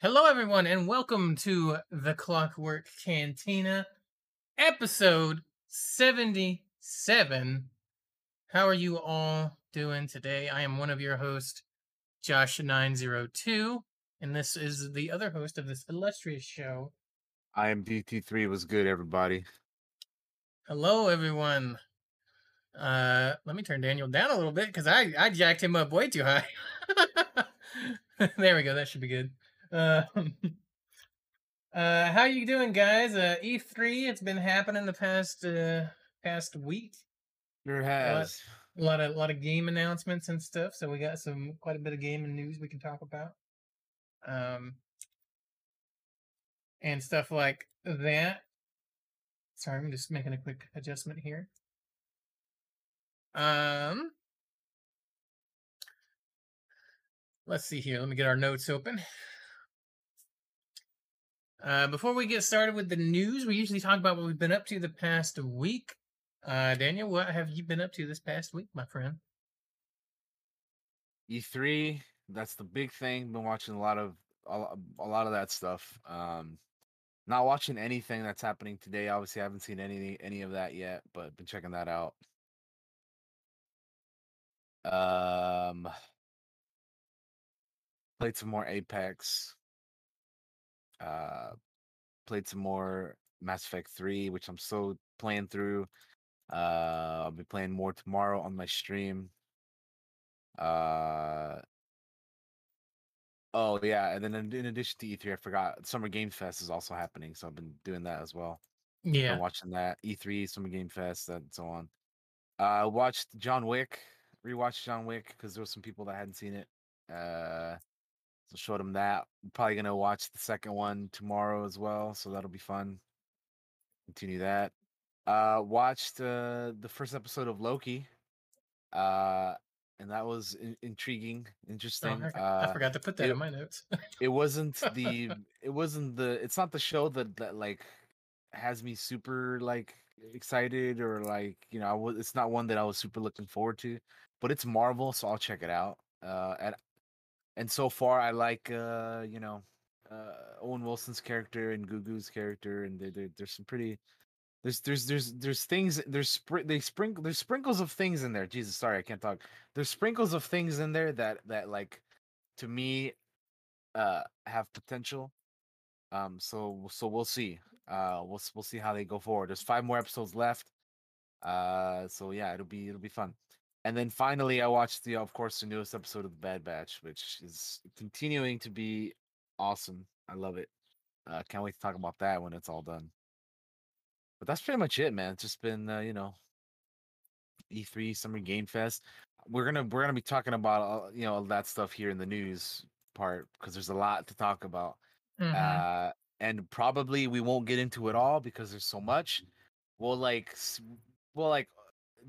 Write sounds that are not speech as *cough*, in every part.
Hello, everyone, and welcome to the Clockwork Cantina, episode 77. How are you all doing today? I am one of your hosts, Josh902, and this is the other host of this illustrious show. I am DT3 was good, everybody. Hello, everyone. Uh, let me turn Daniel down a little bit because I, I jacked him up way too high. *laughs* there we go. That should be good. Uh, *laughs* uh, how you doing, guys? Uh, E3. It's been happening the past uh past week. Sure A lot, has. a lot of lot of game announcements and stuff. So we got some quite a bit of game and news we can talk about. Um, and stuff like that. Sorry, I'm just making a quick adjustment here. Um, let's see here. Let me get our notes open. Uh, before we get started with the news, we usually talk about what we've been up to the past week. Uh, Daniel, what have you been up to this past week, my friend? E3, that's the big thing. Been watching a lot of a, a lot of that stuff. Um not watching anything that's happening today. Obviously, I haven't seen any any of that yet, but been checking that out. Um played some more Apex. Uh played some more Mass Effect 3, which I'm still playing through. Uh I'll be playing more tomorrow on my stream. Uh oh yeah, and then in, addition to E3, I forgot Summer Game Fest is also happening, so I've been doing that as well. Yeah. Been watching that E3, Summer Game Fest, and so on. Uh watched John Wick, rewatched John Wick because there were some people that hadn't seen it. Uh so showed them that. Probably gonna watch the second one tomorrow as well, so that'll be fun. Continue that. Uh watched uh the first episode of Loki. Uh and that was in- intriguing, Oh, interesting. I, I Uh forgot to put that it, in my notes. it wasn't *laughs* the it wasn't the it's not the show that that like has me super like excited or like you know I was it's not one that I was super looking forward to, but it's Marvel, so I'll check it out. Uh, and and so far I like uh you know uh Owen Wilson's character and Gugu's character, and there there- there's some pretty there's there's there's there's things there's spr- they sprinkle there's sprinkles of things in there. Jesus, sorry, I can't talk. There's sprinkles of things in there that that like to me uh have potential. Um, so so we'll see. Uh, we'll we'll see how they go forward. There's five more episodes left. Uh, so yeah, it'll be it'll be fun. And then finally, I watched the of course the newest episode of the Bad Batch, which is continuing to be awesome. I love it. Uh, can't wait to talk about that when it's all done. But that's pretty much it, man. It's just been uh, you know E3 Summer Game Fest. We're gonna we're gonna be talking about uh, you know all that stuff here in the news part because there's a lot to talk about. hmm Uh, and probably we won't get into it all because there's so much. We'll like we'll like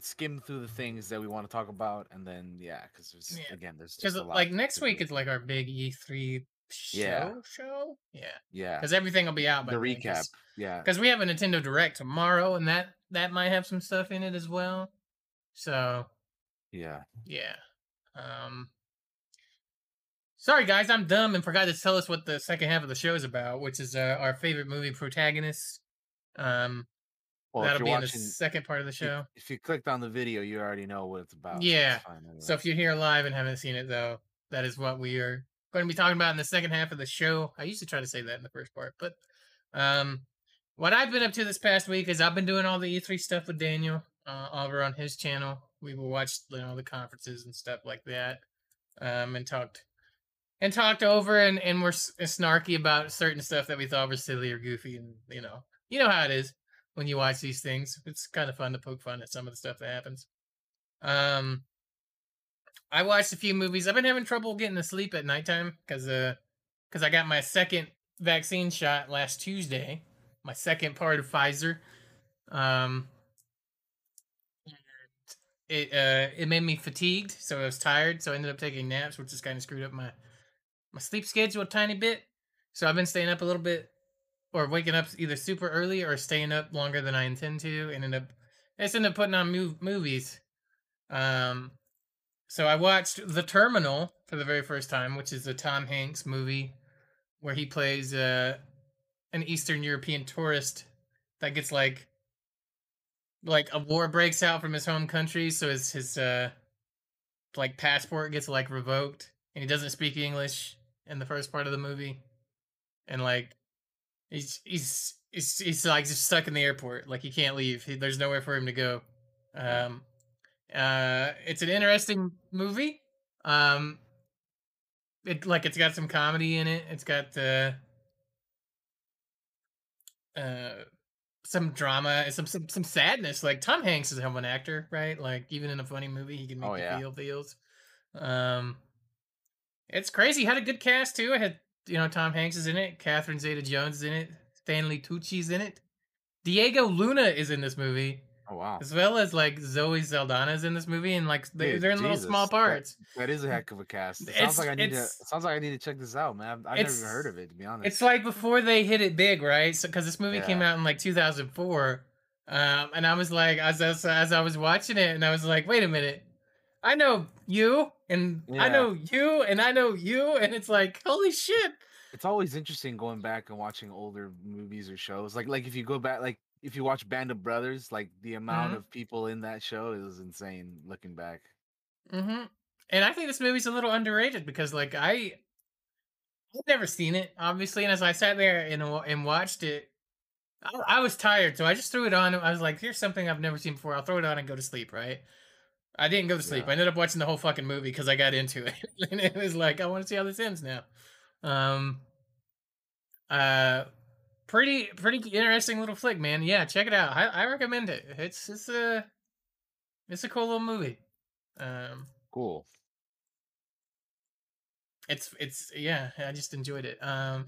skim through the things that we want to talk about, and then yeah, because there's Yeah. again there's Because just like next week do. is like our big E3 show Yeah. show. Yeah. yeah Because everything will be out by the recap. Yeah, Because we have a Nintendo Direct tomorrow, and that that might have some stuff in it as well. So yeah. yeah. Um. Sorry guys, I'm dumb and forgot to tell us what the second half of the show is about, which is uh, our favorite movie protagonist. Um, Well, that'll be in the second part of the show. if you clicked on the video, you already know what it's about. Yeah. fine anyway. So if you're here live and haven't seen it, though, that is what we are going to be talking about in the second half of the show. I used to try to say that in the first part, but um, what I've been up to this past week is I've been doing all the E3 stuff with Daniel uh, over on his channel. We will watch you know the conferences and stuff like that, um, and talked and talked over and and we're snarky about certain stuff that we thought was silly or goofy, and you know you know how it is when you watch these things. It's kind of fun to poke fun at some of the stuff that happens. Um, I watched a few movies. I've been having trouble getting to sleep at nighttime because uh, because I got my second vaccine shot last Tuesday, my second part of Pfizer. Um, it uh, it made me fatigued, so I was tired. So I ended up taking naps, which just kind of screwed up my my sleep schedule a tiny bit. So I've been staying up a little bit, or waking up either super early or staying up longer than I intend to, and end up I just ended up putting on mov- movies. Um, so I watched The Terminal for the very first time, which is a Tom Hanks movie where he plays uh, an Eastern European tourist that gets like like a war breaks out from his home country, so his his uh like passport gets like revoked, and he doesn't speak English in the first part of the movie, and like he's he's he's, he's like just stuck in the airport, like he can't leave. He, there's nowhere for him to go. Um, uh, it's an interesting movie. Um, it like it's got some comedy in it. It's got uh, uh some drama and some, some some sadness. Like Tom Hanks is a an actor, right? Like even in a funny movie, he can make Oh, you yeah. feel feels. Um, it's crazy. Had a good cast too. I had you know Tom Hanks is in it, Catherine Zeta-Jones is in it, Stanley Tucci's in it, Diego Luna is in this movie, Oh wow. as well as like Zoe Saldana is in this movie, and like they, they're in little Jesus, small that- parts. That is a heck of a cast. It It's- sounds like I need to. It sounds like I need to check this out, man. I've, I've never even heard of it, to be honest. It's like before they hit it big, right? So because this movie came out in like 2004, um, and I was like, as, as as I was watching it, and I was like, wait a minute, I know you, and I know you, and I know you, and it's like, holy shit! it's always interesting going back and watching older movies or shows. Like like if you go back, like if you watch Band of Brothers, like the amount Mhm. of people in that show is insane. Looking back, hmm And I think this movie's a little underrated because, like, I I've never seen it, obviously, and as I sat there and and watched it, I, I was tired, so I just threw it on. I was like, "Here's something I've never seen before. I'll throw it on and go to sleep." Right? I didn't go to sleep. Yeah. I ended up watching the whole fucking movie because I got into it, *laughs* and it was like, I want to see how this ends now. Um, uh, pretty pretty interesting little flick, man. Yeah, check it out. I, I recommend it. It's it's a it's a cool little movie. Um, cool. it's it's yeah i just enjoyed it um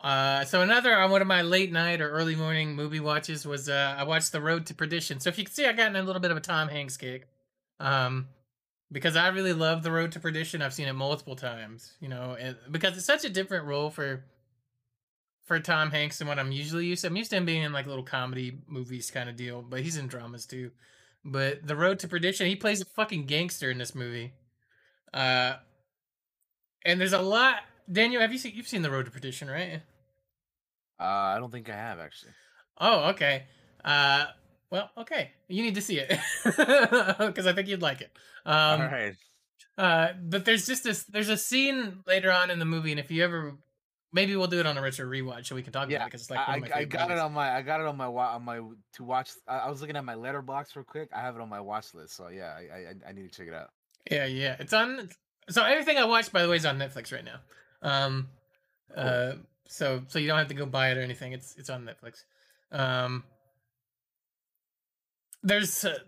uh so another on one of my late night or early morning movie watches was uh i watched the road to perdition. So if you can see i got in a little bit of a tom hanks kick um because i really love the road to perdition. I've seen it multiple times you know and because it's such a different role for for tom hanks than what i'm usually used to. I'm used to him being in like little comedy movies kind of deal but he's in dramas too. But the road to perdition he plays a fucking gangster in this movie. Uh, and there's a lot. Daniel, have you seen? You've seen the Road to Perdition, right? Uh, I don't think I have actually. Oh, okay. Uh, well, okay. You need to see it *laughs* because I think you'd like it. Um, All right. uh, but there's just this. There's a scene later on in the movie, and if you ever, maybe we'll do it on a retro rewatch so we can talk about Yeah, it because it's like one I, of my I got it on my I got it on my on my to watch. I, I was looking at my Letterboxd real quick. I have it on my watch list. So yeah, I I, I need to check it out. Yeah, yeah. It's on. So everything I watched, by the way, is on Netflix right now. Um, uh, so so you don't have to go buy it or anything. It's it's on Netflix. Um, there's uh,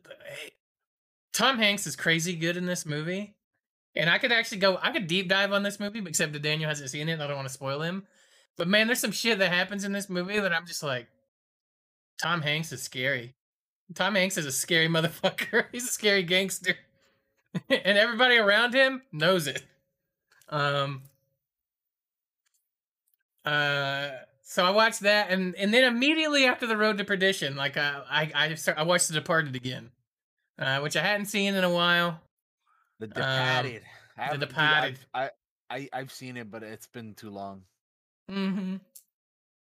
Tom Hanks is crazy good in this movie, and I could actually go. I could deep dive on this movie, except that Daniel hasn't seen it. and I don't want to spoil him. But man, there's some shit that happens in this movie that I'm just like, Tom Hanks is scary. Tom Hanks is a scary *laughs* motherfucker. He's a scary gangster. *laughs* and everybody around him knows it. Um uh so I watched that and and then immediately after the road to perdition like uh, I I start, I watched The Departed again. Uh which I hadn't seen in a while. The Um, Departed. Haven't- dude, Departed. I've- I I I've seen it, but it's been too long. Mm-hmm.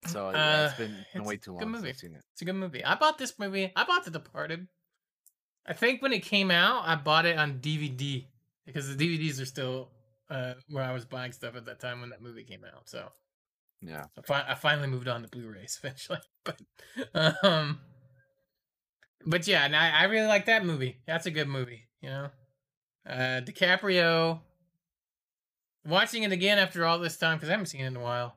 So yeah, it's Uh, been, been it's way too good long since movie. I've seen it. It's a good movie. I bought this movie. I bought The Departed. I think when it came out, I bought it on DVD because the DVDs are still uh, where I was buying stuff at that time when that movie came out. So Yeah. I, fi- I finally moved on to Blu-rays *laughs* eventually. But um, but yeah, and I, I really like that movie. That's a good movie. You know, uh, DiCaprio. Watching it again after all this time because I haven't seen it in a while.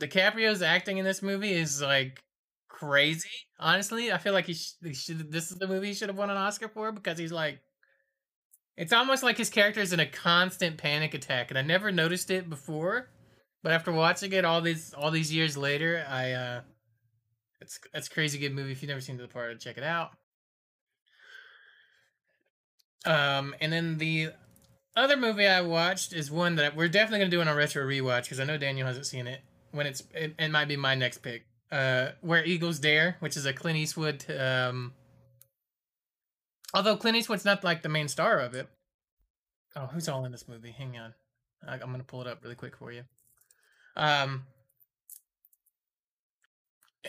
DiCaprio's acting in this movie is like crazy. Honestly, I feel like he, sh- he should. This is the movie he should have won an Oscar for because he's like, it's almost like his character is in a constant panic attack, and I never noticed it before. But after watching it all these all these years later, I uh, it's a crazy good movie. If you've never seen The Departed, check it out. Um, and then the other movie I watched is one that we're definitely gonna do on a retro rewatch because I know Daniel hasn't seen it. When it's it, it might be my next pick. Uh, Where Eagles Dare, which is a Clint Eastwood. Um, although Clint Eastwood's not like the main star of it. Oh, who's all in this movie? Hang on. I'm gonna pull it up really quick for you. Um,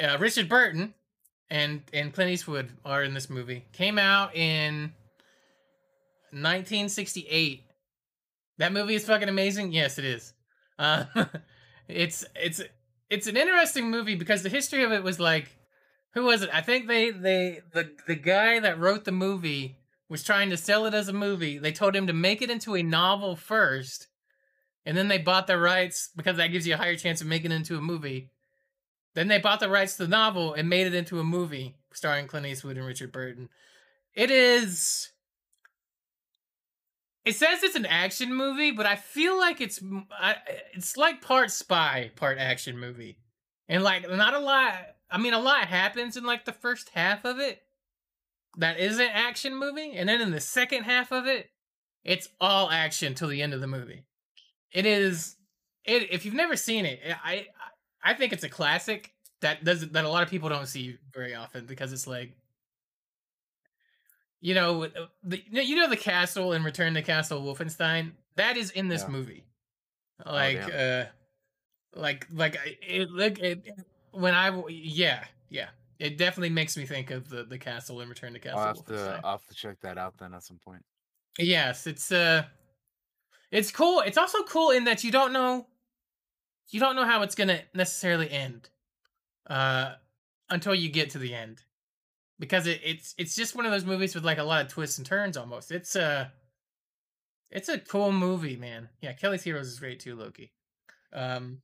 uh, Richard Burton and and Clint Eastwood are in this movie. Came out in 1968. That movie is fucking amazing. Yes, it is. Uh, *laughs* it's it's it's an interesting movie because the history of it was like, who was it? I think they they the the guy that wrote the movie was trying to sell it as a movie. They told him to make it into a novel first, and then they bought the rights because that gives you a higher chance of making it into a movie. Then they bought the rights to the novel and made it into a movie starring Clint Eastwood and Richard Burton. It is. It says it's an action movie, but I feel like it's I, it's like part spy, part action movie, and like not a lot. I mean, a lot happens in like the first half of it. That is an action movie, and then in the second half of it, it's all action till the end of the movie. It is. It if you've never seen it, I I think it's a classic that does that a lot of people don't see very often because it's like you know uh, the you know the castle in Return to Castle Wolfenstein that is in this Yeah. movie Oh, like damn. uh like like it look it, when I yeah yeah it definitely makes me think of the the castle in Return to Castle I'll have to Wolfenstein. I'll have to check that out then at some point. Yes, it's uh it's cool. It's also cool in that you don't know you don't know how it's going to necessarily end uh until you get to the end. Because it, it's it's just one of those movies with like a lot of twists and turns almost. It's uh it's a cool movie, man. Yeah, Kelly's Heroes is great too, Loki. Um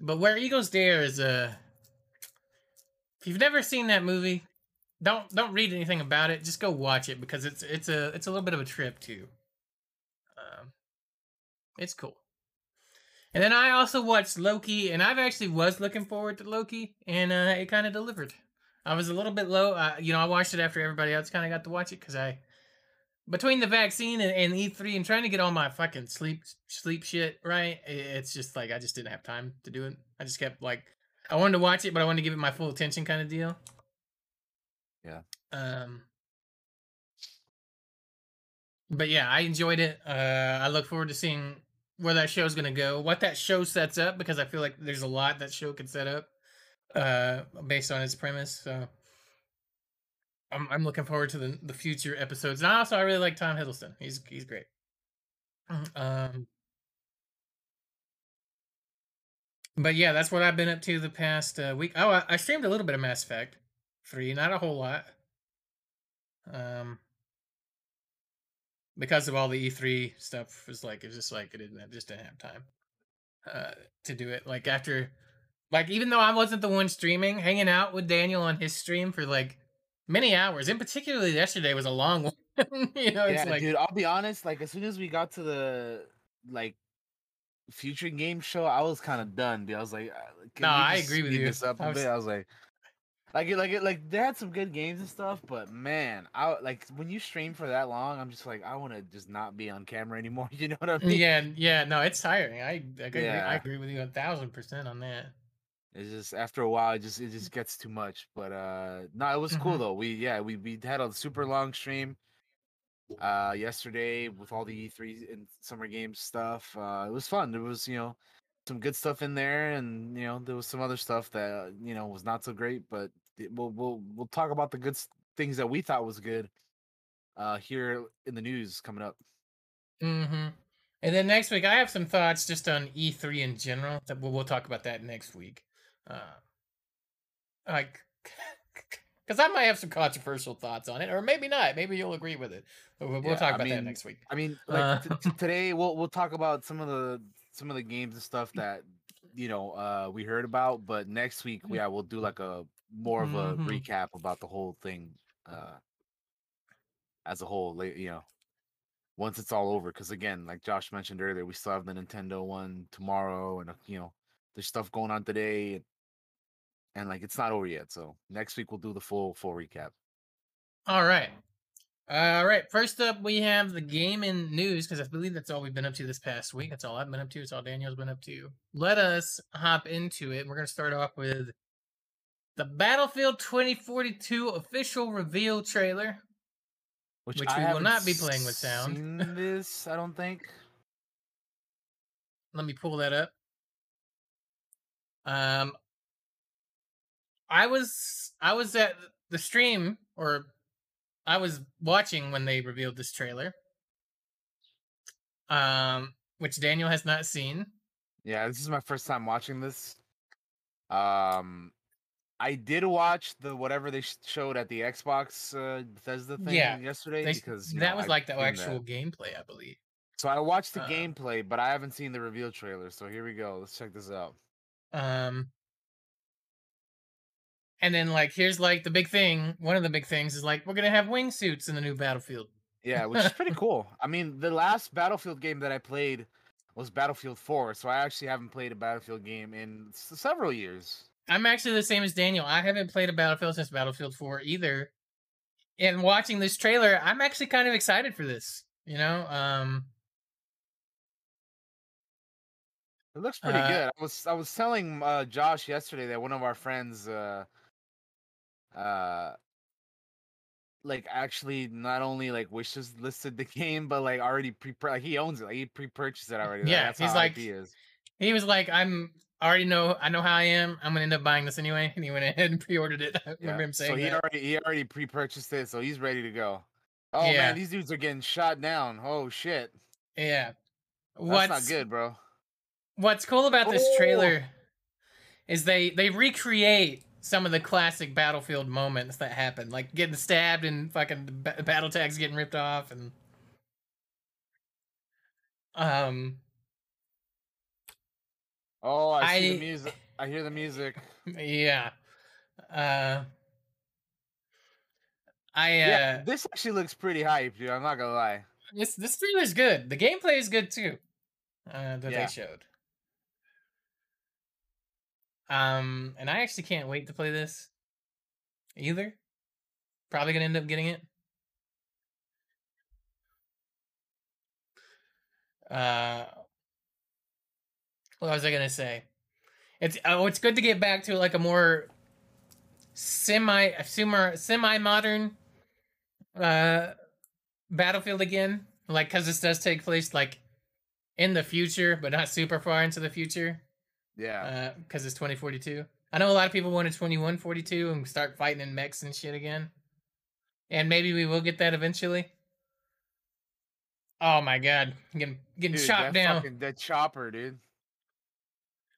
but Where Eagles Dare is uh if you've never seen that movie, don't don't read anything about it. Just go watch it because it's it's a it's a little bit of a trip too. Um, it's cool. And then I also watched Loki, and I've actually was looking forward to Loki, and uh, it kind of delivered. I was a little bit low, uh, you know. I watched it after everybody else kind of got to watch it because I, between the vaccine and, and E3 and trying to get all my fucking sleep sleep shit right, it's just like I just didn't have time to do it. I just kept like I wanted to watch it, but I wanted to give it my full attention, kind of deal. Yeah. Um. But yeah, I enjoyed it. Uh, I look forward to seeing where that show's gonna go, what that show sets up, because I feel like there's a lot that show could set up, uh, based on its premise. So I'm I'm looking forward to the the future episodes. And also I really like Tom Hiddleston. He's he's great. *clears throat* Um. But yeah, that's what I've been up to the past uh, week. Oh, I, I streamed a little bit of Mass Effect three, not a whole lot. Um, because of all the E3 stuff, was like it's just like I didn't I just didn't have time uh to do it. Like after, like even though I wasn't the one streaming, hanging out with Daniel on his stream for like many hours, and particularly yesterday was a long *laughs* one. you know, it's yeah, like dude. I'll be honest. Like as soon as we got to the like future game show, I was kind of done. Dude. I was like, uh, can No, I agree with you. This up I was-. I was like, like it, like it, like they had some good games and stuff, but man, I like when you stream for that long, I'm just like, I want to just not be on camera anymore. *laughs* You know what I mean? yeah, yeah, no, it's tiring. I I agree, I agree with you a thousand percent on that. It's just after a while, it just it just gets too much. But uh no, it was cool Mhm. though. We yeah, we we had a super long stream uh yesterday with all the E3 and summer games stuff. Uh it was fun. There was, you know, some good stuff in there and you know, there was some other stuff that you know was not so great, but we'll we'll we'll talk about the good things that we thought was good uh here in the news coming up. Mm-hmm. And then next week, I have some thoughts just on E3 in general. That we'll, we'll talk about that next week. Uh, like, *laughs* because I might have some controversial thoughts on it, or maybe not. Maybe you'll agree with it. But we'll, we'll Yeah, talk I about that next week. I mean, like Uh, t- t- *laughs* today we'll we'll talk about some of the some of the games and stuff that you know uh we heard about, but next week yeah we'll do like a more of a Mhm. recap about the whole thing uh as a whole, like, you know, once it's all over. Because again, like Josh mentioned earlier, we still have the Nintendo one tomorrow, and uh, you know, there's stuff going on today, and, and like it's not over yet. So next week we'll do the full full recap. All right. All right. First up, we have the gaming news because I believe that's all we've been up to this past week. That's all I've been up to. It's all Daniel's been up to. Let us hop into it. We're going to start off with the Battlefield 2042 official reveal trailer. Which, Which we will not be playing with sound. This, I don't think. let me pull that up. Um, I was I was at the stream, or I was watching when they revealed this trailer. Um, which Daniel has not seen. Yeah, this is my first time watching this. Um, I did watch the whatever they showed at the Xbox uh, Bethesda thing Yeah, yesterday They- because that know, was I've like the actual that. gameplay, I believe. So I watched the uh, gameplay, but I haven't seen the reveal trailer. So here we go. Let's check this out. Um, and then like here's like the big thing. One of the big things is like we're gonna have wingsuits in the new Battlefield. Yeah, which is pretty *laughs* cool. I mean, the last Battlefield game that I played was Battlefield 4, so I actually haven't played a Battlefield game in s- several years. I'm actually the same as Daniel. I haven't played a Battlefield since Battlefield 4 either. And watching this trailer, I'm actually kind of excited for this. You know, um, It looks pretty Uh, good. I was I was telling uh, Josh yesterday that one of our friends uh uh like actually not only like wishes listed the game but like already pre like he owns it. Like he pre-purchased it already. Like, Yeah, that's he's like- he is. he was like, "I'm I already know I know how I am. I'm gonna end up buying this anyway." And he went ahead and *laughs* pre-ordered it. I remember Yeah. him saying so he that. already he already pre-purchased it, so he's ready to go. Oh Yeah. man, these dudes are getting shot down. Oh shit. Yeah. That's What's not good, bro. What's cool about this Oh. trailer is they they recreate some of the classic Battlefield moments that happen, like getting stabbed and fucking battle tags getting ripped off, and um, Oh, I, see the music. I hear the music. *laughs* yeah, uh, I uh, Yeah, this actually looks pretty hype, dude. I'm not gonna lie. this this trailer's good. The gameplay is good too. Uh, that Yeah. they showed. Um, and I actually can't wait to play this either. Probably gonna end up getting it. Uh, what was I gonna say? It's oh, it's good to get back to like a more semi semi semi modern uh battlefield again. Like, cause this does take place like in the future, but not super far into the future Yeah. because it's 2042. I know a lot of people wanted 2142 and start fighting in mechs and shit again. And maybe we will get that eventually. Oh my god, getting getting dude, chopped down. fucking that chopper, dude.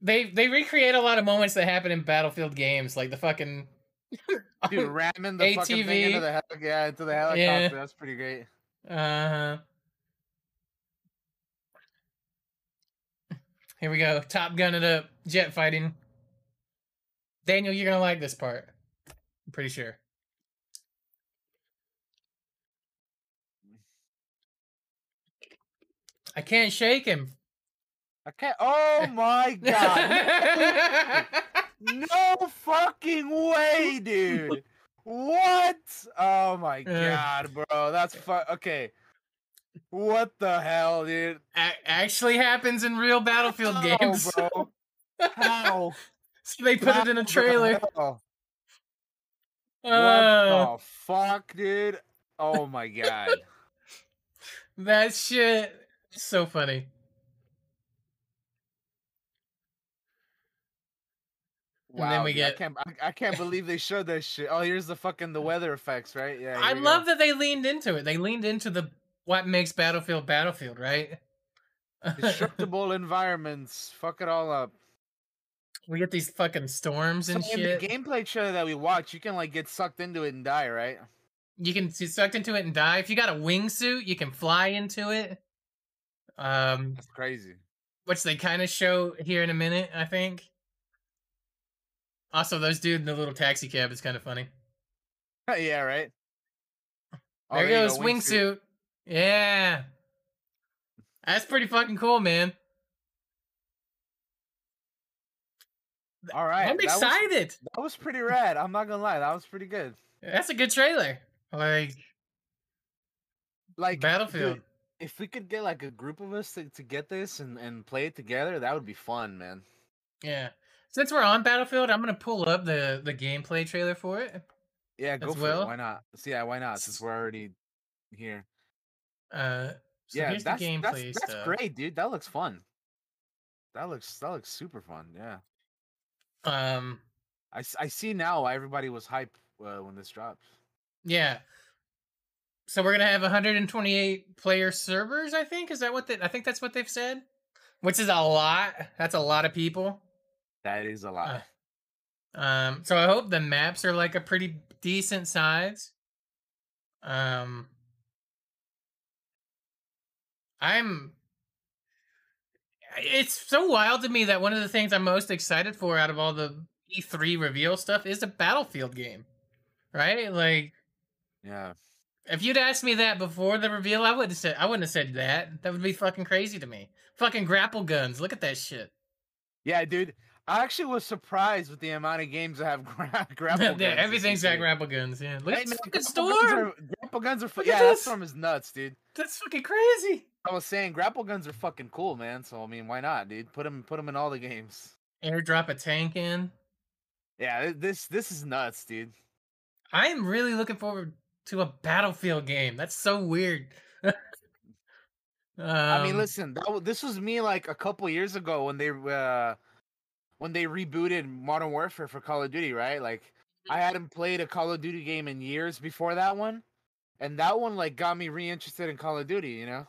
They they recreate a lot of moments that happen in Battlefield games, like the fucking *laughs* Dude, *laughs* ramming the fucking thing into ATV. the yeah, into the helicopter. Yeah. That's pretty great. Uh huh. Here we go. Top gun it up. Jet fighting. Daniel, you're gonna like this part. I'm pretty sure. I can't shake him. I can't. Oh my god! *laughs* no fucking way, dude. What? Oh my Uh. god, bro. That's fu- okay. What the hell, dude? A- actually happens in real Battlefield games. bro. *laughs* How? so they put it in a trailer. hell? Uh, What the fuck, dude? Oh my god. *laughs* that shit. So funny. And then we dude, I get- can't. I, I can't believe they showed that shit. Oh, here's the fucking the weather effects, right? Yeah. I love go. that they leaned into it. They leaned into the what makes Battlefield Battlefield, right? *laughs* destructible environments. Fuck it all up. we get these fucking storms and so in shit. the gameplay trailer that we watch, you can like get sucked into it and die, right? you can get sucked into it and die. If you got a wingsuit, you can fly into it. Um, That's crazy. which they kind of show here in a minute, I think. Also, those dude in the little taxi cab is kind of funny. *laughs* yeah, right. Oh, there, goes go, wingsuit. Yeah, that's pretty fucking cool, man. All right, I'm that was- excited. That was pretty rad. I'm not gonna lie, that was pretty good. That's a good trailer. Like Like Battlefield. dude, if we could get like a group of us to, to get this and, and play it together, that would be fun, man. Yeah. Since we're on Battlefield, I'm gonna pull up the the gameplay trailer for it. Yeah, go for well? it. Why not? So, yeah, why not? Since we're already here. Uh, so yeah, that's that's, that's great, dude. That looks fun. That looks that looks super fun. Yeah. Um, I, I see now why everybody was hyped uh, when this drops. yeah. So we're gonna have 128 player servers. I think is that what they? I think that's what they've said, which is a lot. That's a lot of people. That is a lot. Uh, Um, so I hope the maps are like a pretty decent size. Um, I'm. It's so wild to me that one of the things I'm most excited for out of all the E3 reveal stuff is a Battlefield game, right? Like, yeah. if you'd asked me that before the reveal, I would have said I wouldn't have said that. That would be fucking crazy to me. Fucking grapple guns. Look at that shit. Yeah, dude. I actually was surprised with the amount of games that have *laughs* gra- grapple guns. this everything's got grapple guns. Yeah, look at this fucking grapple guns storm. are- Grapple guns are. fu- Look at Yeah, that this. storm is nuts, dude. That's fucking crazy. I was saying grapple guns are fucking cool, man. So I mean, why not, dude? Put them, put them in all the games. Airdrop a tank in. Yeah, this this is nuts, dude. I am really looking forward to a Battlefield game. That's so weird. um, *laughs* I mean, listen, that, this was me like a couple years ago when they uh when they rebooted Modern Warfare for Call of Duty, right? Like I hadn't played a Call of Duty game in years before that one, and that one like got me reinterested in Call of Duty. You know?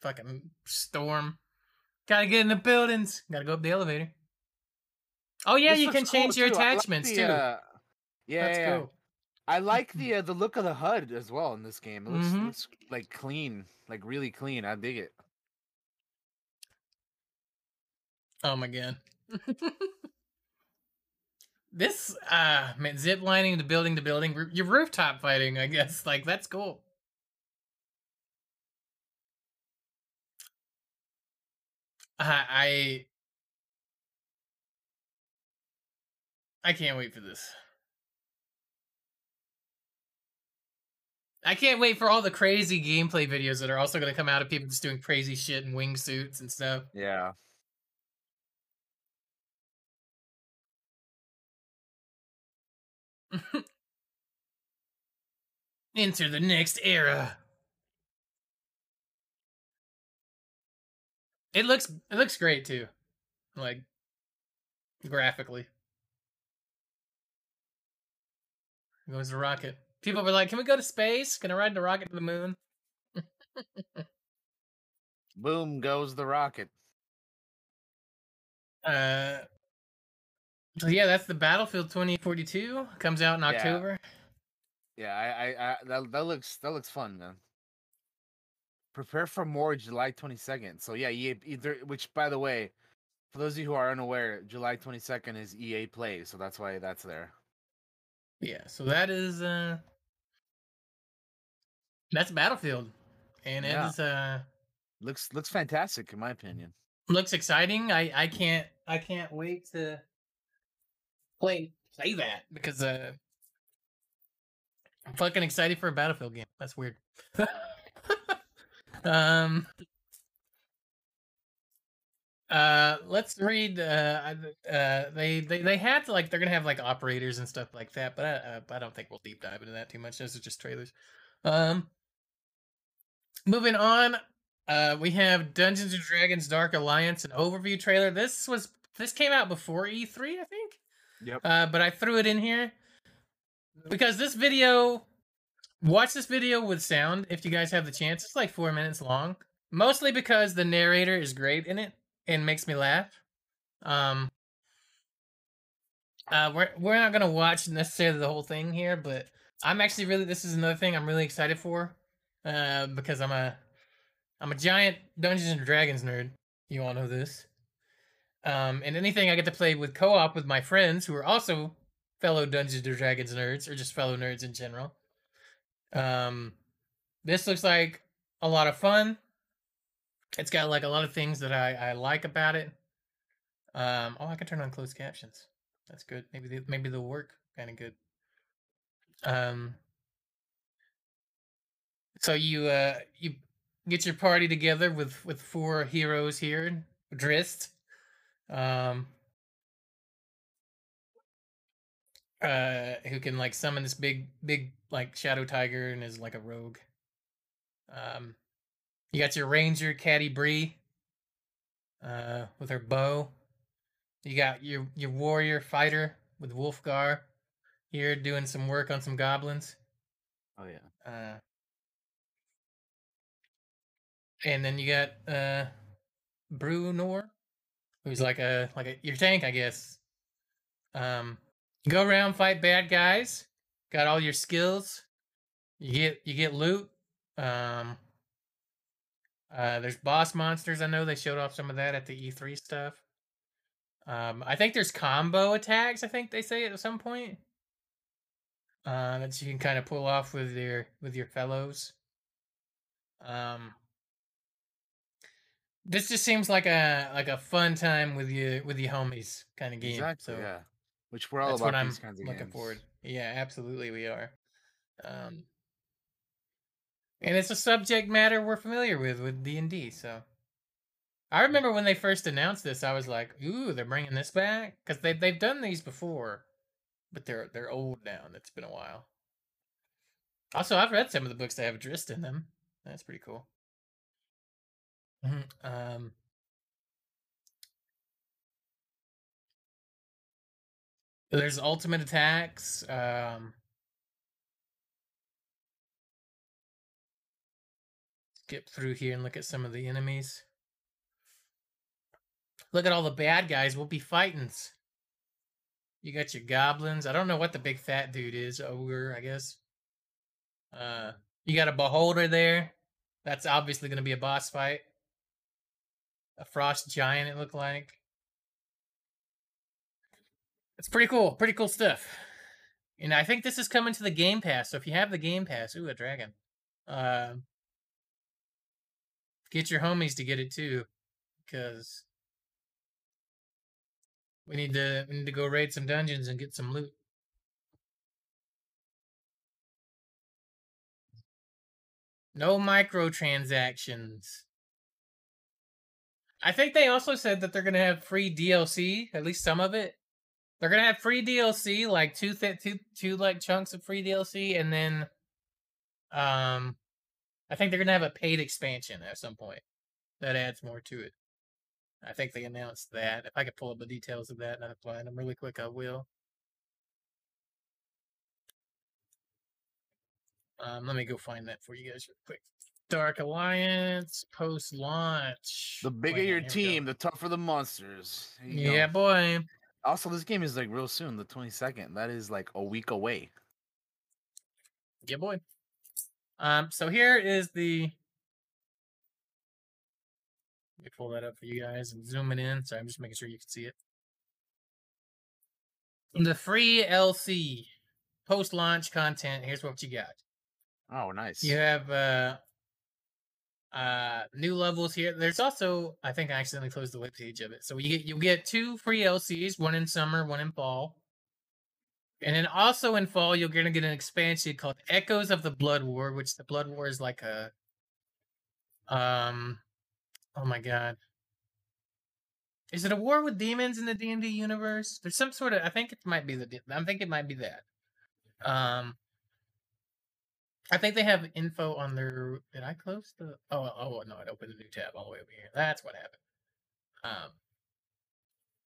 fucking storm. Gotta get in the buildings. Gotta go up the elevator. Oh yeah, This you can looks cool, change your too. I like attachments the, too. uh, yeah, That's yeah, cool. I like the uh, the look of the HUD as well in this game. It looks, Mhm. looks like clean, like really clean. I dig it. Oh my god. *laughs* this uh man, zip lining to building to building, your rooftop fighting, I guess. Like that's cool. I I I can't wait for this. I can't wait for all the crazy gameplay videos that are also going to come out of people just doing crazy shit in wingsuits and stuff. Yeah. *laughs* Enter the next era. It looks it looks great too. Like graphically. Here goes the rocket. People were like, Can we go to space? Can I ride the rocket to the moon? Boom goes the rocket. Uh so yeah, that's the Battlefield 2042. Comes out in Yeah. October. Yeah, I, I, I that that looks that looks fun, man. Prepare for more July twenty second. So yeah, EA either which by the way, for those of you who are unaware, July twenty second is EA Play, so that's why that's there. Yeah, so that is uh that's Battlefield. And Yeah. it is uh Looks looks fantastic in my opinion. looks exciting. I I can't I can't wait to play play that. Because uh I'm fucking excited for a Battlefield game. That's weird. *laughs* um uh let's read uh uh they they they had to like they're gonna have like operators and stuff like that but i uh, i don't think we'll deep dive into that too much. Those are just trailers. Um moving on uh we have dungeons and dragons dark alliance an overview trailer. This was this came out before e3 i think Yep. uh but i threw it in here because this video watch this video with sound if you guys have the chance. It's like four minutes long mostly because the narrator is great in it and makes me laugh. Um uh we're we're not gonna watch necessarily the whole thing here but i'm actually really this is another thing i'm really excited for uh because i'm a i'm a giant dungeons and dragons nerd. You all know this um and anything i get to play with co-op with my friends who are also fellow dungeons and dragons nerds or just fellow nerds in general. Um this looks like a lot of fun. It's got like a lot of things that i i like about it. Um oh i can turn on closed captions. That's good. Maybe they, maybe they'll work kind of good. Um so you uh you get your party together with with four heroes here Drizzt um uh who can like summon this big big like shadow tiger and is like a rogue um you got your ranger Catti-brie uh, with her bow. You got your your warrior fighter with Wulfgar here doing some work on some goblins. Oh yeah. Uh, and then you got uh, Bruenor, who's like a like a your tank, I guess. Um, go around fight bad guys. Got all your skills. You get you get loot. Um, uh, there's boss monsters. I know they showed off some of that at the E3 stuff. Um, I think there's combo attacks. I think they say at some point uh, that you can kind of pull off with your with your fellows. Um, this just seems like a like a fun time with you with your homies kind of game. Exactly. so yeah. Which we're all that's about what I'm looking games. forward. Yeah, absolutely, we are. Um, and it's a subject matter we're familiar with with D and D. So, I remember when they first announced this, I was like, "Ooh, they're bringing this back," because they they've done these before, but they're they're old now. and It's been a while. Also, I've read some of the books that have Drizzt in them. That's pretty cool. Mhm, Um, there's ultimate attacks. Um, skip through here and look at some of the enemies. Look at all the bad guys we'll be fighting. You got your goblins. I don't know what the big fat dude is. Ogre, I guess. Uh, you got a beholder there. That's obviously going to be a boss fight. A frost giant, it looked like. It's pretty cool. Pretty cool stuff. And I think this is coming to the Game Pass. So if you have the Game Pass, ooh, a dragon. Uh, get your homies to get it too, because we need to we need to go raid some dungeons and get some loot. No microtransactions. I think they also said that they're gonna have free DLC, at least some of it. They're gonna have free DLC, like two th- two two like chunks of free DLC, and then, um, I think they're gonna have a paid expansion at some point that adds more to it. I think they announced that. If I could pull up the details of that and I find them really quick, I will. Um, let me go find that for you guys real quick. Dark Alliance post launch. The bigger your team, the tougher the monsters. There you go. Yeah, boy. Also, this game is like real soon, the 22nd. That is like a week away. Yeah, boy. Um, so here is the. Let me pull that up for you guys and zoom it in. So I'm just making sure you can see it. The free LC post launch content. Here's what you got. Oh, nice. You have uh uh new levels here. There's also I think I accidentally closed the web page of it. So you get you get two free LCs, one in summer, one in fall. And then also in fall you're gonna get an expansion called Echoes of the Blood War, which the Blood War is like a um oh my god. Is it a war with demons in the D and D universe? There's some sort of I think it might be the I think it might be that. Um I think they have info on their. Did I close the? Oh, oh no! I opened a new tab all the way over here. That's what happened. Um,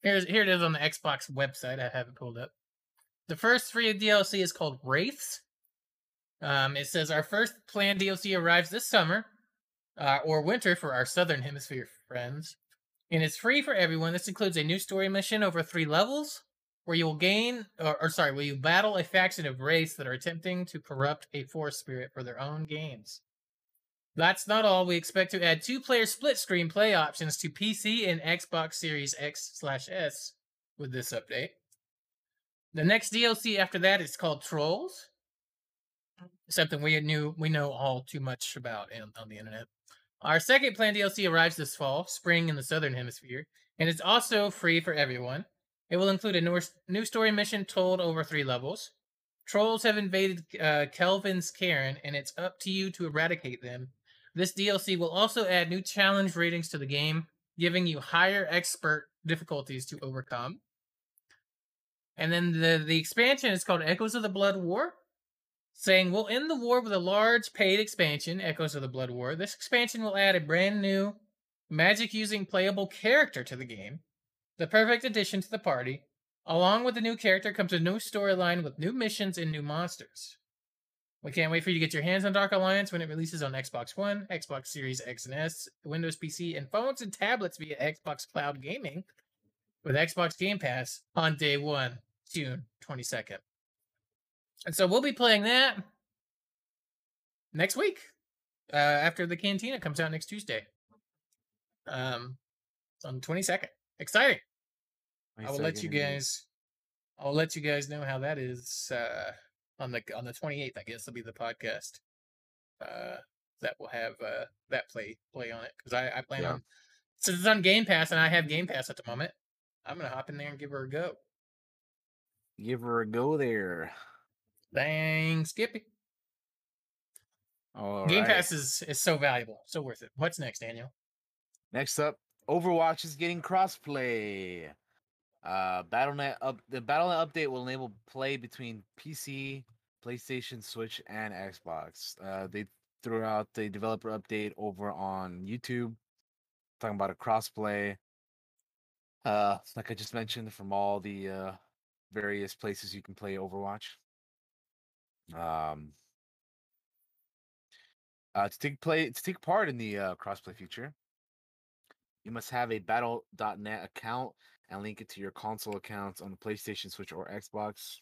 here's here it is on the Xbox website. I have it pulled up. The first free DLC is called Wraiths. Um, it says our first planned DLC arrives this summer, uh, or winter for our Southern Hemisphere friends, and it's free for everyone. This includes a new story mission over three levels, where you will gain, or, or sorry, where you battle a faction of wraiths that are attempting to corrupt a force spirit for their own gains. That's not all. We expect to add two-player split screen play options to PC and Xbox Series X slash S with this update. The next DLC after that is called Trolls, something we knew we know all too much about in, on the internet. Our second planned DLC arrives this fall, spring in the southern hemisphere, and it's also free for everyone. It will include a new, story mission told over three levels. Trolls have invaded uh, Kelvin's cairn, and it's up to you to eradicate them. This DLC will also add new challenge ratings to the game, giving you higher expert difficulties to overcome. And then the, the expansion is called Echoes of the Blood War, saying we'll end the war with a large paid expansion, Echoes of the Blood War. This expansion will add a brand new magic using playable character to the game, the perfect addition to the party. Along with the new character comes a new storyline with new missions and new monsters. We can't wait for you to get your hands on Dark Alliance when it releases on Xbox One, Xbox Series X and S, Windows PC, and phones and tablets via Xbox Cloud Gaming with Xbox Game Pass on day one, June 22nd. And so we'll be playing that next week uh, after the Cantina comes out next Tuesday. Um, on 22nd. Exciting. I will let you guys. I'll let you guys know how that is uh, on the on the 28th. I guess it'll be the podcast uh, that will have uh, that play play on it because I, I plan Yeah. on since it's on Game Pass and I have Game Pass at the moment. I'm gonna hop in there and give her a go. Give her a go there. Dang, Skippy. All Game right. Pass is is so valuable, so worth it. What's next, Daniel? Next up, Overwatch is getting crossplay. Uh, Battle.net up the Battle.net update will enable play between PC, PlayStation, Switch, and Xbox. Uh, they threw out the developer update over on YouTube, talking about a crossplay. Uh, like I just mentioned, from all the uh, various places you can play Overwatch. Um, uh, to take play to take part in the uh, crossplay feature, you must have a Battle.net account and link it to your console accounts on the PlayStation, Switch, or Xbox.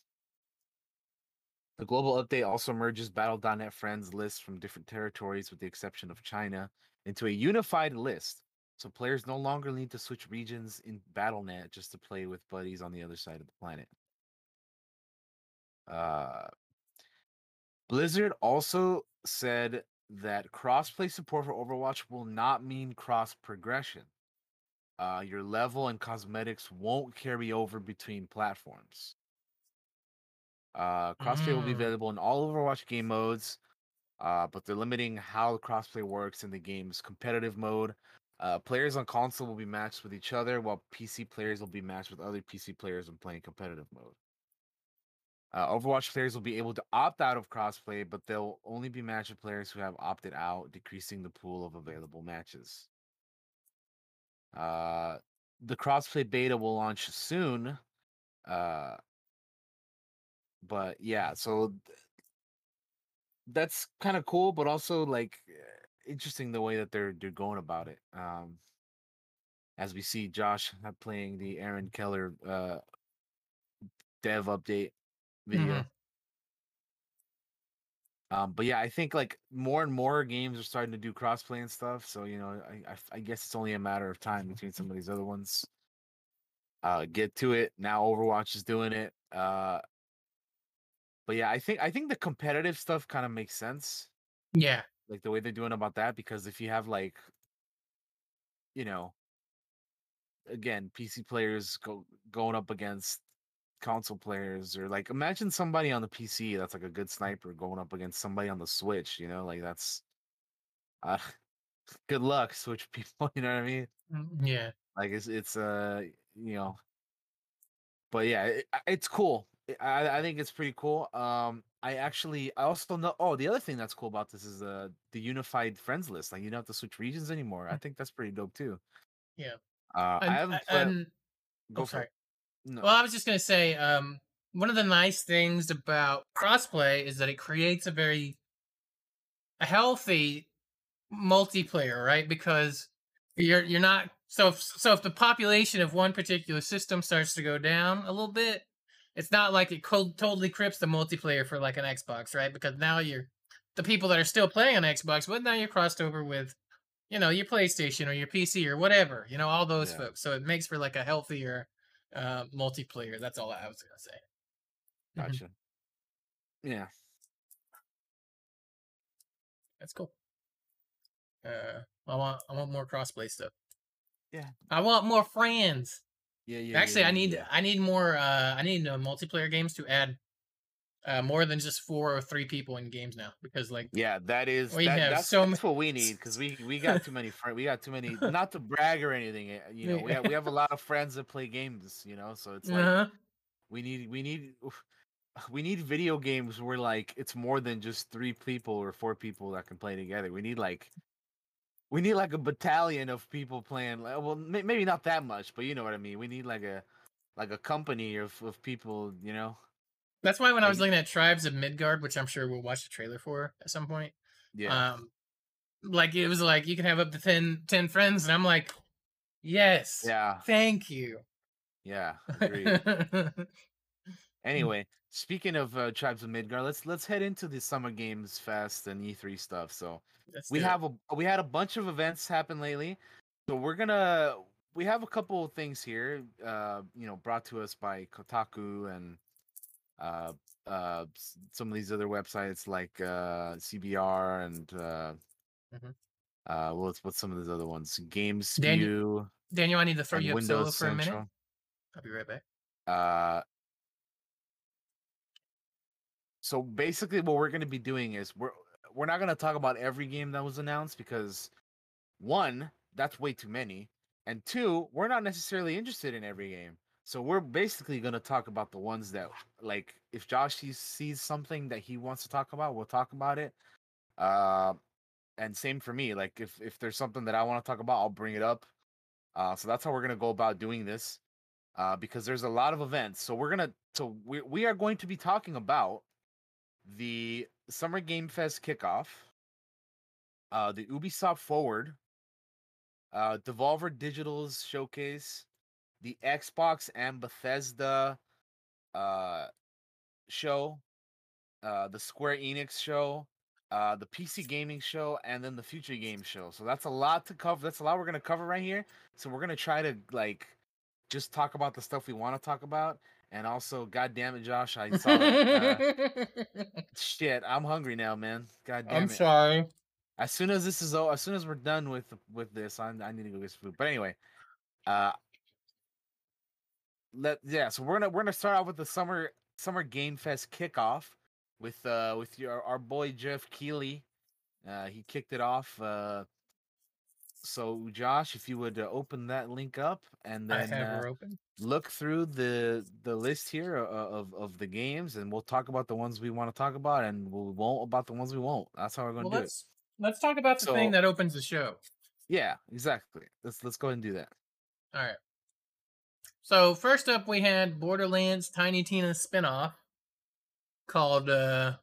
The global update also merges Battle.net friends lists from different territories, with the exception of China, into a unified list. So players no longer need to switch regions in Battle.net just to play with buddies on the other side of the planet. Uh, Blizzard also said that crossplay support for Overwatch will not mean cross progression. Uh, your level and cosmetics won't carry over between platforms. Uh, crossplay will be Mm. available in all Overwatch game modes, uh, but they're limiting how crossplay works in the game's competitive mode. Uh, players on console will be matched with each other, while PC players will be matched with other PC players when playing competitive mode. Uh, Overwatch players will be able to opt out of crossplay, but they'll only be matched players who have opted out, decreasing the pool of available matches. Uh, the crossplay beta will launch soon. Uh, but yeah, so th- that's kind of cool, but also like eh, interesting the way that they're they're going about it. Um, as we see Josh uh, playing the Aaron Keller uh dev update video. Um, but yeah, I think like more and more games are starting to do crossplay and stuff. So you know, I I guess it's only a matter of time between some of these other ones. Uh, get to it now. Overwatch is doing it. Uh, but yeah, I think I think the competitive stuff kind of makes sense, Yeah. like the way they're doing about that. Because if you have like, you know, again, PC players go going up against console players, or like imagine somebody on the PC that's like a good sniper going up against somebody on the Switch. You know, like that's, uh, *laughs* good luck, Switch people. *laughs* You know what I mean? Mm, Yeah. Like it's it's uh you know, but yeah, it, it's cool. I I think it's pretty cool. Um, I actually I also know. Oh, the other thing that's cool about this is uh the unified friends list. Like you don't have to switch regions anymore. I think that's pretty dope too. Yeah. Uh, And, I haven't played. and- go oh, for sorry. it. No. Well, I was just gonna say, um, one of the nice things about crossplay is that it creates a very a healthy multiplayer, right? Because you're you're not so if, so if the population of one particular system starts to go down a little bit, it's not like it totally crips the multiplayer for like an Xbox, right? Because now you're the people that are still playing on Xbox, but now you're crossed over with you know your PlayStation or your PC or whatever, you know all those Yeah. folks. So it makes for like a healthier uh, multiplayer. That's all I was gonna say. Mhm. Gotcha. Yeah. That's cool. Uh, I want I want more crossplay stuff. Yeah. I want more friends. Yeah. Yeah. Actually, yeah, I need yeah. I need more. Uh, I need uh, multiplayer games to add uh, more than just four or three people in games now because like Yeah, that is We that, have that's, so that's what we need because we we got too many friends. We got too many. *laughs* Not to brag or anything, eh, you know. We have, we have a lot of friends that play games, you know. So it's like uh we need we need *sighs* we need video games where like it's more than just three people or four people that can play together. We need like we need like a battalion of people playing. like, Well, maybe not that much, but you know what I mean. We need like a like a company of of people. You know. That's why when I was looking at Tribes of Midgard, which I'm sure we'll watch the trailer for at some point, Yeah. um, like it was like you can have up to 10, 10 friends, and I'm like, yes, yeah. thank you. Yeah. *laughs* Agreed. Anyway, speaking of uh, Tribes of Midgard, let's let's head into the Summer Games Fest and E3 stuff. So Let's we do it. have a we had a bunch of events happen lately, so we're gonna we have a couple of things here, uh, you know, brought to us by Kotaku and uh uh some of these other websites like uh CBR and uh Mhm. uh what's what's some of those other ones? Games Daniel- Daniel, I need to throw you up solo for a minute. Central. I'll be right back. Uh, so basically, what we're going to be doing is we're we're not going to talk about every game that was announced because one, that's way too many, and two, we're not necessarily interested in every game. So we're basically going to talk about the ones that, like, if Josh sees, something that he wants to talk about, we'll talk about it. Uh, and same for me. Like, if if there's something that I want to talk about, I'll bring it up. Uh, so that's how we're gonna go about doing this uh, because there's a lot of events. So we're gonna so we we are going to be talking about the Summer Game Fest kickoff, uh, the Ubisoft Forward, uh, Devolver Digital's showcase, the Xbox and Bethesda uh, show, uh, the Square Enix show, uh, the PC gaming show, and then the future game show. So that's a lot to cover. That's a lot we're gonna cover right here. So we're gonna try to like just talk about the stuff we want to talk about, and also, god damn it, Josh, I saw that. Uh, *laughs* shit, I'm hungry now, man. God damn I'm it. sorry. As soon as this is over, as soon as we're done with with this, I, I need to go get some food. But anyway, uh, let yeah. So we're gonna we're gonna start off with the summer summer game fest kickoff with uh with your our boy Geoff Keighley. Uh, he kicked it off. Uh, so Josh, if you would uh, open that link up and then uh, look through the the list here o- of of the games, and we'll talk about the ones we want to talk about, and we won't about the ones we won't. That's how we're gonna Well, do it. let's let's talk about the thing that opens the show. Yeah, exactly. Let's let's go ahead and do that. All right. So first up, we had Borderlands Tiny Tina spinoff called uh,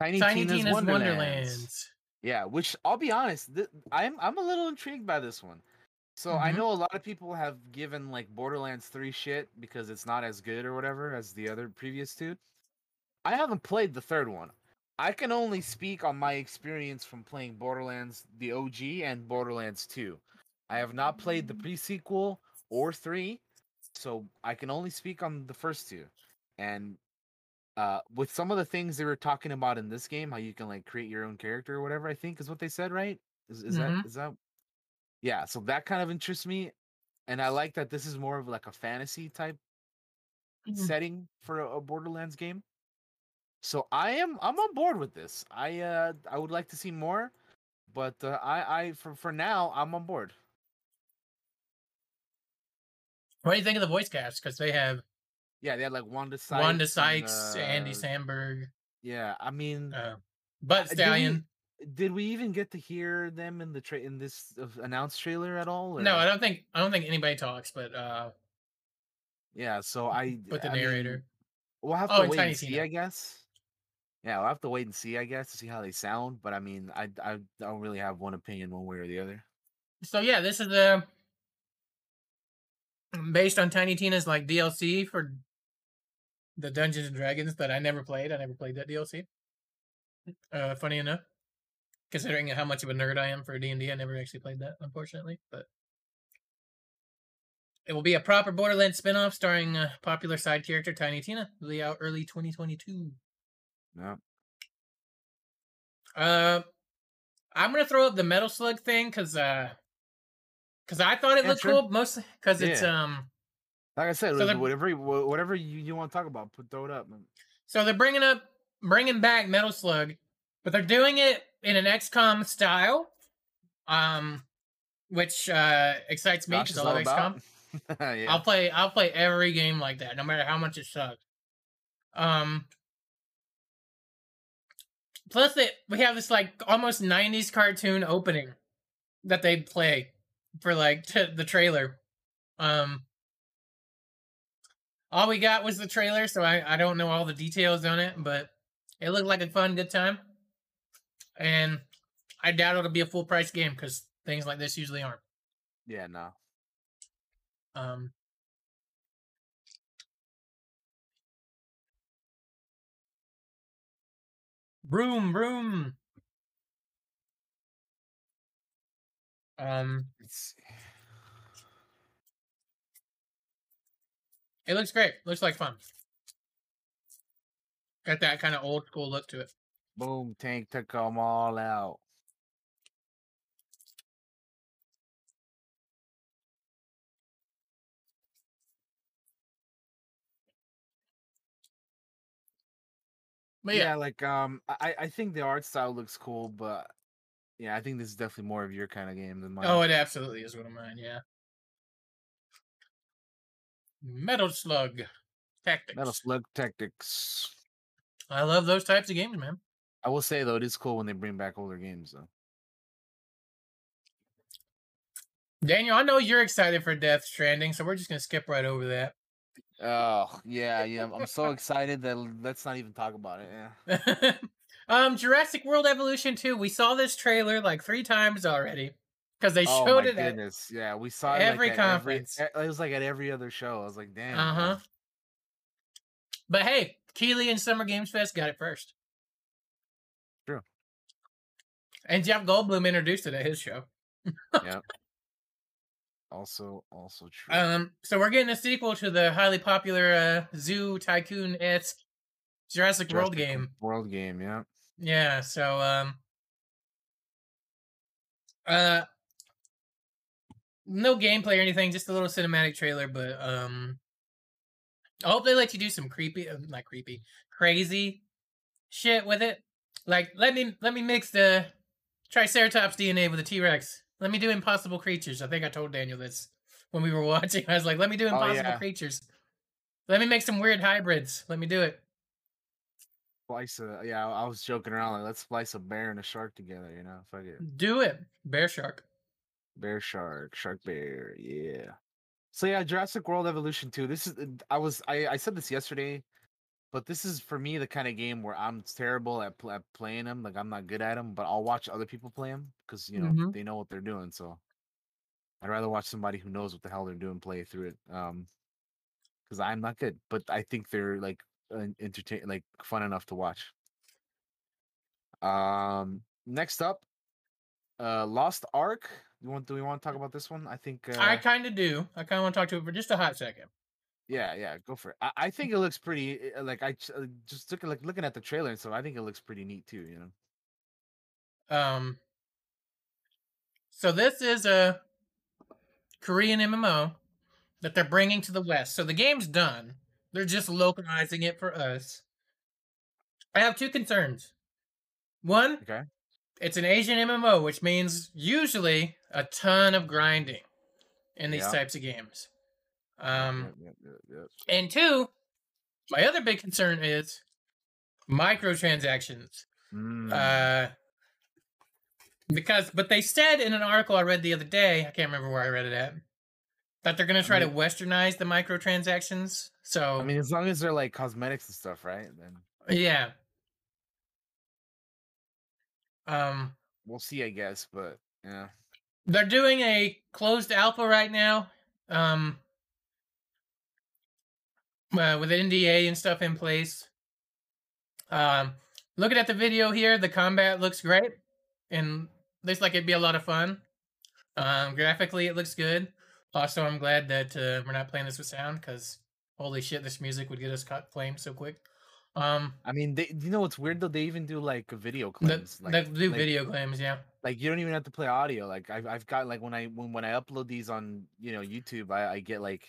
Tiny, Tiny Tina's, Tina's, Wonderlands. Wonderlands. Yeah, which I'll be honest, th- I'm I'm a little intrigued by this one. So I Mhm. know a lot of people have given like Borderlands 3 shit because it's not as good or whatever as the other previous two. I haven't played the third one. I can only speak on my experience from playing Borderlands the OG and Borderlands 2. I have not played the pre-sequel or 3, so I can only speak on the first two. And uh with some of the things they were talking about in this game, how you can like create your own character or whatever, I think is what they said, right? Is is Mhm. that is that yeah, so that kind of interests me. And I like that this is more of like a fantasy type Mhm. setting for a, a Borderlands game. So I am I'm on board with this. I uh I would like to see more, but uh, I I for for now I'm on board. What do you think of the voice cast? Because they have Yeah, they had like Wanda Sykes. Wanda and, Sykes, Andy uh, Samberg, Yeah, I mean, uh, Butt did we- Stallion. did we even get to hear them in the tra- in this uh, announced trailer at all? No, I don't think I don't think anybody talks, but uh, Yeah, so I. but the I mean, narrator. we'll have Oh, to wait Tiny and see, Tina. I guess. Yeah, we'll have to wait and see, I guess, to see how they sound. But I mean, I I don't really have one opinion one way or the other. So yeah, this is the based on Tiny Tina's like DLC for the Dungeons and Dragons that I never played. I never played that DLC. Uh, funny enough, considering how much of a nerd I am for D and I never actually played that, unfortunately. But it will be a proper Borderlands spinoff starring uh, popular side character Tiny Tina. Will be out early 2022. Yeah. Uh, I'm gonna throw up the Metal Slug thing because uh, because I thought it Yeah, looked sure. cool mostly because it's um. Like I said, So whatever you- whatever you, you want to talk about, put throw it up. man. So they're bringing up, bringing back Metal Slug, but they're doing it in an XCOM style, um, which uh, excites me because I love XCOM. *laughs* yeah. I'll play, I'll play every game like that, no matter how much it sucks. Um, plus it we have this like almost 90s cartoon opening that they play for like t- the trailer. Um all we got was the trailer, so I, I don't know all the details on it, but it looked like a fun, good time. And I doubt it'll be a full price game because things like this usually aren't. Yeah, no. Um, broom, broom. Um, It looks great. Looks like fun. Got that kind of old school look to it. boom tank took them all out. But yeah. yeah, like um I I think the art style looks cool, but yeah, I think this is definitely more of your kind of game than oh, mine. oh, it absolutely is one of mine. Yeah. Metal Slug Tactics. Metal Slug Tactics. I love those types of games, man. I will say though, it is cool when they bring back older games though. Daniel, I know you're excited for Death Stranding, so we're just gonna skip right over that. Oh yeah, yeah. I'm so *laughs* excited that let's not even talk about it. Yeah. *laughs* um, Jurassic World Evolution 2. We saw this trailer like three times already because they oh showed it at goodness. Yeah, we saw it every like, conference. e- it was like at every other show. I was like, damn. Uh huh. But hey, Keighley and Summer Games Fest got it first. True. And Jeff Goldblum introduced it at his show. Yeah. Also, also *laughs* true. Um, so we're getting a sequel to the highly popular uh, Zoo Tycoon esque Jurassic World game. World game. Yeah. Yeah, so um uh no gameplay or anything, just a little cinematic trailer, but um I hope they let you do some creepy uh, not creepy, crazy shit with it. Like let me let me mix the Triceratops DNA with the T-Rex. Let me do impossible creatures. I think I told Daniel this when we were *laughs* watching. I was like, let me do Oh, impossible yeah. creatures. Let me make some weird hybrids. Let me do it. Splice a, yeah, I was joking around like let's splice a bear and a shark together, you know. Fuck it. Do it. Bear shark. Bear shark, shark bear, yeah. So yeah, Jurassic World Evolution 2. This is I was I, I said this yesterday, but this is for me the kind of game where I'm terrible at, pl- at playing them. Like I'm not good at them, but I'll watch other people play them because you know Mhm. they know what they're doing. So I'd rather watch somebody who knows what the hell they're doing play through it. Um, because I'm not good, but I think they're like entertain like fun enough to watch. Um, next up, uh, Lost Ark. You want? Do we want to talk about this one? I think. Uh, I kind of do. I kind of want to talk to it for just a hot second. Yeah, yeah, go for it. I, I think it looks pretty. uh, Like I uh, just took like looking at the trailer and stuff. I think it looks pretty neat too. You know. Um, so this is a Korean MMO that they're bringing to the West. So the game's done. They're just localizing it for us. I have two concerns. One, Okay. it's an Asian MMO, which means usually a ton of grinding in these Yeah. types of games. Um, yep, yep. and two, my other big concern is microtransactions. Mm, Uh, because, but they said in an article I read the other day, I can't remember where I read it at, that they're going to try to westernize the microtransactions. So, I mean, as long as they're like cosmetics and stuff, right? Then yeah. Um, we'll see, I guess. But yeah, they're doing a closed alpha right now. Um, uh, with NDA and stuff in place. Um, looking at the video here, the combat looks great and looks like it'd be a lot of fun. Um, graphically, it looks good. Also, I'm glad that uh, we're not playing this with sound because holy shit, this music would get us caught flamed so quick. Um, I mean, they, you know what's weird though? They even do like video claims. the like, do like, video claims, yeah. like you don't even have to play audio. Like I've I've got like when I when when I upload these on you know YouTube, I, I get like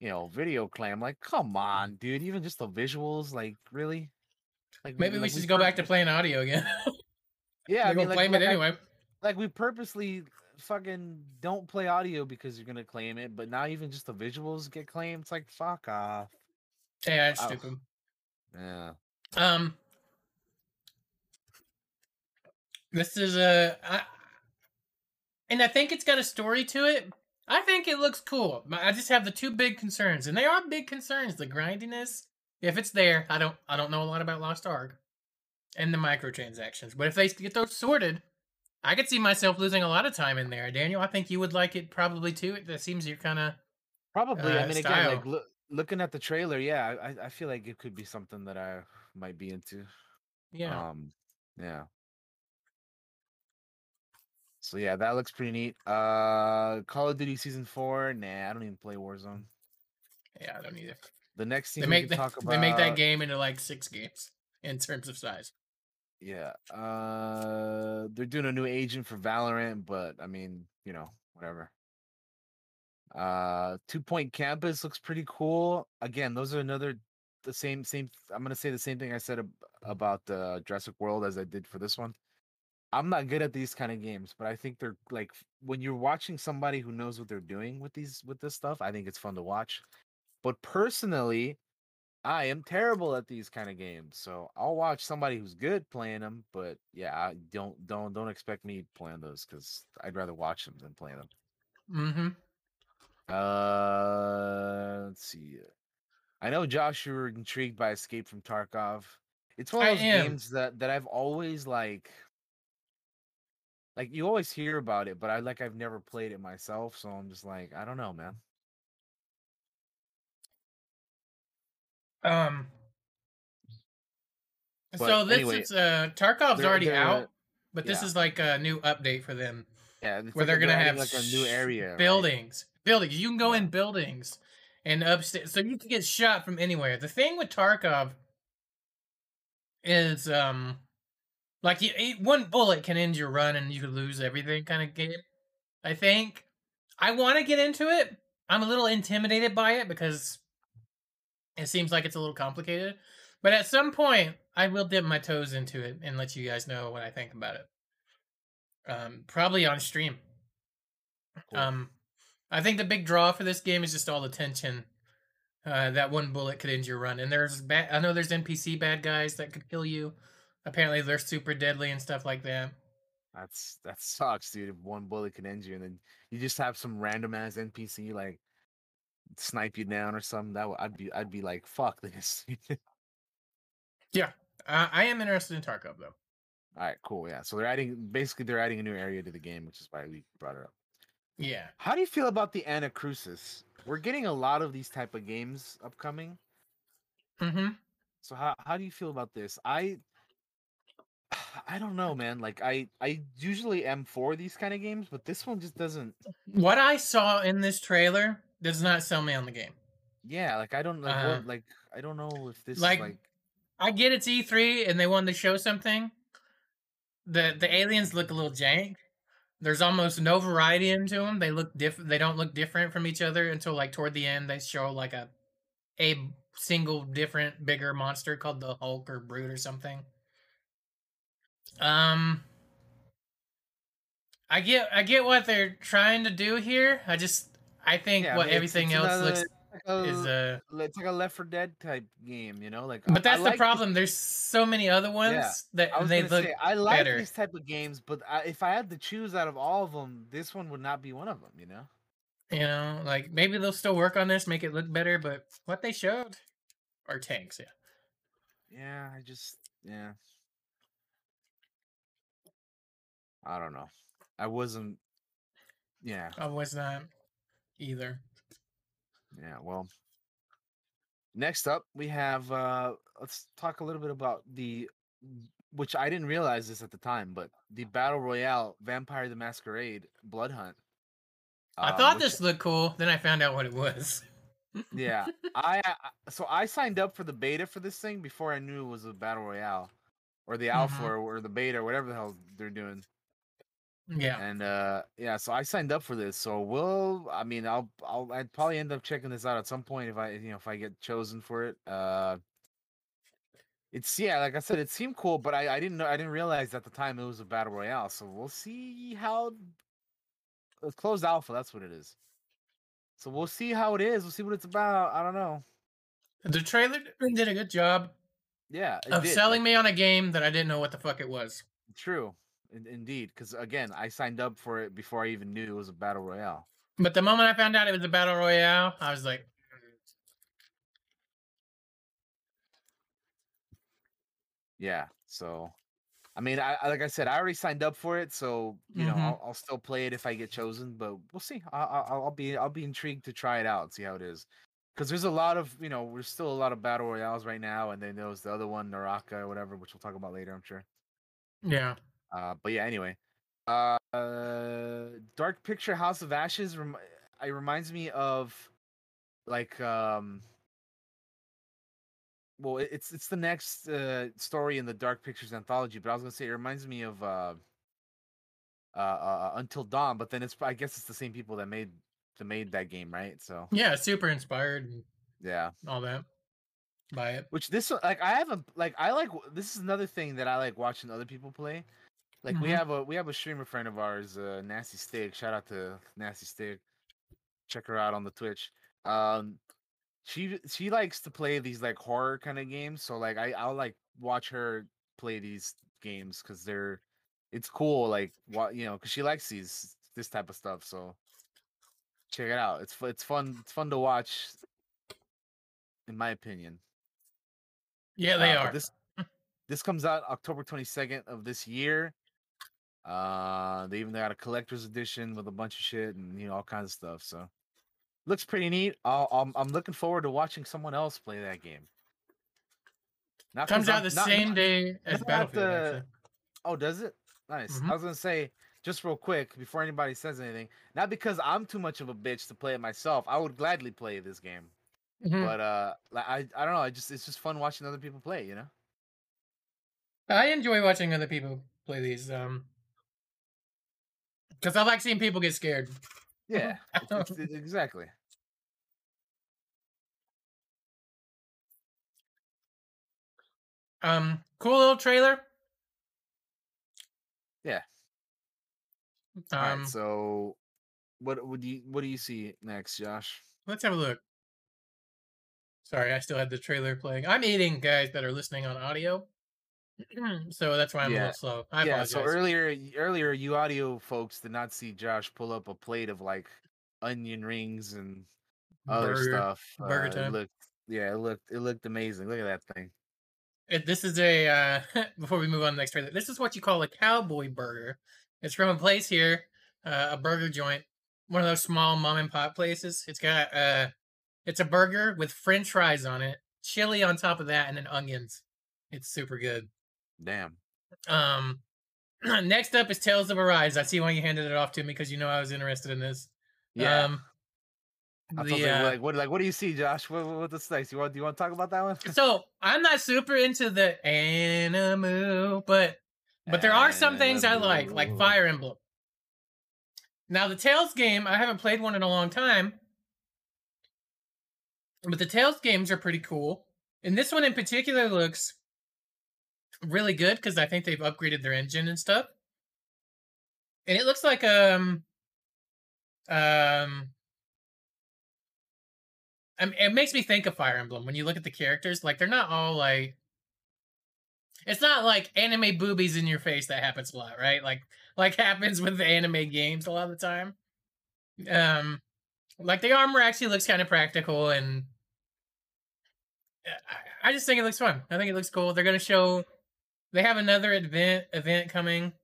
you know video claim. Like, come on, dude. Even just the visuals, like really. Like Maybe we like, should just go back to playing audio again. *laughs* Yeah, I mean, like, claim it I- anyway. like we purposely fucking don't play audio because you're gonna claim it, but now even just the visuals get claimed. It's like fuck off. Yeah, it's Oh. stupid. Yeah. Um, This is a, I, and I think it's got a story to it. I think it looks cool. I just have the two big concerns, and they are big concerns. The grindiness, if it's there, I don't, I don't know a lot about Lost Ark, and the microtransactions. But if they get those sorted, I could see myself losing a lot of time in there. Daniel, I think you would like it probably too. That seems your kind of Probably. I uh, mean, again, like look, looking at the trailer, yeah, I, I feel like it could be something that I might be into. yeah. Um, yeah. So yeah, that looks pretty neat. Uh, Call of Duty Season Four. Nah, I don't even play Warzone. Yeah, I don't either. The next thing They we make can that, talk about. *laughs* they make that game into like six games in terms of size. Yeah. Uh, they're doing a new agent for Valorant, but I mean, you know, whatever. Uh, Two Point Campus looks pretty cool. Again, those are another the same same. I'm gonna say the same thing I said ab- about uh, Jurassic World as I did for this one. I'm not good at these kind of games, but I think they're like when you're watching somebody who knows what they're doing with these with this stuff. I think it's fun to watch. But personally, I am terrible at these kind of games, so I'll watch somebody who's good playing them. But yeah, I don't don't don't expect me playing those because I'd rather watch them than play them. Mm-hmm. Uh, let's see. I know Josh, you were intrigued by Escape from Tarkov. It's one of those games that that I've always like. Like you always hear about it, but I like I've never played it myself, so I'm just like I don't know, man. Um. But so this anyway, is uh Tarkov's they're- already they're, out, but this is like a new update for them Yeah, where like they're gonna have like a new area, right? buildings, buildings. You can go Yeah. in buildings and upstairs, so you can get shot from anywhere. The thing with Tarkov is um like you, one bullet can end your run and you could lose everything kind of game. I think I want to get into it. I'm a little intimidated by it because it seems like it's a little complicated. But at some point, I will dip my toes into it and let you guys know what I think about it. Um, probably on stream. Cool. Um, I think the big draw for this game is just all the tension. Uh, that one bullet could end your run, and there's bad. I know there's NPC bad guys that could kill you. Apparently, they're super deadly and stuff like that. That's that sucks, dude. If one bullet can end you, and then you just have some random ass NPC like snipe you down or something. That would, I'd be I'd be like, fuck this. *laughs* Yeah, uh, I am interested in Tarkov though. All right, cool. Yeah. So they're adding basically they're adding a new area to the game, which is why we brought it up. Yeah, How do you feel about the Anacrusis? We're getting a lot of these type of games upcoming. mm-hmm. So how how do you feel about this? I *sighs* I don't know, man. Like I I usually am for these kind of games, but this one just doesn't. What I saw in this trailer does not sell me on the game. Yeah, like I don't like Uh, what like I don't know if this like- is like I get it's E3 and they wanted to show something. The the aliens look a little jank. There's almost no variety into them. They look different. They don't look different from each other until like toward the end they show like a a single different bigger monster called the Hulk or Brute or something. Um I get I get what they're trying to do here. I just I think yeah, I what mean, it's- everything it's else looks like is a- it's like a Left 4 Dead type game, you know. Like, I- but I that's the like problem. There's so many other ones that I was they look say I like better. these type of games, but I, if I had to choose out of all of them, this one would not be one of them. You know. You know, like maybe they'll still work on this, make it look better, but what they showed are tanks, yeah. Yeah, I just yeah. I don't know. I wasn't. Yeah, I was not either. yeah. Well, next up we have. uh Let's talk a little bit about the, which I didn't realize this at the time, but the battle royale Vampire the Masquerade Blood Hunt. I um, thought this looked cool, then I found out what it was. yeah *laughs* I, I so i signed up for the beta for this thing before i knew it was a battle royale or the alpha Mhm. or, or the beta or whatever the hell they're doing Yeah. and uh yeah so i signed up for this so we'll i mean i'll i'll i'd probably end up checking this out at some point if i you know if i get chosen for it uh it's yeah like i said it seemed cool but i i didn't know i didn't realize at the time it was a battle royale so we'll see how it's closed alpha that's what it is so we'll see how it is we'll see what it's about i don't know The trailer did a good job Yeah, it of did, selling me on a game that I didn't know what the fuck it was. True. In- indeed. Because again, I signed up for it before I even knew it was a battle royale. But the moment I found out it was a battle royale, I was like, Yeah. So, I mean, I like I said, I already signed up for it, so you know, Mhm. I'll, I'll still play it if I get chosen. But we'll see. I, I, I'll I'll be I'll be intrigued to try it out, and see how it is. Because there's a lot of you know, there's still a lot of battle royales right now, and then there was the other one, Naraka or whatever, which we'll talk about later, I'm sure. yeah. Uh, but yeah, anyway, uh, Dark Picture House of Ashes. Rem- it reminds me of like um. Well, it's it's the next uh, story in the Dark Pictures anthology, but I was gonna say it reminds me of uh, uh, uh, Until Dawn, but then it's I guess it's the same people that made that made that game, right? So Yeah, super inspired and yeah, all that by it. which this like I haven't like I like this is another thing that I like watching other people play. Like we Mhm. have a we have a streamer friend of ours, uh, Nasty Stick. Shout out to Nasty Stick. Check her out on the Twitch. Um, she she likes to play these like horror kind of games. So like I I'll like watch her play these games because they're it's cool. Like what you know because she likes these this type of stuff. So check it out. It's it's fun. It's fun to watch. In my opinion. Yeah, they Uh, are. This this comes out October 22nd of this year. Uh, they even got a collector's edition with a bunch of shit and you know all kinds of stuff. So looks pretty neat. I'll, I'm I'm looking forward to watching someone else play that game. Not Comes out I'm- the not- same not- day as Battlefield. the- Oh, does it? Nice. Mhm. I was gonna say just real quick before anybody says anything. Not because I'm too much of a bitch to play it myself. I would gladly play this game, Mhm. but uh, like I I don't know. I just it's just fun watching other people play. You know. I enjoy watching other people play these. Um, because I like seeing people get scared. Yeah. *laughs* it's- it's- exactly. Um, cool little trailer. Yeah. Um, All right, so what would you what do you see next, Josh? let's have a look. Sorry, I still had the trailer playing. I'm eating, guys that are listening on audio, *clears throat* so that's why I'm a little slow. I yeah, apologize. so earlier earlier you audio folks did not see Josh pull up a plate of like onion rings and other Burger- stuff. burger Uh, it time. looked yeah, it looked it looked amazing. Look at that thing. It, this is a uh, *laughs* before we move on to the next trailer. This is what you call a cowboy burger. It's from a place here, uh, a burger joint, one of those small mom and pop places. It's got uh, it's a burger with French fries on it, chili on top of that, and then onions. It's super good. Damn. Um, *clears throat* next up is Tales of Arise. I see why you handed it off to me because you know I was interested in this. Yeah. Um, I the, like, uh, like what like what do you see, Josh? What what, what this next? You want do you want to talk about that one? *laughs* so I'm not super into the animal, but but there are some things I like, like Fire Emblem. Now the Tales game, I haven't played one in a long time, but the Tales games are pretty cool. And this one in particular looks really good because I think they've upgraded their engine and stuff. And it looks like um um I mean, it makes me think of Fire Emblem when you look at the characters. Like they're not all like it's not like anime boobies in your face that happens a lot, right? Like like *laughs* happens with the anime games a lot of the time. Um like the armor actually looks kind of practical and I- I just think it looks fun. I think it looks cool. They're gonna show they have another event event coming.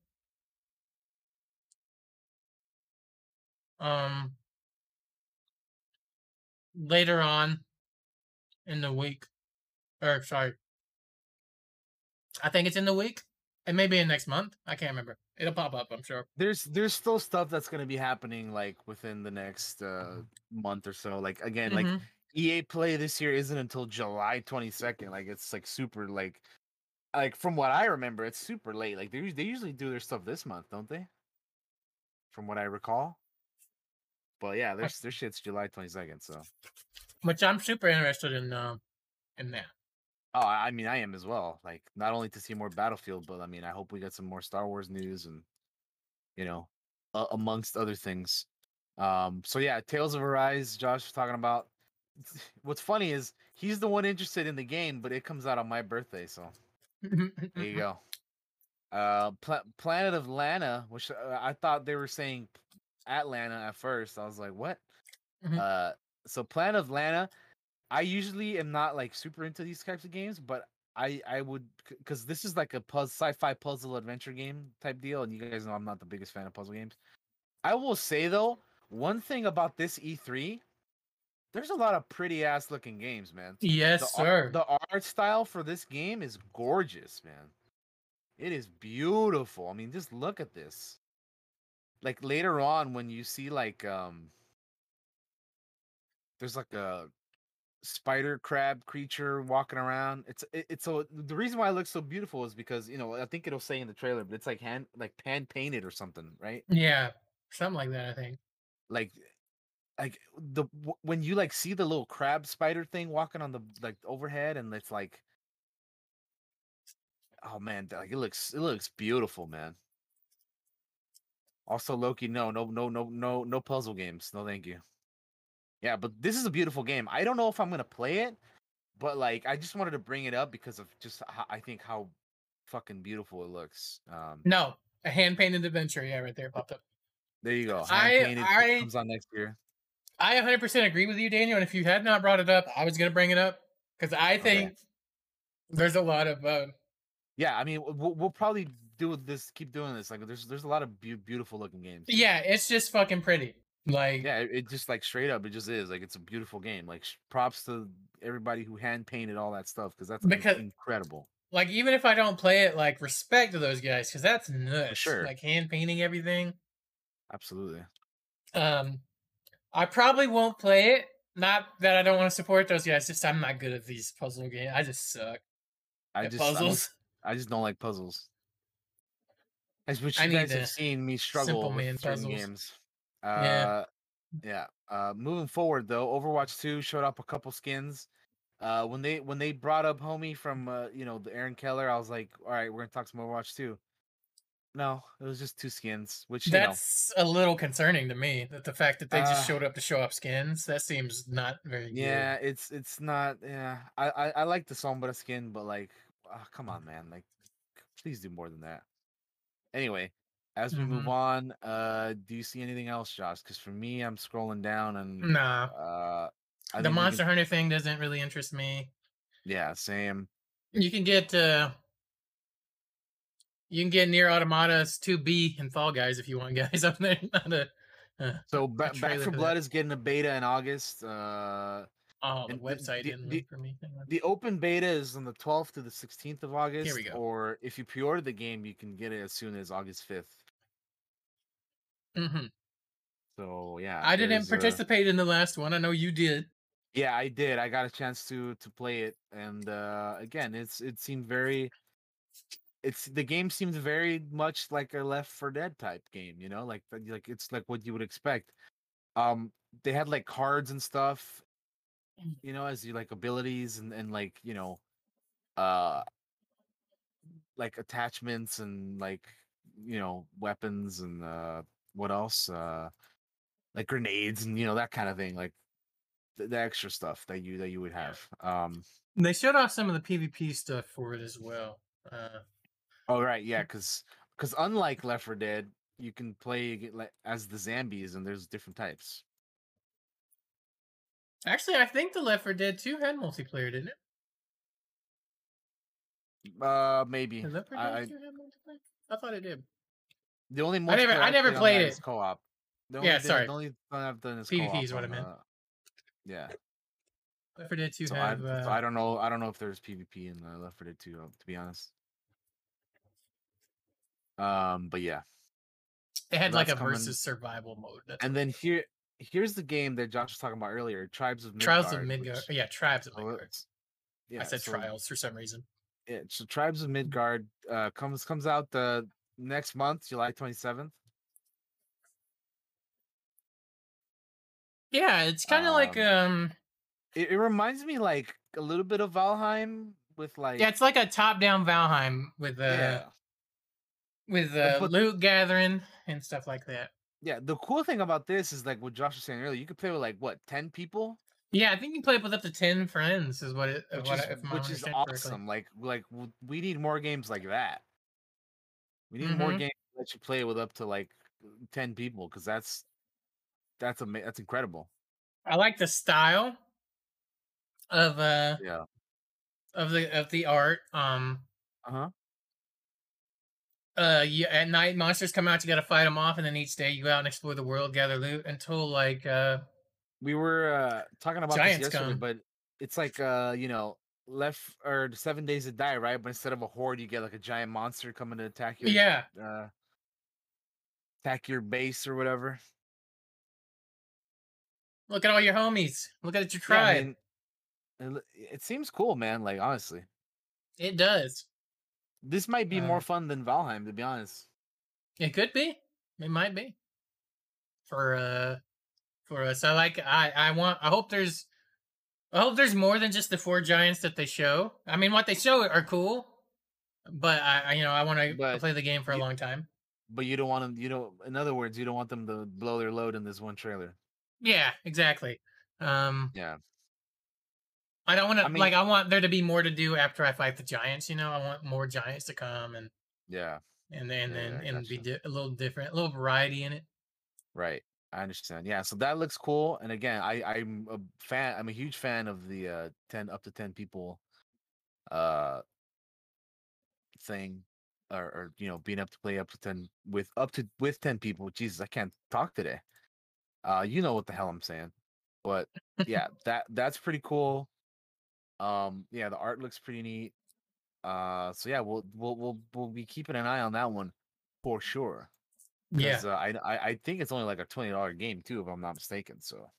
Um later on in the week. Or sorry. I think it's in the week. It may be in next month. I can't remember. It'll pop up, I'm sure. There's there's still stuff that's gonna be happening like within the next uh month or so. Like again, like Mhm. EA Play this year isn't until July 22nd. Like it's like super like like from what I remember, it's super late. Like they they usually do their stuff this month, don't they? From what I recall. But yeah, their their shit's July 22nd. So which I'm super interested in uh, in that. oh, I I mean I am as well. Like not only to see more Battlefield, but I mean I hope we get some more Star Wars news and you know uh, amongst other things. Um. So yeah, Tales of Arise. Josh was talking about. What's funny is he's the one interested in the game, but it comes out on my birthday, so *laughs* there you go. Uh, Pla- Planet of Lana, which uh, I thought they were saying Atlanta at first. I was like, what? Mhm. Uh, so Planet of Lana, I usually am not like super into these types of games, but I I would because this is like a puzzle sci-fi puzzle adventure game type deal, and you guys know I'm not the biggest fan of puzzle games. I will say though, one thing about this E3, there's a lot of pretty ass looking games, man. Yes, the, sir. Art, the art style for this game is gorgeous, man. It is beautiful. I mean, just look at this. Like later on, when you see like um, there's like a spider crab creature walking around. It's it, it's so the reason why it looks so beautiful is because you know I think it'll say in the trailer, but it's like hand like pan painted or something, right? yeah, something like that. I think. Like like the w- when you like see the little crab spider thing walking on the like overhead and it's like oh man like it looks it looks beautiful man also loki no no no no no no puzzle games no thank you yeah but this is a beautiful game i don't know if i'm gonna play it but like i just wanted to bring it up because of just how, i think how fucking beautiful it looks um No, a hand painted adventure. Yeah, right there popped up. there you go I- Hand-painted, I- comes on next year I 100% agree with you, Daniel. And if you had not brought it up, I was going to bring it up because I Okay. think there's a lot of. Uh, yeah i mean we'll, we'll probably do this keep doing this like there's there's a lot of beau- beautiful looking games yeah, it's just fucking pretty. Like, Yeah, it, it just like straight up, it just is like it's a beautiful game. Like props to everybody who hand painted all that stuff because that's Because- incredible. like even if I don't play it, like respect to those guys because that's nuts. sure. Like hand painting everything. Absolutely. Um, I probably won't play it. Not that I don't want to support those guys. Just I'm not good at these puzzle games. I just suck I at just I, puzzles. *laughs* I just don't like puzzles. As which I you need guys have seen me struggle with certain games. Uh, Yeah. yeah. Uh, moving forward though, Overwatch Two showed up a couple skins. Uh, when they when they brought up homie from uh, you know the Aaron Keller, I was like, all right, we're gonna talk some Overwatch Two. No, it was just two skins, which you know. That's a little concerning to me. That the fact that they just Uh, showed up to show up skins that seems not very Yeah, it's it's not. Yeah, I I, I like the Sombra skin, but like, ah, come on, man, like, please do more than that. Anyway, as we move Mhm. on, uh, do you see anything else, Josh? Because for me, I'm scrolling down and good. Nah, uh, I the we can- Monster Hunter thing doesn't really interest me. yeah, same. You can get uh you can get Nier Automata's 2B and Fall Guys if you want guys *laughs* on there. Not a, uh, So ba- Back 4. Blood is getting a beta in August. Uh, oh, the website the- didn't the- link for me. The open beta is on the 12th to the 16th of August. Here we go. Or if you pre-order the game, you can get it as soon as August 5th. Mhm. So yeah, I didn't participate in the last one. I know you did. Yeah, I did. I got a chance to to play it, and uh again, it's it seemed very. It's the game seems very much like a Left 4 Dead type game, you know, like like it's like what you would expect. Um, they had like cards and stuff, Mm. you know, as you like abilities and and like you know, uh, like attachments and like you know weapons and uh what else uh like grenades and you know that kind of thing like the, the extra stuff that you that you would have um They showed off some of the PvP stuff for it as well. Uh, oh right yeah because because unlike left 4 dead you can play as the zombies and there's different types actually, I think the Left 4 Dead 2 had multiplayer, didn't it? uh maybe 4 Dead I, I 2 had multiplayer? I thought it did. the only I never- I never played it. co-op Yeah, thing- sorry. the only thing i've done is PvP is what I meant. uh, yeah Left 4 Dead 2 so, have. I, uh, so I don't know i don't know if there's pvp in uh, left 4 dead 2 uh, to be honest um but yeah They had So like a coming- versus survival mode. That's and then here here's the game that josh was talking about earlier tribes of midgard Trials of which- Midgard. Yeah, Tribes of Midgard. yeah, I said so- trials for some reason. yeah, so tribes of midgard uh comes comes out the next month july 27th Yeah, it's kind of like um, it, it reminds me like a little bit of valheim with like yeah, it's like a top-down Valheim with a yeah with uh, but- loot gathering and stuff like that. yeah the cool thing about this is like what josh was saying earlier you could play with like what 10 people Yeah, I think you can play with up to ten friends. Is what it. which what is, I- which is understand correctly. awesome like like we need more games like that We need more Mhm. games that you play with up to like ten people because that's that's ama- that's incredible. I like the style of uh Yeah. of the of the art. Um, Uh huh. Uh, you, at night monsters come out. You got to fight them off, and then each day you go out and explore the world, gather loot until like uh We were uh talking about Giants this yesterday, come. but it's like uh you know left or seven days to die, right? But instead of a horde, you get like a giant monster coming to attack you yeah. uh attack your base or whatever. Look at all your homies. Look at your Yeah, tribe. I mean, it, it seems cool, man. Like honestly, it does. This might be Uh, more fun than Valheim, to be honest. It could be. It might be. For uh for us. I like I I want I hope there's I hope there's more than just the four giants that they show. I mean what they show are cool, but I, I you know, I want to play the game for a long time. But you don't want them. You don't. In other words, you don't want them to blow their load in this one trailer. Yeah, exactly. Um Yeah. I don't want to I mean- like I want there to be more to do after I fight the giants, you know. I want more giants to come and Yeah. and then Yeah, then yeah, and be di- a little different, a little variety in it. Right. I understand. Yeah. So that looks cool. And again, I I'm a fan. I'm a huge fan of the uh ten up to ten people uh thing. Or, or you know being up to play up to 10 with up to with 10 people jesus i can't talk today uh you know what the hell i'm saying but yeah that that's pretty cool um yeah the art looks pretty neat uh so yeah we'll we'll we'll, we'll be keeping an eye on that one for sure Yeah, uh, I, I I think it's only like a twenty dollar game too, if I'm not mistaken. So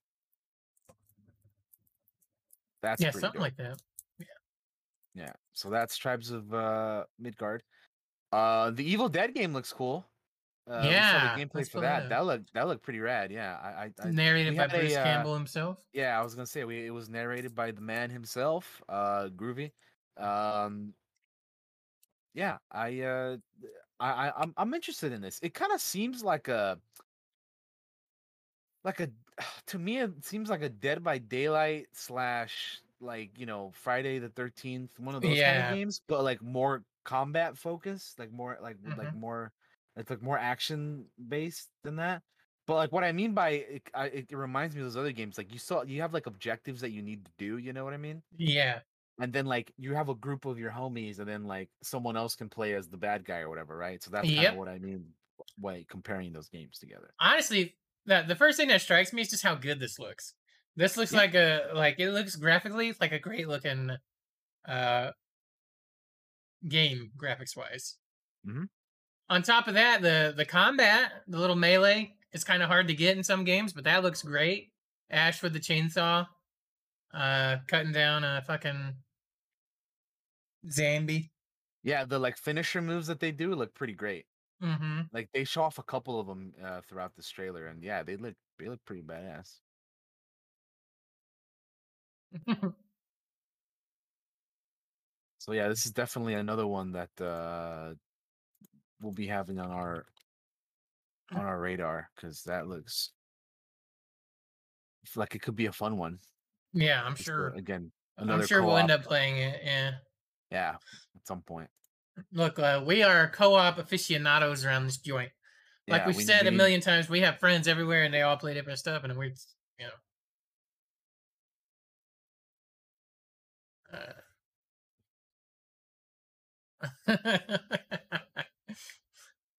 that's Yeah, something dope. like that. yeah. So that's Tribes of uh, Midgard. Uh, the Evil Dead game looks cool. Uh, Yeah, the gameplay for that. that That looked that looked pretty rad. Yeah, I, I, I Narrated by had a, Bruce uh, Campbell himself. yeah, I was gonna say we it was narrated by the man himself, uh, Groovy. Um, yeah, I uh, I, I I'm I'm interested in this. It kind of seems like a like a *sighs* to me it seems like a Dead by Daylight slash like you know Friday the Thirteenth, one of those kind of games, but like more combat focused, like more like with, like more it's like more action based than that. But like what I mean by it, I, it reminds me of those other games. Like you saw, you have like objectives that you need to do. You know what I mean? Yeah. And then like you have a group of your homies, and then like someone else can play as the bad guy or whatever, right? So that's kind Yep. of what I mean by comparing those games together. Honestly, the the first thing that strikes me is just how good this looks. This looks Yeah. like a like it looks graphically like a great looking uh game graphics wise. Mhm. On top of that, the the combat, the little melee, is kind of hard to get in some games, but that looks great. Ash with the chainsaw, uh, cutting down a fucking zombie. Yeah, the like finisher moves that they do look pretty great. Mm-hmm. Like they show off a couple of them uh, throughout this trailer, and yeah, they look they look pretty badass. *laughs* So yeah, this is definitely another one that uh we'll be having on our on our radar because that looks like it could be a fun one. yeah, I'm sure. again, another I'm sure we'll end up playing it. Yeah. Yeah, at some point. Look, uh, we are co-op aficionados around this joint. Like Yeah, we've we- said we a million times, we have friends everywhere, and they all play different stuff, and we're, you know. Uh, *laughs* *laughs* *laughs*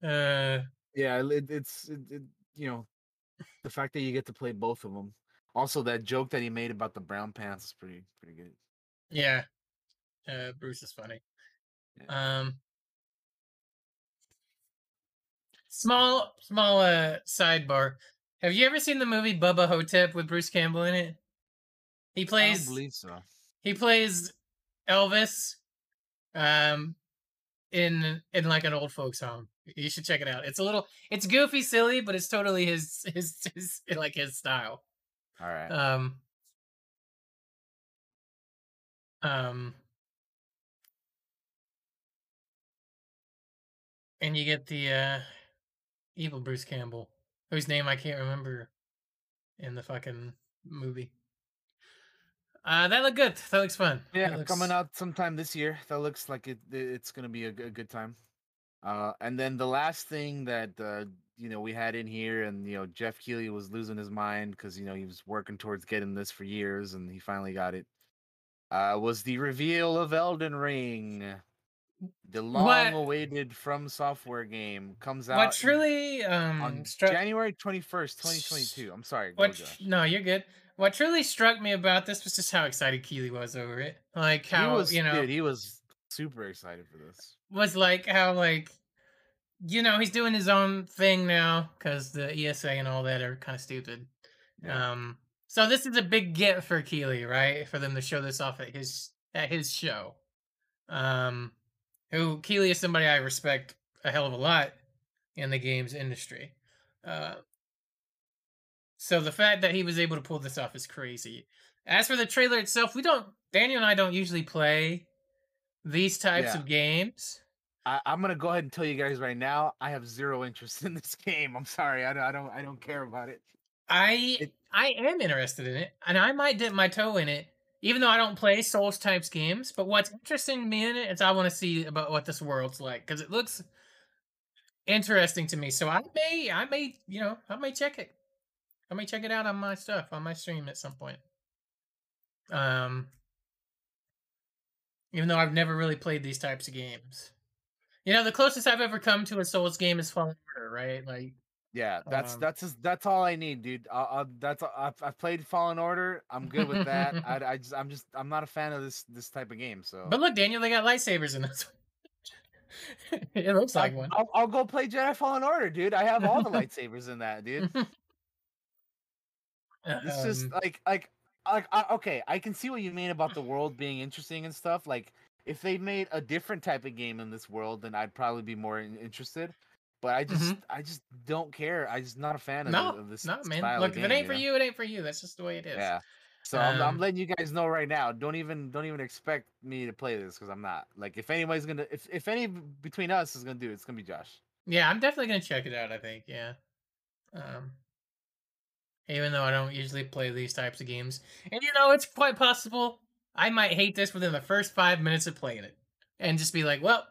uh, Yeah, it, it's it, it, you know the fact that you get to play both of them. Also, that joke that he made about the brown pants is pretty pretty good. yeah. Uh, Bruce is funny. Um, small, small, uh, sidebar. Have you ever seen the movie Bubba Ho-Tep with Bruce Campbell in it? He plays. believe so. he plays Elvis um in in like an old folks home. You should check it out. It's a little it's goofy silly, but it's totally his his, his *laughs* like his style. All right. Um um and you get the uh evil Bruce Campbell, whose name I can't remember in the fucking movie. Uh that looked good. That looks fun. yeah, That looks- coming out sometime this year. That looks like it. It's gonna be a good time. Uh, and then the last thing that uh, you know we had in here, and you know Geoff Keighley was losing his mind because you know he was working towards getting this for years, and he finally got it. Uh, was the reveal of Elden Ring, the long-awaited From Software game, comes out. What truly um on struck January twenty first, twenty twenty two. I'm sorry. What Josh. no, you're good. What truly struck me about this was just how excited Keighley was over it. Like He how was, you know dude, he was super excited for this. was like how like you know he's doing his own thing now because the ESA and all that are kind of stupid. Yeah. Um, so this is a big get for Keighley, right? For them to show this off at his at his show. Um, who Keighley is somebody I respect a hell of a lot in the games industry. Uh, so the fact that he was able to pull this off is crazy. As for the trailer itself, we don't. Daniel and I don't usually play these types Yeah. of games. I, I'm gonna go ahead and tell you guys right now. I have zero interest *laughs* in this game. I'm sorry. I don't. I don't. I don't care about it. I It- I am interested in it, and I might dip my toe in it, even though I don't play Souls types games. But what's interesting to me in it is I want to see about what this world's like because it looks interesting to me. So I may, I may, you know, I may check it. I may check it out on my stuff on my stream at some point. Um, even though I've never really played these types of games. You know, the closest I've ever come to a Souls game is Fallen Order, right? Like, Yeah, that's Um, that's just, that's all I need, dude. I, I, that's I've, I've played Fallen Order. I'm good with that. *laughs* I, I just I'm just I'm not a fan of this this type of game. So But look, Daniel, they got lightsabers in this one. *laughs* it looks like one. I'll, I'll go play Jedi Fallen Order, dude. I have all the *laughs* lightsabers in that, dude. It's just Um, like like like I, okay, I can see what you mean about the world being interesting and stuff. Like if they made a different type of game in this world, then I'd probably be more interested. But I just I just don't care. I'm just not a fan of, no, the, of this no, man. Look, if game, it ain't for know? you, it ain't for you. That's just the way it is. Yeah. So I'm, I'm Um, letting you guys know right now. Don't even don't even expect me to play this because I'm not. Like if anybody's gonna if if any between us is gonna do it, it's gonna be Josh. Yeah, I'm definitely gonna check it out. I think, yeah. Um, even though I don't usually play these types of games, and you know, it's quite possible I might hate this within the first five minutes of playing it, and just be like, "Well,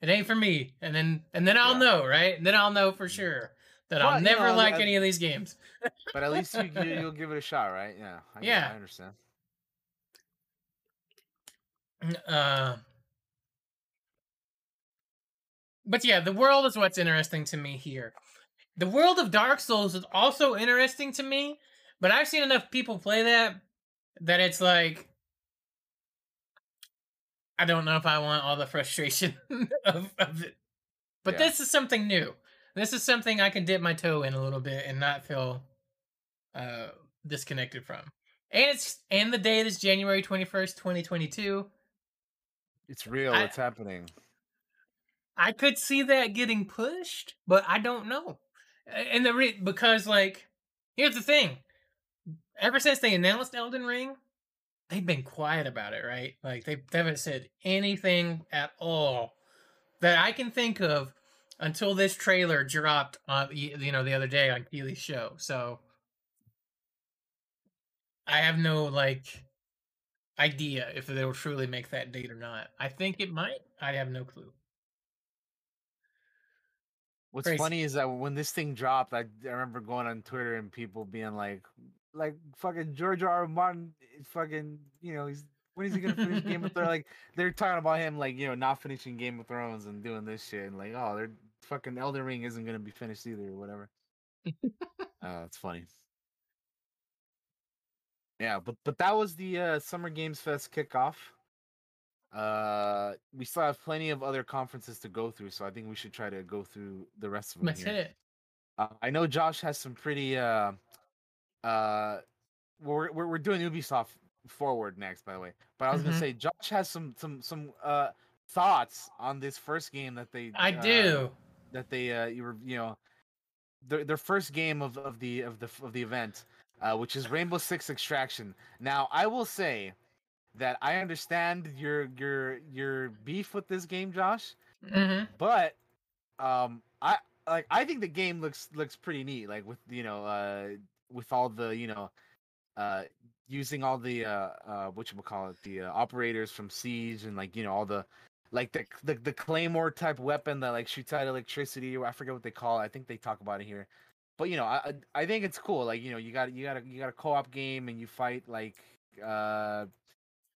it ain't for me," and then and then I'll Yeah. know, right? And then I'll know for sure that I'll Well, you never know, like uh, any of these games. But at least you, you *laughs* you'll give it a shot, right? Yeah. I, Yeah. I understand. Uh, but yeah, the world is what's interesting to me here. The world of Dark Souls is also interesting to me, but I've seen enough people play that that it's like I don't know if I want all the frustration *laughs* of, of it. But Yeah. this is something new. This is something I can dip my toe in a little bit and not feel uh disconnected from. And it's and the date is January 21st, 2022. It's real. I- it's happening. I could see that getting pushed, but I don't know. And the re- because like here's the thing. Ever since they announced Elden Ring, they've been quiet about it, right? Like they, they haven't said anything at all that I can think of until this trailer dropped on you know the other day on Keighley's show. So I have no like idea if they will truly make that date or not. I think it might. I have no clue. What's crazy. funny is that when this thing dropped, I, I remember going on Twitter and people being like, like fucking George R. R. Martin, fucking, you know, he's when is he gonna finish Game of Thrones? *laughs* Like they're talking about him, like you know, not finishing Game of Thrones and doing this shit, and like, oh, they're fucking Elden Ring isn't gonna be finished either, or whatever. *laughs* uh, it's funny. Yeah, but but that was the uh, Summer Games Fest kickoff. Uh, we still have plenty of other conferences to go through, so I think we should try to go through the rest of them. That's here. it. Uh, I know Josh has some pretty. Uh, uh, we're, we're we're doing Ubisoft forward next, by the way. But I was Mhm. gonna say Josh has some some some uh thoughts on this first game that they. I uh, do. that they uh you were you know their their first game of of the of the of the event, uh, which is Rainbow Six Extraction. Now I will say that I understand your your your beef with this game, Josh hmm but um i like i think the game looks looks pretty neat like with you know uh with all the you know uh using all the uh uh what you call it the uh, operators from siege and like you know all the like the, the the claymore type weapon that like shoots out electricity. Or I forget what they call it. I think they talk about it here. But you know, I I I think it's cool. Like you know, you got you got a you got a co-op game and you fight like uh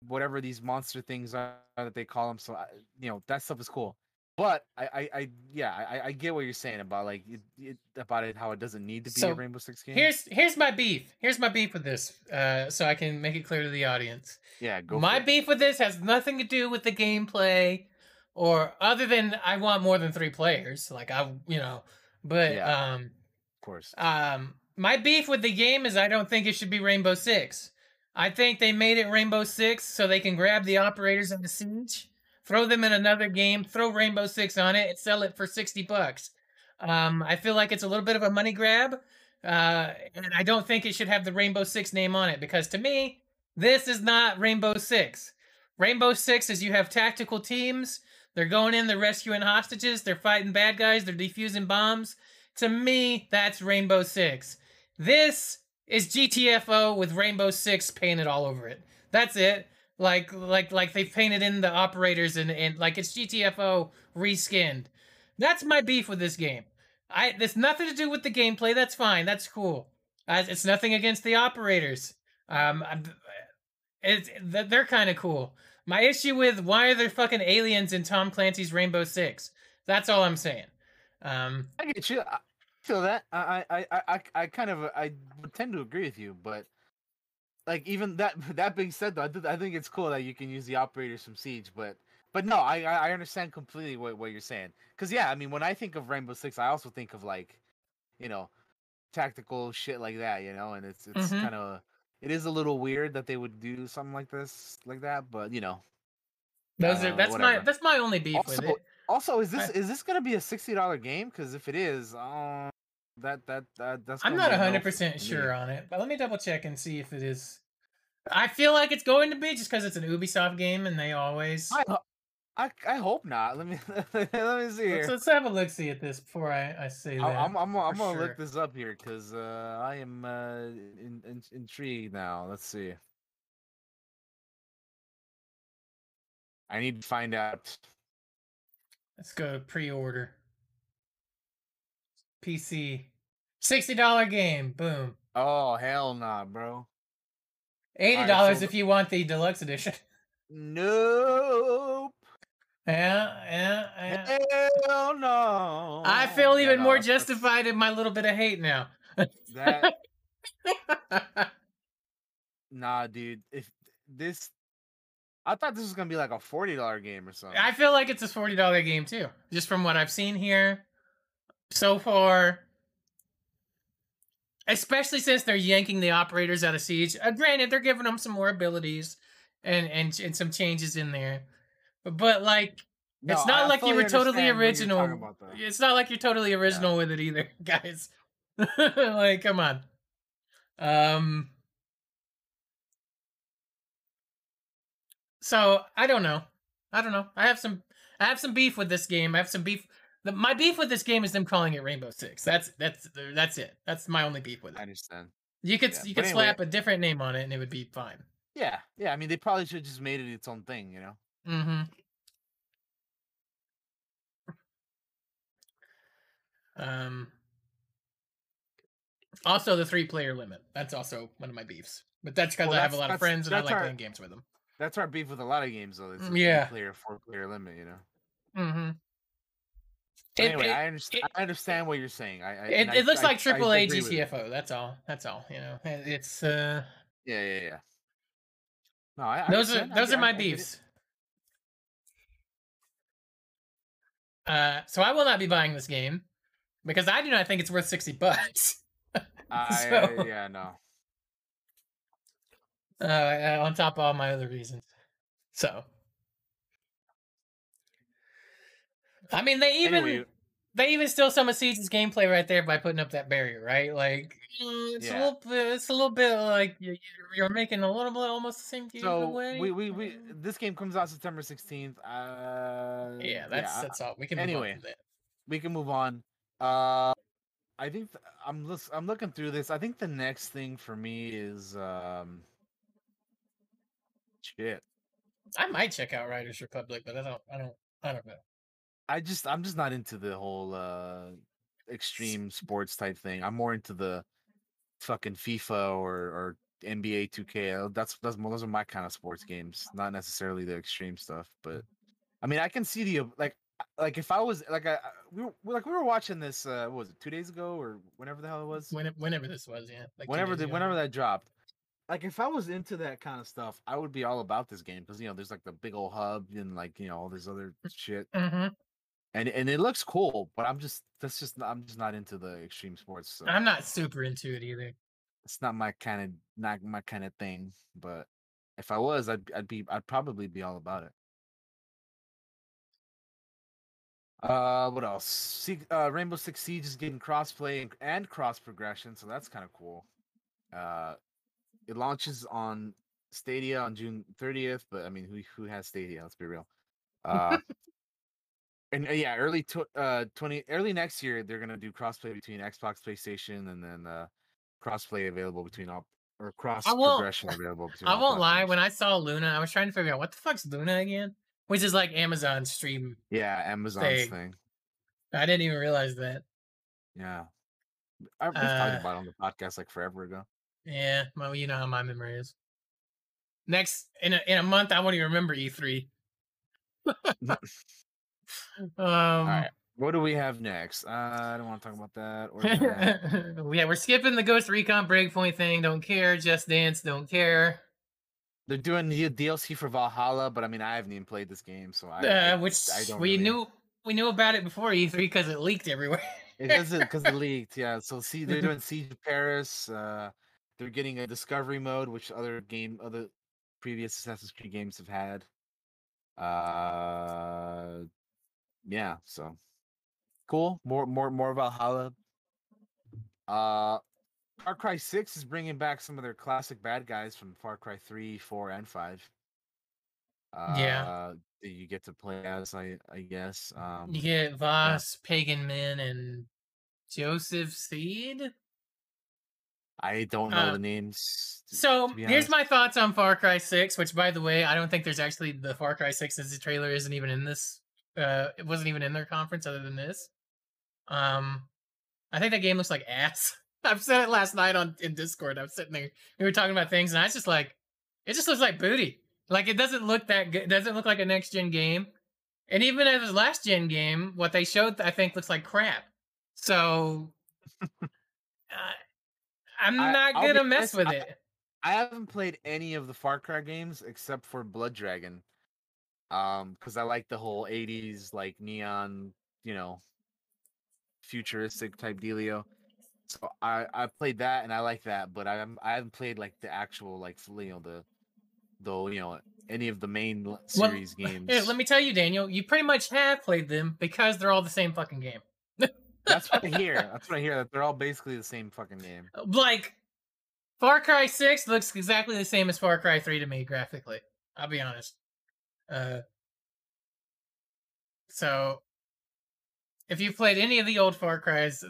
whatever these monster things are that they call them. So I, you know that stuff is cool. But I, I, I yeah, I, I get what you're saying about like it, it, about it how it doesn't need to be So, a Rainbow Six game. Here's here's my beef. Here's my beef with this. Uh, so I can make it clear to the audience. yeah, go. my beef with this has nothing to do with the gameplay, or other than I want more than three players. Like I, you know, but Yeah. um, of course. um, my beef with the game is I don't think it should be Rainbow Six. I think they made it Rainbow Six so they can grab the operators of the siege, throw them in another game, throw Rainbow Six on it, and sell it for sixty bucks. Um, I feel like it's a little bit of a money grab, uh, and I don't think it should have the Rainbow Six name on it because to me, this is not Rainbow Six. Rainbow Six is you have tactical teams. They're going in, they're rescuing hostages, they're fighting bad guys, they're defusing bombs. To me, that's Rainbow Six. This is GTFO with Rainbow Six painted all over it. That's it. Like like like they painted in the operators and, and like it's GTFO reskinned. That's my beef with this game. I there's nothing to do with the gameplay. That's fine. That's cool. Uh, it's nothing against the operators. Um, it's th- they're kind of cool. My issue with why are there fucking aliens in Tom Clancy's Rainbow Six? That's all I'm saying. Um, I get you. I feel that. I I I I, I kind of I would tend to agree with you, but like even that *laughs* that being said, though, I, th- I think it's cool that you can use the operators from Siege, but but no, I I I understand completely what what you're saying. Cause yeah, I mean, when I think of Rainbow Six, I also think of like, you know, tactical shit like that, you know, and it's it's Mhm. kind of it is a little weird that they would do something like this like that, but you know. those Uh, are that's my that's my only beef with it. Also, is this I- is this gonna be a sixty dollar game? Because if it is, um, that that that that's. I'm not a hundred percent sure on it, but let me double check and see if it is. I feel like it's going to be just because it's an Ubisoft game and they always. I, I I hope not. Let me *laughs* let me see Let's, here. let's have a look see at this before I, I say that. I'm I'm I'm gonna sure. look this up here because uh, I am uh, in, in, intrigued now. Let's see. I need to find out. Let's go pre-order. PC, sixty dollar game. Boom. Oh hell nah, bro. Eighty Alright, dollars so if you want the deluxe edition. *laughs* Nope. yeah, yeah, yeah. Hell no. I feel even no, more that's- justified in my little bit of hate now. That *laughs* nah, dude. If this, I thought this was gonna be like a forty dollar game or something. I feel like it's a forty dollar game too, just from what I've seen here so far. Especially since they're yanking the operators out of siege. Uh, granted, they're giving them some more abilities and and and some changes in there, but, but like No, it's not I like you were totally understand what you're talking original. It's not like you're totally original with it either, *laughs* guys. *laughs* like, come on. Um. So I don't know. I don't know. I have some. I have some beef with this game. I have some beef. The, my beef with this game is them calling it Rainbow Six. That's that's that's it. That's my only beef with it. I understand. You could yeah, you could anyway- slap a different name on it and it would be fine. Yeah, yeah. I mean, they probably should have just made it its own thing, you know. Mm-hmm. Um. Also, the three-player limit. That's also one of my beefs. But that's because Well, I have a lot of friends and I like our- playing games with them. That's our beef with a lot of games, though. It's a Mm, yeah. player, four player limit, you know. Mm-hmm. It, anyway, it, I understand. it- I understand what you're saying. I, I it, I- looks like triple A agree with it. GTFO. That's all. That's all. You know, it's uh. Yeah, yeah, yeah. No, I, those are those are my I get it. beefs. Uh, so I will not be buying this game because I do not think it's worth sixty bucks. *laughs* I, So- yeah, no. Uh, on top of all my other reasons. So, I mean, they even Anyway, they even steal some of Siege's gameplay right there by putting up that barrier, right? Like, mm, it's a little bit, it's a little bit like you're, you're making a little bit almost the same game so away. we, we we this game comes out September 16th. Uh, yeah, that's I- that's all. We can move anyway. we can move on. Uh, I think th- I'm I'm looking through this. I think the next thing for me is um, shit. I might check out Riders Republic, but I don't. I don't. I don't know. I just I'm just not into the whole uh extreme sports type thing. I'm more into the fucking FIFA or or NBA 2K. Uh, That's that's those are my kind of sports games, not necessarily the extreme stuff. But I mean, I can see the uh, like like if I was like I we were like we were watching this uh what was it two days ago or whenever the hell it was When, whenever this was, yeah. Like whenever the, ago. whenever that dropped. Like if I was into that kind of stuff, I would be all about this game because you know there's like the big old hub and like you know all this other shit Mhm. and and it looks cool, but I'm just that's just I'm just not into the extreme sports. So I'm not super into it either. it's not my kind of not my kind of thing. But if I was, I'd I'd be I'd probably be all about it. Uh, what else? See, uh, Rainbow Six Siege is getting crossplay and, and cross progression, so that's kind of cool. Uh, it launches on Stadia on June 30th, but I mean, who who has Stadia? Let's be real. Uh, *laughs* and uh, yeah, early tw- uh 20 early next year they're gonna do crossplay between Xbox, PlayStation, and then uh crossplay available between all or cross progression *laughs* available between. I won't lie. When I saw Luna, I was trying to figure out what the fuck's Luna again, which is like Amazon stream. yeah, Amazon's thing. thing. I didn't even realize that. Yeah, I, we've Uh, talked about it on the podcast like forever ago. Yeah, well, you know how my memory is. Next in a in a month, I won't even remember E3. *laughs* um, All right, what do we have next? Uh, I don't want to talk about that. Or that. *laughs* yeah, we're skipping the Ghost Recon Breakpoint thing. Don't care. Just Dance. Don't care. They're doing the DLC for Valhalla, but I mean, I haven't even played this game, so I, Uh, which I don't we really- knew we knew about it before E3 because it leaked everywhere. It doesn't because it *laughs* leaked. Yeah. So see, they're doing Siege of Paris. Uh, they're getting a discovery mode, which other game, other previous Assassin's Creed games have had. Uh, yeah. So cool. More, more, more Valhalla. Uh, Far Cry Six is bringing back some of their classic bad guys from Far Cry Three, Four, and Five. Uh, Yeah. that you get to play as, I, I guess. Um, you get Vaas, Pagan Min, and Joseph Seed. I don't know the names. t- So to here's my thoughts on Far Cry 6, which by the way, I don't think there's actually the Far Cry 6 as the trailer isn't even in this. Uh, it wasn't even in their conference other than this. Um, I think that game looks like ass. *laughs* I've said it last night on in Discord. I was sitting there, we were talking about things, and I was just like, it just looks like booty. Like it doesn't look that good. It doesn't look like a next gen game. And even as his last gen game, what they showed, I think, looks like crap. So, *laughs* uh, I'm I- not I'll gonna mess with I- it. I haven't played any of the Far Cry games except for Blood Dragon. Um, because I like the whole '80s like neon, you know, futuristic type dealio. So I I played that and I like that, but I haven't- I haven't played like the actual like you know the though you know any of the main l- Well, series games. *laughs* Here, let me tell you, Daniel, you pretty much have played them because they're all the same fucking game. That's what I hear. *laughs* That's what I hear. That they're all basically the same fucking game. Like, Far Cry 6 looks exactly the same as Far Cry 3 to me graphically. I'll be honest. Uh, so, if you've played any of the old Far Cries,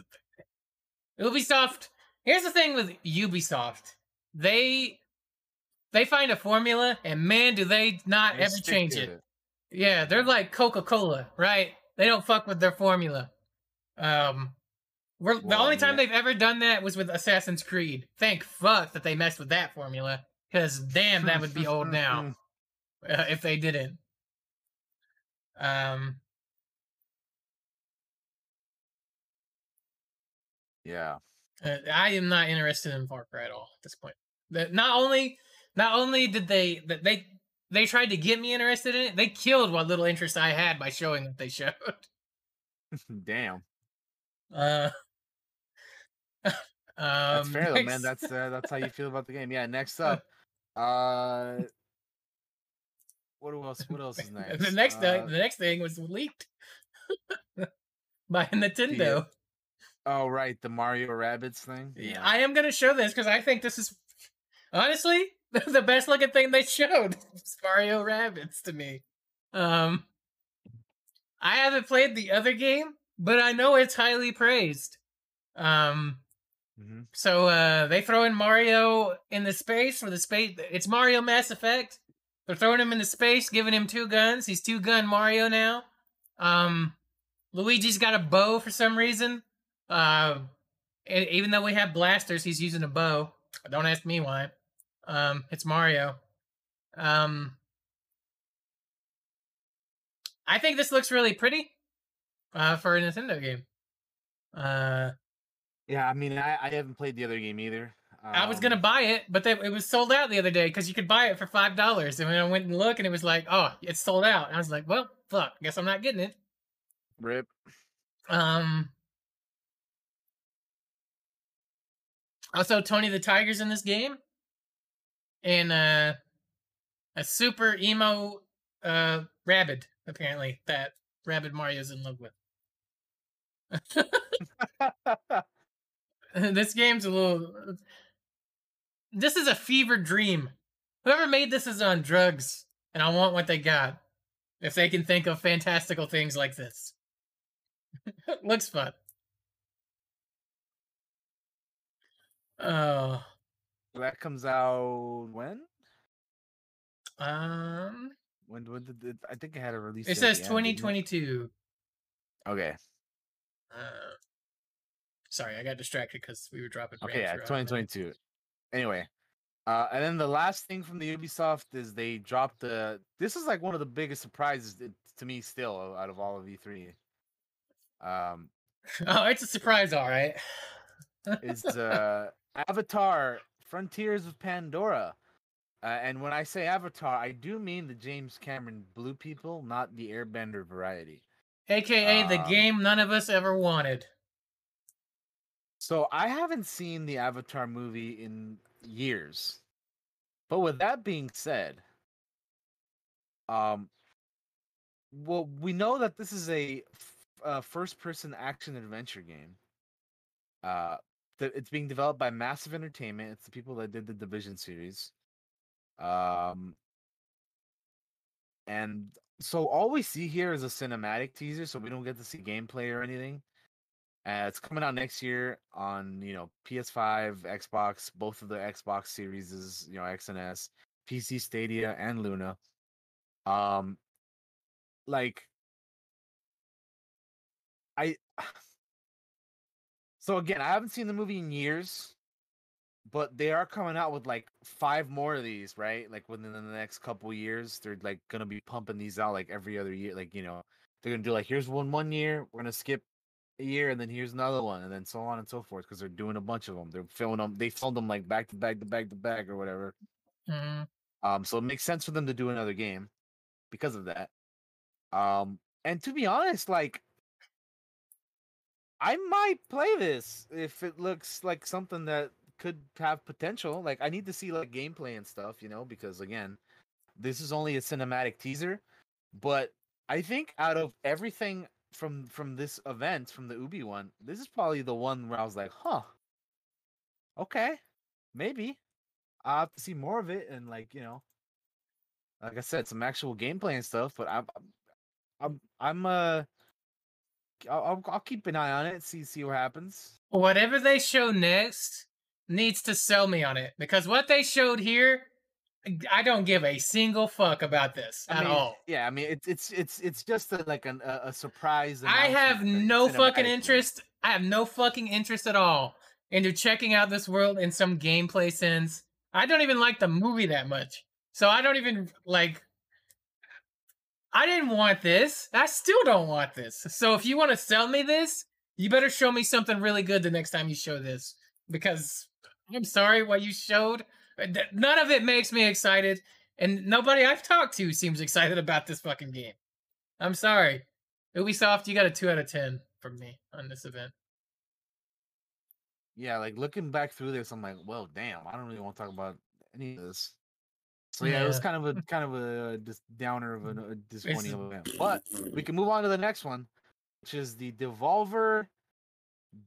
Ubisoft. Here's the thing with Ubisoft. They they find a formula, and man, do they not They ever change to it. Yeah, they're like Coca Cola, right? They don't fuck with their formula. Um, we're, the Well, only time yeah. they've ever done that was with Assassin's Creed. Thank fuck that they messed with that formula, because damn, that would be old now *laughs* uh, if they didn't. Um, yeah. uh, I am not interested in Far Cry at all at this point. That not only, not only did they that they they tried to get me interested in it, they killed what little interest I had by showing what they showed. *laughs* Damn. Uh, *laughs* um, That's *laughs* fair though, man. That's uh, that's how you feel about the game. Yeah. Next *laughs* up, uh, what else? What else is next? the next uh, thing, the next thing was leaked by Nintendo. Oh right, the Mario Rabbids thing. Yeah, I am gonna show this because I think this is honestly the best looking thing they showed. Mario Rabbids to me. Um, I haven't played the other game, but I know it's highly praised. Um, Mhm. so uh, they throw in Mario in the space for the space. It's Mario Mass Effect, They're throwing him into space, giving him two guns. He's two gun Mario now. Um, Luigi's got a bow for some reason. Uh, even though we have blasters, he's using a bow. Don't ask me why. Um, it's Mario. Um, I think this looks really pretty uh, for a Nintendo game. Uh, yeah, I mean, I, I haven't played the other game either. Um, I was gonna um buy it, but they, it was sold out the other day because you could buy it for five dollars. And when I went and looked, and it was like, oh, it's sold out. And I was like, well, fuck, guess I'm not getting it. Rip. Um. Also, Tony the Tiger's in this game, and uh, a super emo uh rabbit apparently that Rabbid Mario's in love with. *laughs* this game's a little. This is a fever dream. Whoever made this is on drugs, and I want what they got. If they can think of fantastical things like this, *laughs* looks fun. Oh. That comes out when? Um. When when did it, I think it had a release? It says 2022. Okay. Uh, sorry, I got distracted because we were dropping. Okay, yeah, 2022. Anyway, uh, and then the last thing from the Ubisoft is they dropped the. This is like one of the biggest surprises to me still out of all of E3. Um, *laughs* oh, it's a surprise, all right. is *laughs* uh, Avatar: Frontiers of Pandora. Uh, and when I say Avatar, I do mean the James Cameron Blue people, not the Airbender variety. AKA the um game none of us ever wanted. So I haven't seen the Avatar movie in years. But with that being said, um well, we know that this is a, a first-person action adventure game. Uh, it's being developed by Massive Entertainment. It's the people that did the Division series. Um, and so all we see here is a cinematic teaser, so we don't get to see gameplay or anything. Uh, it's coming out next year on you know PS5, Xbox, both of the Xbox series you know X and S, PC Stadia, and Luna. Um, like I. *sighs* So again, I haven't seen the movie in years but they are coming out with like five more of these, right? Like within the next couple years, they're like gonna be pumping these out like every other year. Like you know, they're gonna do like here's one one year, we're gonna skip a year, and then here's another one, and then so on and so forth. Because they're doing a bunch of them. They're filming them. They filmed them like back to back to back to back or whatever. Mm-hmm. Um, so it makes sense for them to do another game because of that. Um, and to be honest, like I might play this if it looks like something that could have potential. Like I need to see like gameplay and stuff, you know, because again, this is only a cinematic teaser. But I think out of everything from from this event, from the Ubi one, this is probably the one where I was like, huh. Okay. Maybe. I'll have to see more of it and like, you know. Like I said, some actual gameplay and stuff, but I'm I'm I'm uh I'll, I'll keep an eye on it, see see what happens. Whatever they show next, needs to sell me on it because what they showed here, I don't give a single fuck about this I at mean, all. Yeah, I mean it's it's it's it's just a, like an, a, a surprise. I have no fucking interest. I have no fucking interest at all into checking out this world in some gameplay sense. I don't even like the movie that much, so I don't even like. I didn't want this. I still don't want this. So if you want to sell me this, you better show me something really good the next time you show this because I'm sorry what you showed. Uh, none of it makes me excited, and nobody I've talked to seems excited about this fucking game. I'm sorry. Ubisoft, you got a 2 out of 10 from me on this event. Yeah, like looking back through this, I'm like, well, damn, I don't really want to talk about any of this. So yeah, yeah. it was kind of a *laughs* kind of a just downer of a, a disappointing event. But we can move on to the next one, which is the Devolver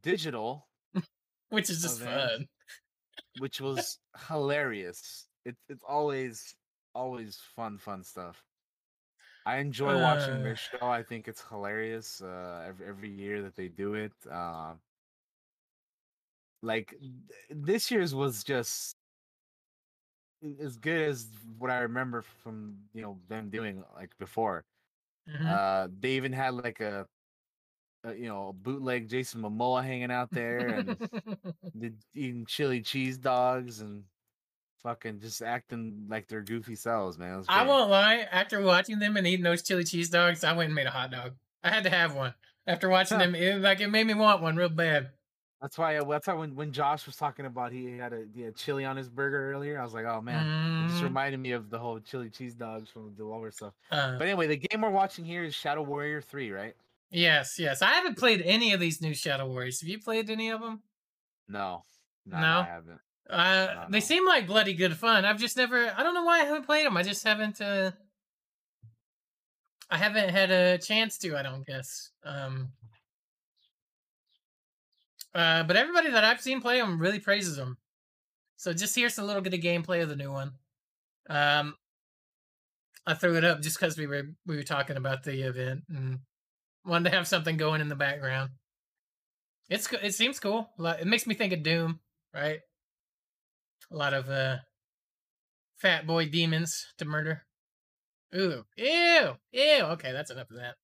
Digital, *laughs* which is just event. fun which was hilarious. It's it's always always fun fun stuff. I enjoy watching their uh. show. I think it's hilarious uh, every every year that they do it. Uh, like this year's was just as good as what I remember from you know them doing like before. Mhm. Uh, they even had like a, a you know bootleg Jason Momoa hanging out there and *laughs* the, eating chili cheese dogs and fucking just acting like their goofy selves, man. I won't lie. After watching them and eating those chili cheese dogs, I went and made a hot dog. I had to have one. After watching *laughs* them, it, like it made me want one real bad. That's why. That's why when, when Josh was talking about he had a he had chili on his burger earlier, I was like, oh man, it just Mhm. reminded me of the whole chili cheese dogs from the Devolver stuff. Uh, But anyway, the game we're watching here is Shadow Warrior Three, right? Yes, yes. I haven't played any of these new Shadow Warriors. Have you played any of them? No, no, No? I haven't. Uh, No, they no. seem like bloody good fun. I've just never. I don't know why I haven't played them. I just haven't. Uh, I haven't had a chance to. I don't guess. Um. Uh, but everybody that I've seen play them really praises them. So just here's a little bit of gameplay of the new one. Um, I threw it up just because we were we were talking about the event and wanted to have something going in the background. It's it seems cool. It makes me think of Doom, right? A lot of uh, fat boy demons to murder. Ooh, ew, ew. Okay, that's enough of that.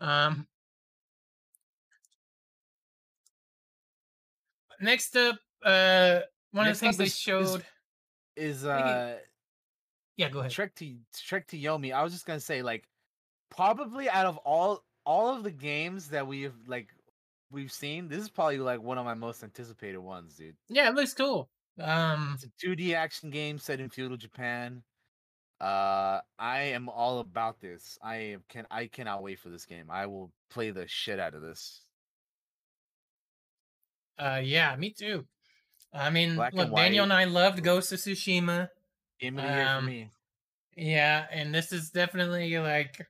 Um, next up, uh, one Next of the things they is- is- showed. Is Maybe- uh yeah, go ahead. Trek to Trek to Yomi? I was just gonna say like probably out of all all of the games that we've like we've seen, this is probably like one of my most anticipated ones, dude. Yeah, it looks cool. Um, It's a 2D action game set in feudal Japan. Uh, I am all about this. I can I cannot wait for this game. I will play the shit out of this. uh, yeah, me too. I mean, Black look, and Daniel and. I loved Ghost of Tsushima. Game of the year for Um, me. Yeah, and this is definitely like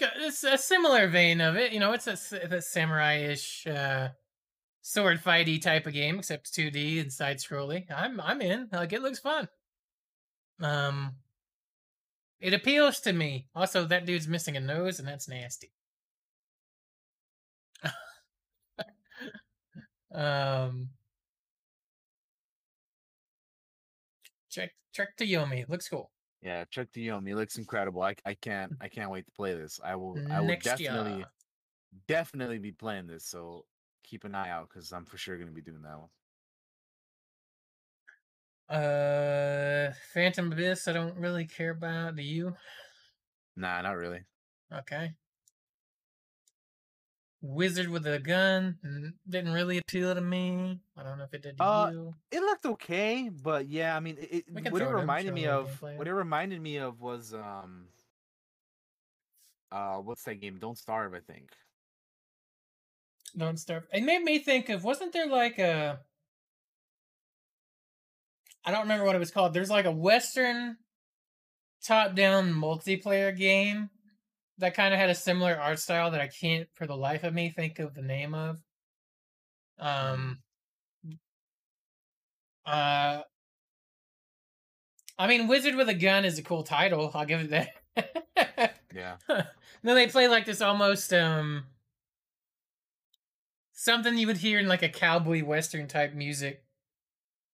it's a similar vein of it. You know, it's a samurai-ish uh, sword fighty type of game, except 2D and side scrolling. I'm I'm in. Like it looks fun. Um, it appeals to me. Also, that dude's missing a nose, and that's nasty. *laughs* um. Check check to Yomi. Looks cool. Yeah, to Yomi looks incredible. I I can't I can't wait to play this. I will I will definitely year. definitely be playing this. So keep an eye out because I'm for sure gonna be doing that one. Uh, Phantom Abyss. I don't really care about. Do you? Nah, not really. Okay. Wizard with a gun didn't really appeal to me. I don't know if it did to Uh, you. It looked okay, but yeah, I mean, it, We it, can what it throw it up, reminded me of, what it reminded me of was, um, uh, what's that game? Don't Starve, I think. Don't Starve. It made me think of. Wasn't there like a? I don't remember what it was called. There's like a Western top-down multiplayer game that kind of had a similar art style that I can't, for the life of me, think of the name of. Um. Uh. I mean, Wizard with a Gun is a cool title. I'll give it that. Yeah. *laughs* then they play like this almost um something you would hear in like a cowboy western type music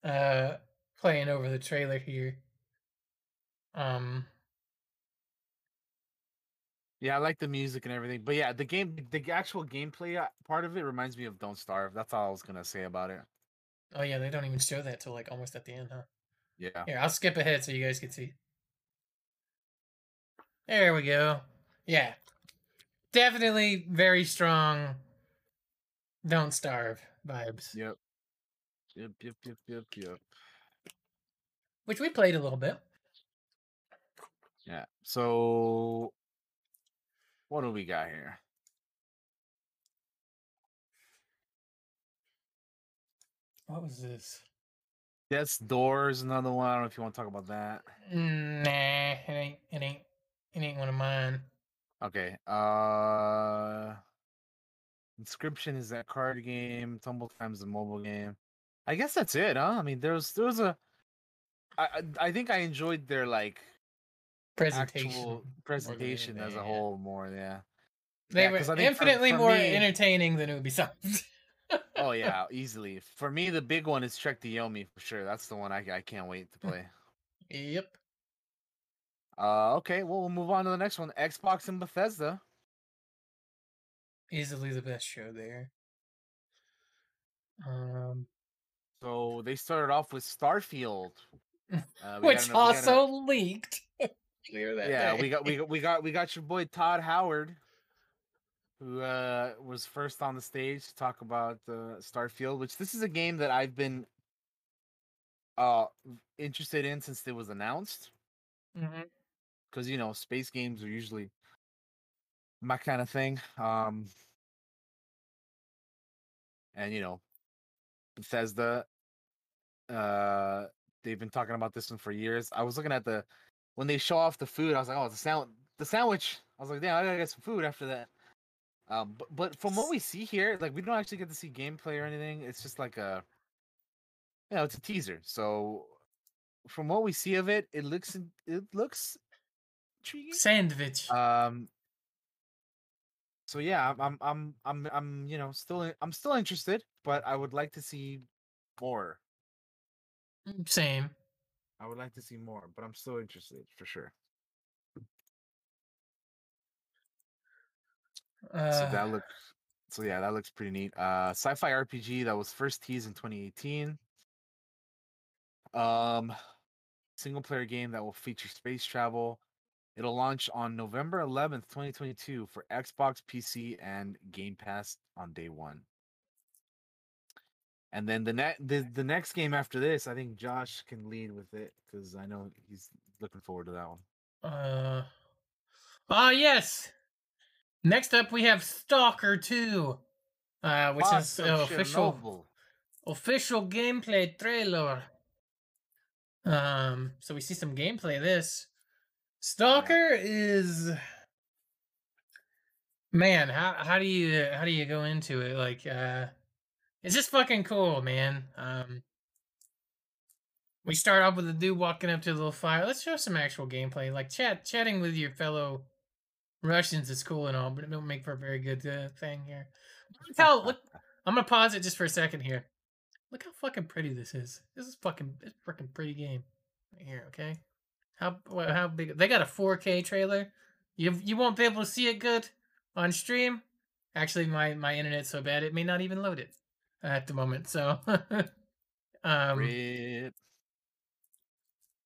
uh playing over the trailer here. Um Yeah, I like the music and everything, but yeah, the game, the actual gameplay uh, part of it reminds me of Don't Starve. That's all I was gonna say about it. oh yeah, they don't even show that till like almost at the end, huh? Yeah. Here, I'll skip ahead so you guys can see. There we go. Yeah. Definitely very strong don't starve vibes. Yep. Yep. Yep. Yep. Yep. Yep. Which we played a little bit. Yeah. So, what do we got here? What was this? Death's Door is another one. I don't know if you want to talk about that. Nah, it ain't. It ain't. It ain't one of mine. Okay. Uh Inscryption is that card game. Tumble Time's the mobile game. I guess that's it, huh? I mean, there was there was a. I I I think I enjoyed their like Presentation. actual presentation as a whole more. Yeah. They yeah, were 'cause I think for- infinitely for more me- entertaining than Ubisoft. oh *laughs* yeah, easily. For me, the big one is Trek to Yomi for sure. That's the one I I can't wait to play. Yep. Uh, okay, well we'll move on to the next one. Xbox and Bethesda. Easily the best show there. Um, So they started off with Starfield, *laughs* uh, which got ano- we got also leaked. *laughs* Clear that. yeah, day. we got we got we got we got your boy Todd Howard, who uh was first on the stage to talk about uh, Starfield. Which this is a game that I've been uh interested in since it was announced. Mhm. because you know space games are usually my kind of thing. Um, and you know, Bethesda, uh, they've been talking about this one for years. I was looking at the when they show off the food, I was like, oh, the sound, the sandwich. I was like, damn, I gotta get some food after that. Um, but, but from what we see here, like we don't actually get to see gameplay or anything. It's just like a, you know, it's a teaser. So from what we see of it, it looks it looks intriguing. Sandwich. Um. So yeah, I'm, I'm, I'm, I'm, I'm, you know, still, I'm still interested, but I would like to see more. Same. I would like to see more, but I'm still interested for sure. Uh, so that looks, so yeah, that looks pretty neat. Uh, sci-fi RPG that was first teased in 2018. Um, single player game that will feature space travel. It'll launch on November 11th, 2022 for Xbox, PC, and Game Pass on day one. And then the next the, the next game after this, I think Josh can lead with it because I know he's looking forward to that one. Uh. Ah, yes. Next up, we have Stalker 2, uh, which Boss is of uh, official Chernobyl. official gameplay trailer. Um, so we see some gameplay this. Stalker is man, how how do you how do you go into it? Like uh it's just fucking cool, man. Um we start off with a dude walking up to a little fire. Let's show some actual gameplay. Like chat chatting with your fellow Russians is cool and all, but it don't make for a very good uh, thing here. Look how look I'm gonna pause it just for a second here. Look how fucking pretty this is. This is fucking it's fucking pretty game. Right here, okay? How how big? They got a 4K trailer. You you won't be able to see it good on stream. Actually, my my internet's so bad it may not even load it at the moment. So, *laughs* um, Rip.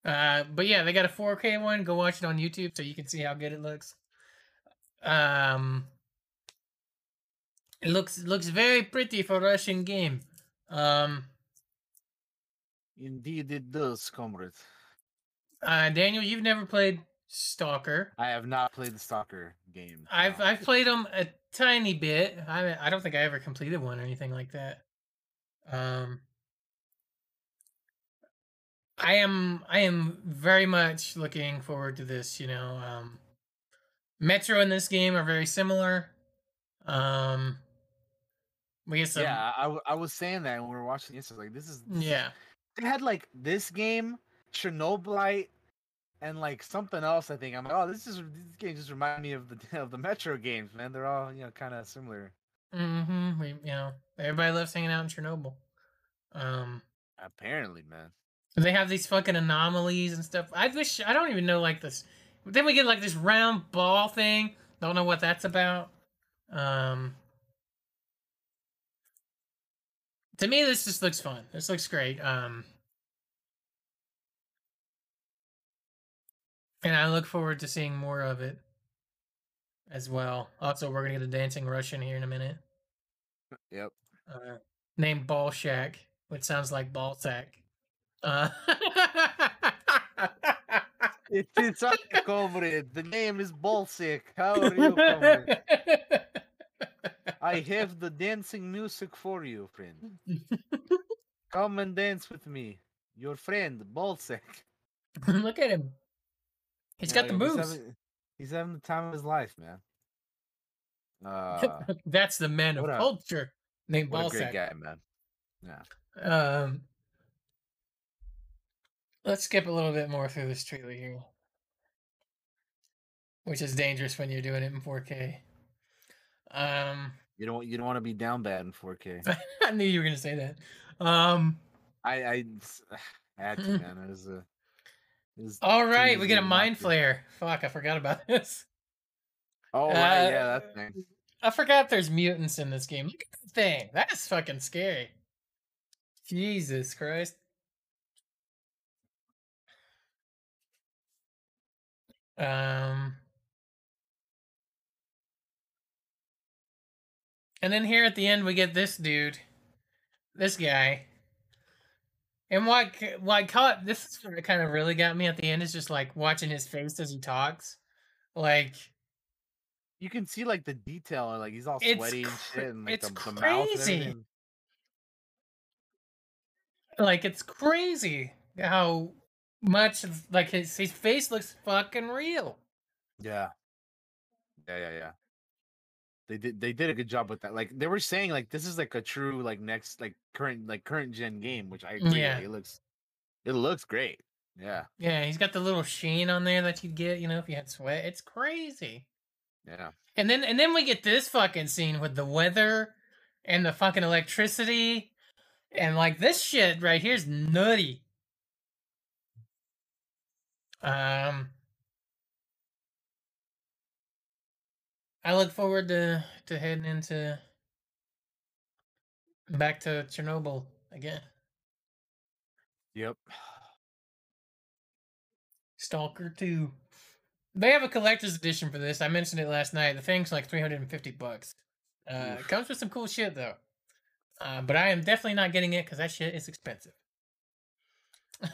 uh, but yeah, they got a 4K one. Go watch it on YouTube so you can see how good it looks. Um, it looks looks very pretty for Russian game. Um, Indeed, it does, comrade. uh, Daniel, you've never played Stalker. I have not played the Stalker game. I've. I've played them a tiny bit. I I don't think I ever completed one or anything like that. Um, I am I am very much looking forward to this. You know, um, Metro and this game are very similar. Um, we get some yeah, I, I was saying that when we were watching this. I was like, this is this yeah. They had like this game, Chernobylite, and like something else. I think I'm like, oh, this is these games just remind me of the *laughs* of the Metro games, man. They're all you know kind of similar. Mm-hmm. We you know everybody loves hanging out in Chernobyl. Um, Apparently, man. They have these fucking anomalies and stuff. I wish I don't even know like this. Then we get like this round ball thing. Don't know what that's about. Um To me this just looks fun. This looks great. Um And I look forward to seeing more of it as well. Also, we're gonna get a dancing Russian here in a minute. Yep. Uh, named Ball Shack, which sounds like ball sack. Uh, *laughs* It is comrade. The name is Bolsik. How are you, comrade? I have the dancing music for you, friend. *laughs* Come and dance with me. Your friend, Bolsik. *laughs* Look at him. He's got the moves. He's having, he's having the time of his life, man. Uh, That's the man of culture named what a great guy, man. Yeah. Um, let's skip a little bit more through this trailer here, which is dangerous when you're doing it in 4K. Um, You don't you don't want to be down bad in 4K. *laughs* I knew you were gonna say that. Um. I I, *sighs* I had to *laughs* man. It was a. It was All right, we get a mind flare. Fuck, I forgot about *laughs* this. Oh right, yeah, that's Uh, nice. I forgot there's mutants in this game. Look at that thing. That is fucking scary. Jesus Christ. Um. And then here at the end we get this dude, this guy. And what what caught this is what kind of really got me at the end is just like watching his face as he talks, like You can see like the detail, and like he's all It's sweaty and shit, and like it's the, the mouth and crazy. everything. like it's crazy how much like his his face looks fucking real. Yeah. Yeah, yeah, yeah. They did they did a good job with that. Like they were saying like this is like a true like next like current like current gen game, which I agree. Yeah. Like, it looks it looks great. Yeah. Yeah, he's got the little sheen on there that you'd get, you know, if you had sweat. It's crazy. Yeah. And then and then we get this fucking scene with the weather and the fucking electricity. And like this shit right here is nutty. Um I look forward to to heading into back to Chernobyl again. Yep. Stalker 2. They have a collector's edition for this. I mentioned it last night. The thing's like 350 bucks. Uh, Oof. comes with some cool shit though. Uh, but I am definitely not getting it because that shit is expensive. *laughs*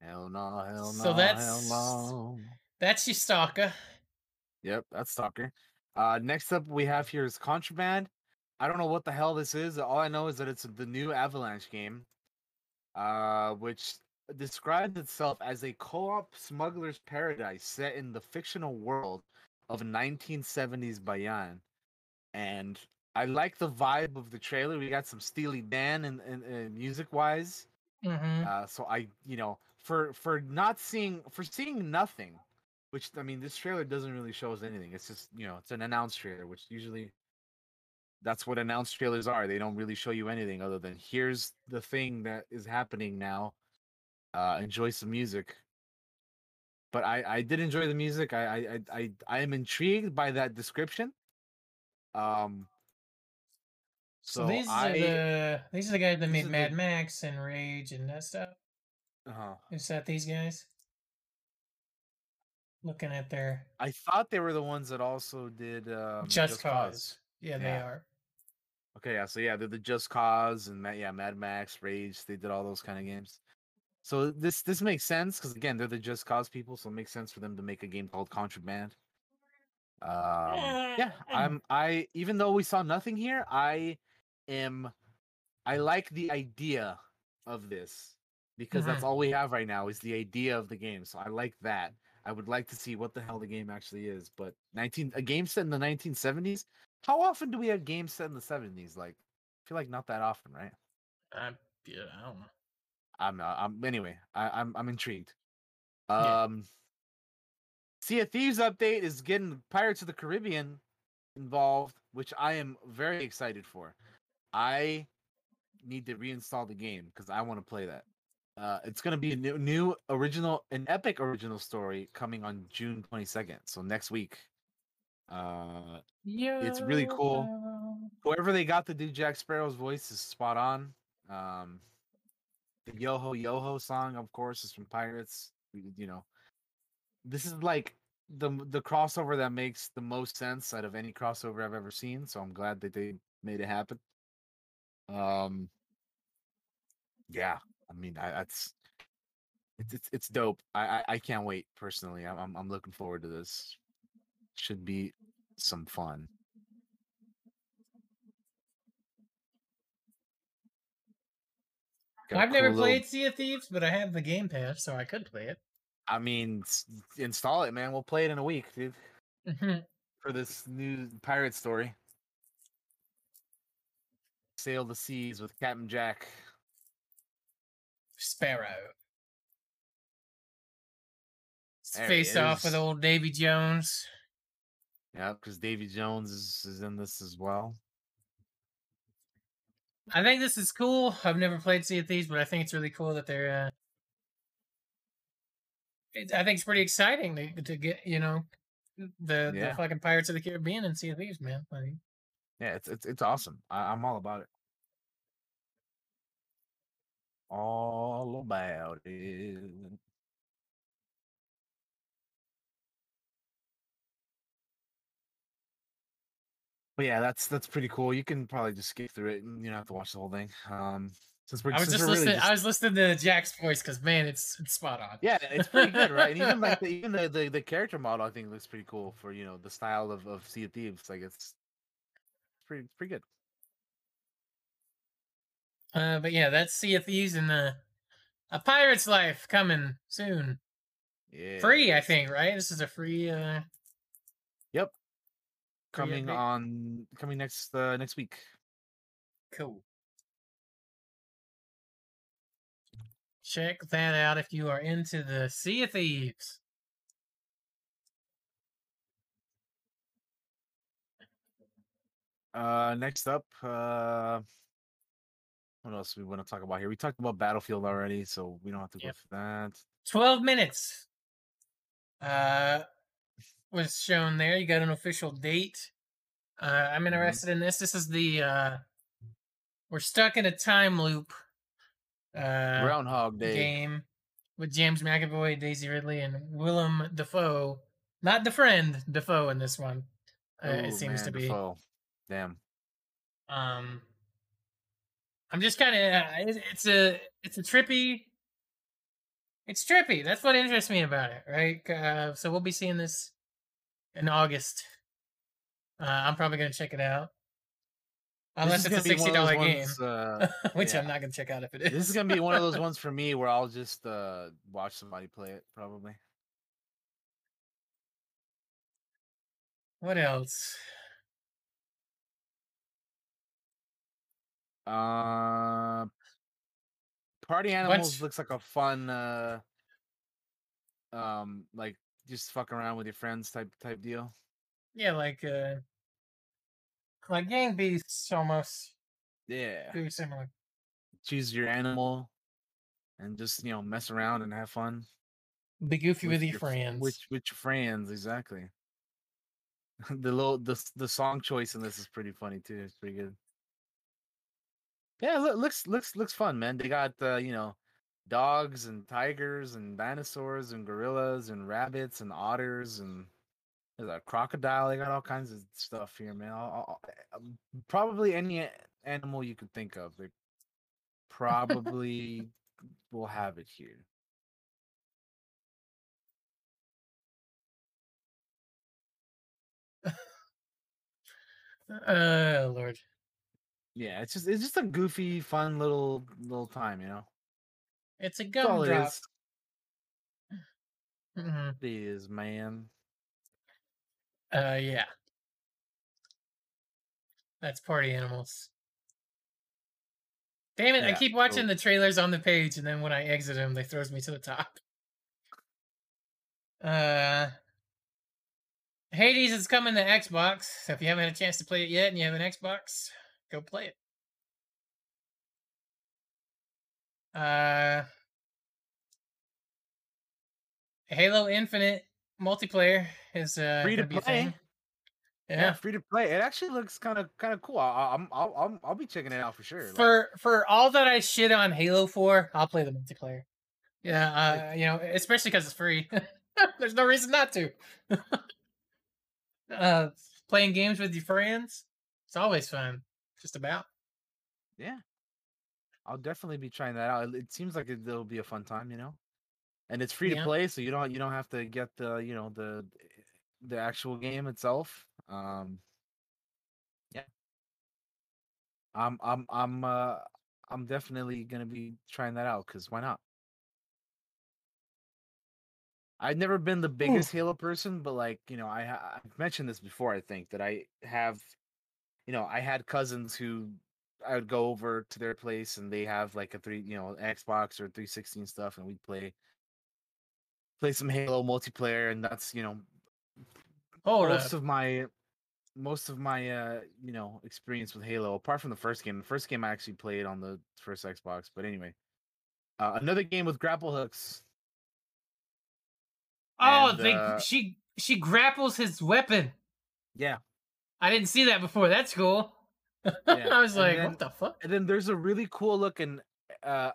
Hell no, hell no, So hell that's- no. That's your stalker. Yep, that's Stalker. Uh, next up we have here is Contraband. I don't know what the hell this is. All I know is that it's the new Avalanche game, uh, which describes itself as a co-op smuggler's paradise set in the fictional world of 1970s Bayan. And I like the vibe of the trailer. We got some Steely Dan and, and, and music-wise. Mm-hmm. Uh, so I, you know, for for not seeing for seeing nothing, which I mean, this trailer doesn't really show us anything. It's just you know, it's an announced trailer, which usually that's what announced trailers are. They don't really show you anything other than here's the thing that is happening now. Uh, enjoy some music. But I I did enjoy the music. I I I I, am intrigued by that description. Um. So, So, these I are the these are the guys that made Mad the- Max and Rage and that stuff. Uh huh. Is that these guys? Looking at their I thought they were the ones that also did um, Just, Cause. Yeah, they are. Okay, yeah, so yeah, they're the Just Cause and yeah, Mad Max, Rage. They did all those kind of games. So this this makes sense because again, they're the Just Cause people, so it makes sense for them to make a game called Contraband. Um, yeah, I'm I even though we saw nothing here, I am I like the idea of this because that's all we have right now is the idea of the game. So I like that. I would like to see what the hell the game actually is. But 19 a game set in the 1970s. How often do we have games set in the 70s? Like, I feel like not that often, right? I, yeah, I don't know. I'm uh, I'm anyway. I, I'm I'm intrigued. Yeah. Um, Sea of Thieves update is getting Pirates of the Caribbean involved, which I am very excited for. I need to reinstall the game because I want to play that. Uh, it's gonna be a new, new original, an epic original story coming on June 22nd, so next week. Uh, yeah, It's really cool. Whoever they got to do Jack Sparrow's voice is spot on. Um, the Yoho Yoho song, of course, is from Pirates. You know, this is like the the crossover that makes the most sense out of any crossover I've ever seen. So I'm glad that they made it happen. Um, yeah, I mean, that's it's it's it's dope. I, I I can't wait personally. I'm I'm looking forward to this. Should be some fun. I've never cool little- played Sea of Thieves, but I have the Game Pass, so I could play it. I mean, install it, man. We'll play it in a week, dude, Mhm. for this new pirate story. Sail the seas with Captain Jack. Sparrow. Face off with old Davy Jones. Yeah, because Davy Jones is, is in this as well. I think this is cool. I've never played Sea of Thieves, but I think it's really cool that they're. Uh, it, I think it's pretty exciting to, to get you know the Yeah. the fucking Pirates of the Caribbean and Sea of Thieves, man. Like, Yeah, it's it's it's awesome. I, I'm all about it. All about it. But yeah, that's that's pretty cool. You can probably just skip through it and you don't have to watch the whole thing. Um, since we're I was since just we're really listening. I was listening to Jack's voice because man, it's it's spot on. Yeah, it's pretty good, right? And even like the, *laughs* even the, the the character model, I think looks pretty cool for you know the style of of Sea of Thieves. Like it's pretty it's pretty good. Uh, but yeah, that's Sea of Thieves and the a pirate's life coming soon. Yeah, Free, I think. Right? This is a free. uh coming on coming next uh, next week. Cool. Check that out if you are into the Sea of Thieves. Uh, next up, uh, what else do we want to talk about here? We talked about Battlefield already, so we don't have to go for that. 12 minutes uh was shown there you got an official date uh i'm interested in this this is the uh we're stuck in a time loop uh Groundhog Day. game with james mcavoy daisy ridley and willem dafoe not the friend dafoe in this one uh, it seems to man, be Defoe. Damn. um i'm just kind of it, it's a it's a trippy it's trippy that's what interests me about it right uh, so we'll be seeing this in august. Uh, i'm probably gonna check it out. Unless it's a gonna be one of $60 game ones, uh, *laughs* which i'm not gonna check out if it is This is gonna be one of those ones for me where I'll just uh watch somebody play it probably. what else? Uh, Party Animals looks like a fun uh um like just fuck around with your friends type type deal. yeah like uh like gang beasts almost Yeah. very similar Choose your animal and just you know mess around and have fun be goofy with, your, f- friends With with your friends, exactly. *laughs* the little the the song choice in this is pretty funny too. It's pretty good. Yeah, look, looks looks looks fun, man. They got uh, you know dogs and tigers and dinosaurs and gorillas and rabbits and otters and there's a crocodile. They got all kinds of stuff here, man. Um, probably any animal you could think of, they probably *laughs* will have it here. *laughs* oh lord Yeah, it's just it's just a goofy, fun little little time, you know. It's a That's all it gumdrop is. Mhm. It is, man. Uh, yeah. That's party animals. Damn it! I keep watching the trailers on the page, and then when I exit them, they throws me to the top. Uh, Hades is coming to Xbox. So if you haven't had a chance to play it yet, and you have an Xbox, go play it. Uh, Halo Infinite multiplayer is uh Free to be play. Yeah, Yeah. free to play. It actually looks kind of kind of cool. I, I'm I'll, I'll I'll be checking it out for sure. like- for for all that I shit on Halo for, I'll play the multiplayer. Yeah, uh, you know, especially because it's free. *laughs* There's no reason not to. *laughs* uh, playing games with your friends, it's always fun. Just about. yeah, I'll definitely be trying that out. It, seems like it, it'll be a fun time, you know. And it's free Yeah. to play, so you don't you don't have to get the you know the the actual game itself. Um, yeah, I'm I'm I'm uh I'm definitely gonna be trying that out because why not? I've never been the biggest Halo person, but like you know, I I've mentioned this before. I think that I have, you know, I had cousins who I would go over to their place and they have like a three, you know, Xbox or 360 and stuff, and we'd play play some Halo multiplayer, and that's you know oh, most up. of my most of my uh you know experience with Halo, apart from the first game. The first game I actually played on the first Xbox. But anyway, uh, another game with grapple hooks. Oh, and, they uh, she she grapples his weapon. Yeah, I didn't see that before. That's cool. *laughs* I was and like, then- what the fuck? and then there's a really cool looking. uh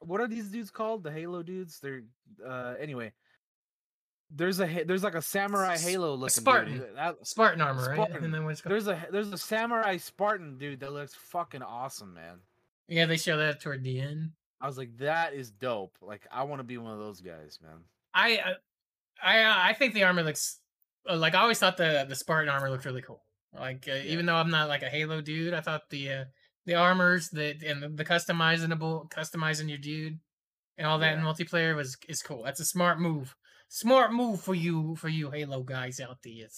What are these dudes called? The Halo dudes. They're uh anyway. There's a there's like a samurai Halo looking Spartan. Dude. That- Spartan armor, right? *laughs* And then what's there's a there's a samurai Spartan dude that looks fucking awesome, man. Yeah, they show that toward the end. I was like, that is dope. Like, I want to be one of those guys, man. I uh, I uh, I think the armor looks uh, like I always thought the the Spartan armor looked really cool. Like uh, even though I'm not like a Halo dude, I thought the uh, the armors that and the, the customizable customizing your dude and all that in multiplayer was is cool. That's a smart move. Smart move for you for you Halo guys out there.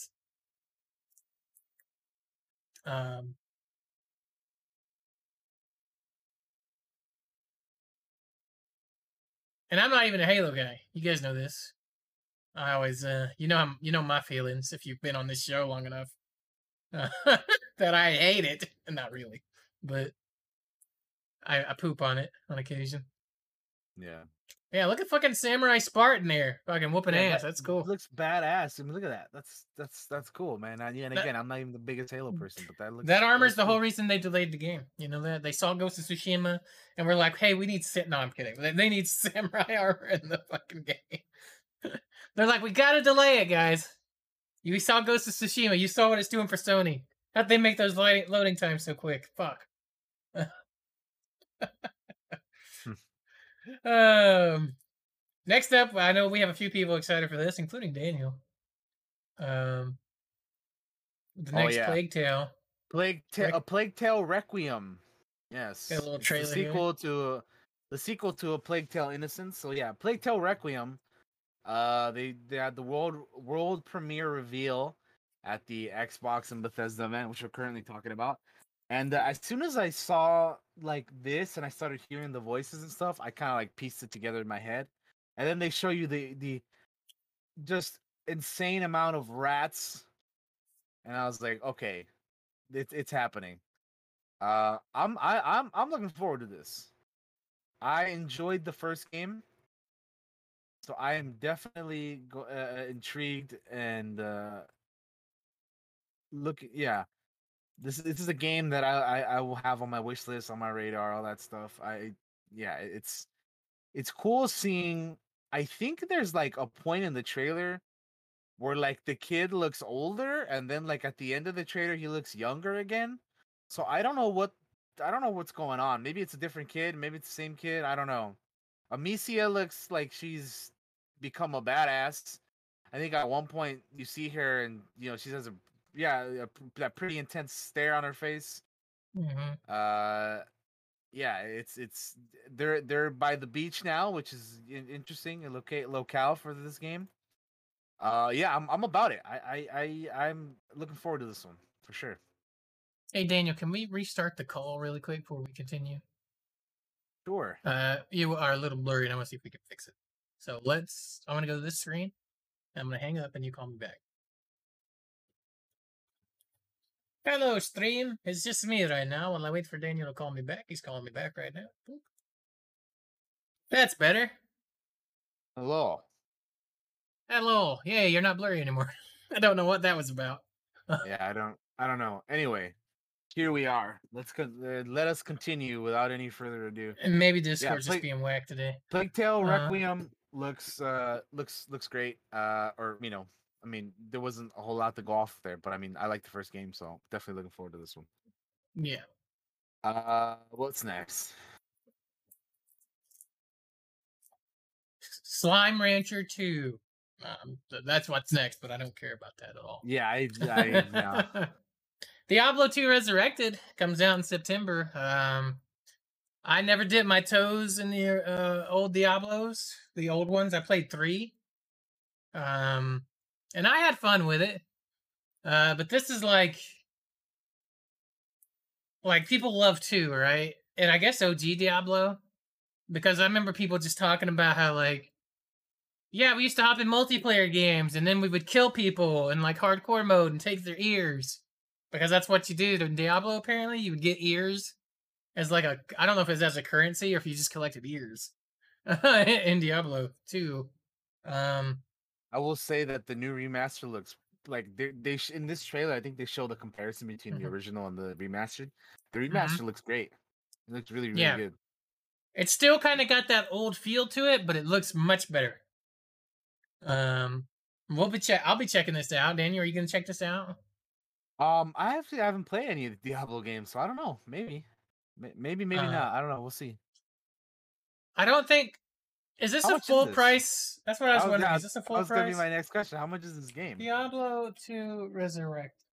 Um And I'm not even a Halo guy. You guys know this. I always, uh, you know, I'm, you know my feelings if you've been on this show long enough. *laughs* That I hate it. Not really, but I, I poop on it on occasion. Yeah. Yeah, look at fucking Samurai Spartan there, fucking whooping Yeah, ass. that That's cool. Looks badass. I mean, look at that. That's that's that's cool, man. I, yeah, and That- again, I'm not even the biggest Halo mm, person, but that looks That armor's looks the whole reason they delayed the game. You know that they saw Ghost of Tsushima and we're like, hey, we need sit. No, I'm kidding. They, they need *laughs* samurai armor in the fucking game. *laughs* They're like, we gotta delay it, guys. You saw Ghost of Tsushima. You saw what it's doing for Sony. How'd they make those loading, loading times so quick? Fuck. *laughs* um, next up, I know we have a few people excited for this, including Daniel. Um, the Oh, next yeah. Plague Tale. Plague Ta- Rec- a Plague Tale Requiem. Yes. Got a little It's trailer the here. sequel to the sequel to a Plague Tale Innocence. So yeah, Plague Tale Requiem. Uh, they they had the world world premiere reveal at the Xbox and Bethesda event, which we're currently talking about. And uh, as soon as I saw like this and I started hearing the voices and stuff, I kind of like pieced it together in my head. And then they show you the the just insane amount of rats, and I was like, okay, it's it's happening. Uh, I'm I, I'm I'm looking forward to this. I enjoyed the first game, so I am definitely go- uh, intrigued and uh, look. Yeah, this this is a game that I, I I will have on my wish list, on my radar, all that stuff. I yeah, it's it's cool seeing. I think there's like a point in the trailer where like the kid looks older, and then like at the end of the trailer he looks younger again. So I don't know what I don't know what's going on. Maybe it's a different kid. Maybe it's the same kid. I don't know. Amicia looks like she's become a badass. I think at one point you see her and you know she has a yeah a, that pretty intense stare on her face. Mm-hmm. Uh, yeah, it's it's they're they're by the beach now, which is interesting. A locate locale for this game. Uh, yeah, I'm I'm about it. I I I I'm looking forward to this one for sure. Hey Daniel, can we restart the call really quick before we continue? Sure. Uh, you are a little blurry, and I want to see if we can fix it. So let's. I'm gonna go to this screen. I'm gonna hang up, and you call me back. Hello, stream. It's just me right now. While I wait for Daniel to call me back, he's calling me back right now. That's better. Hello. Hello. Yeah, you're not blurry anymore. *laughs* I don't know what that was about. Yeah, I don't I don't know. Anyway, here we are. Let's uh, let us continue without any further ado. And maybe Discord's play- just being whacked today. Plague Tale Uh-huh. Requiem looks uh looks looks great. Uh, or you know, I mean, there wasn't a whole lot to go off there, but I mean, I like the first game, so definitely looking forward to this one. Yeah. Uh, what's next? Slime Rancher 2. Um, th- that's what's next, but I don't care about that at all. Yeah, I, I yeah. *laughs* Diablo 2 Resurrected comes out in September. Um, I never dipped my toes in the uh, old Diablos, the old ones. I played three, um, and I had fun with it. Uh, but this is like, like people love two, right? And I guess OG Diablo, because I remember people just talking about how like Yeah, we used to hop in multiplayer games, and then we would kill people in like hardcore mode and take their ears, because that's what you did in Diablo. Apparently, you would get ears as like a I don't know if it's as a currency or if you just collected ears *laughs* in Diablo too. Um, I will say that the new remaster looks like they they sh- in this trailer. I think they showed a comparison between Mhm. the original and the remastered. The remaster looks great. It looks really really Yeah. good. it's still kind of got that old feel to it, but it looks much better. Um, we'll be check. I'll be checking this out. Daniel, are you gonna check this out? Um, I actually haven't played any of the Diablo games, so I don't know. Maybe, May- maybe, maybe Uh, not. I don't know. We'll see. I don't think. Is this How a full this? price? That's what I was That was- wondering. yeah, Is this a full was gonna be my next question. How much is this game? Diablo 2 Resurrect.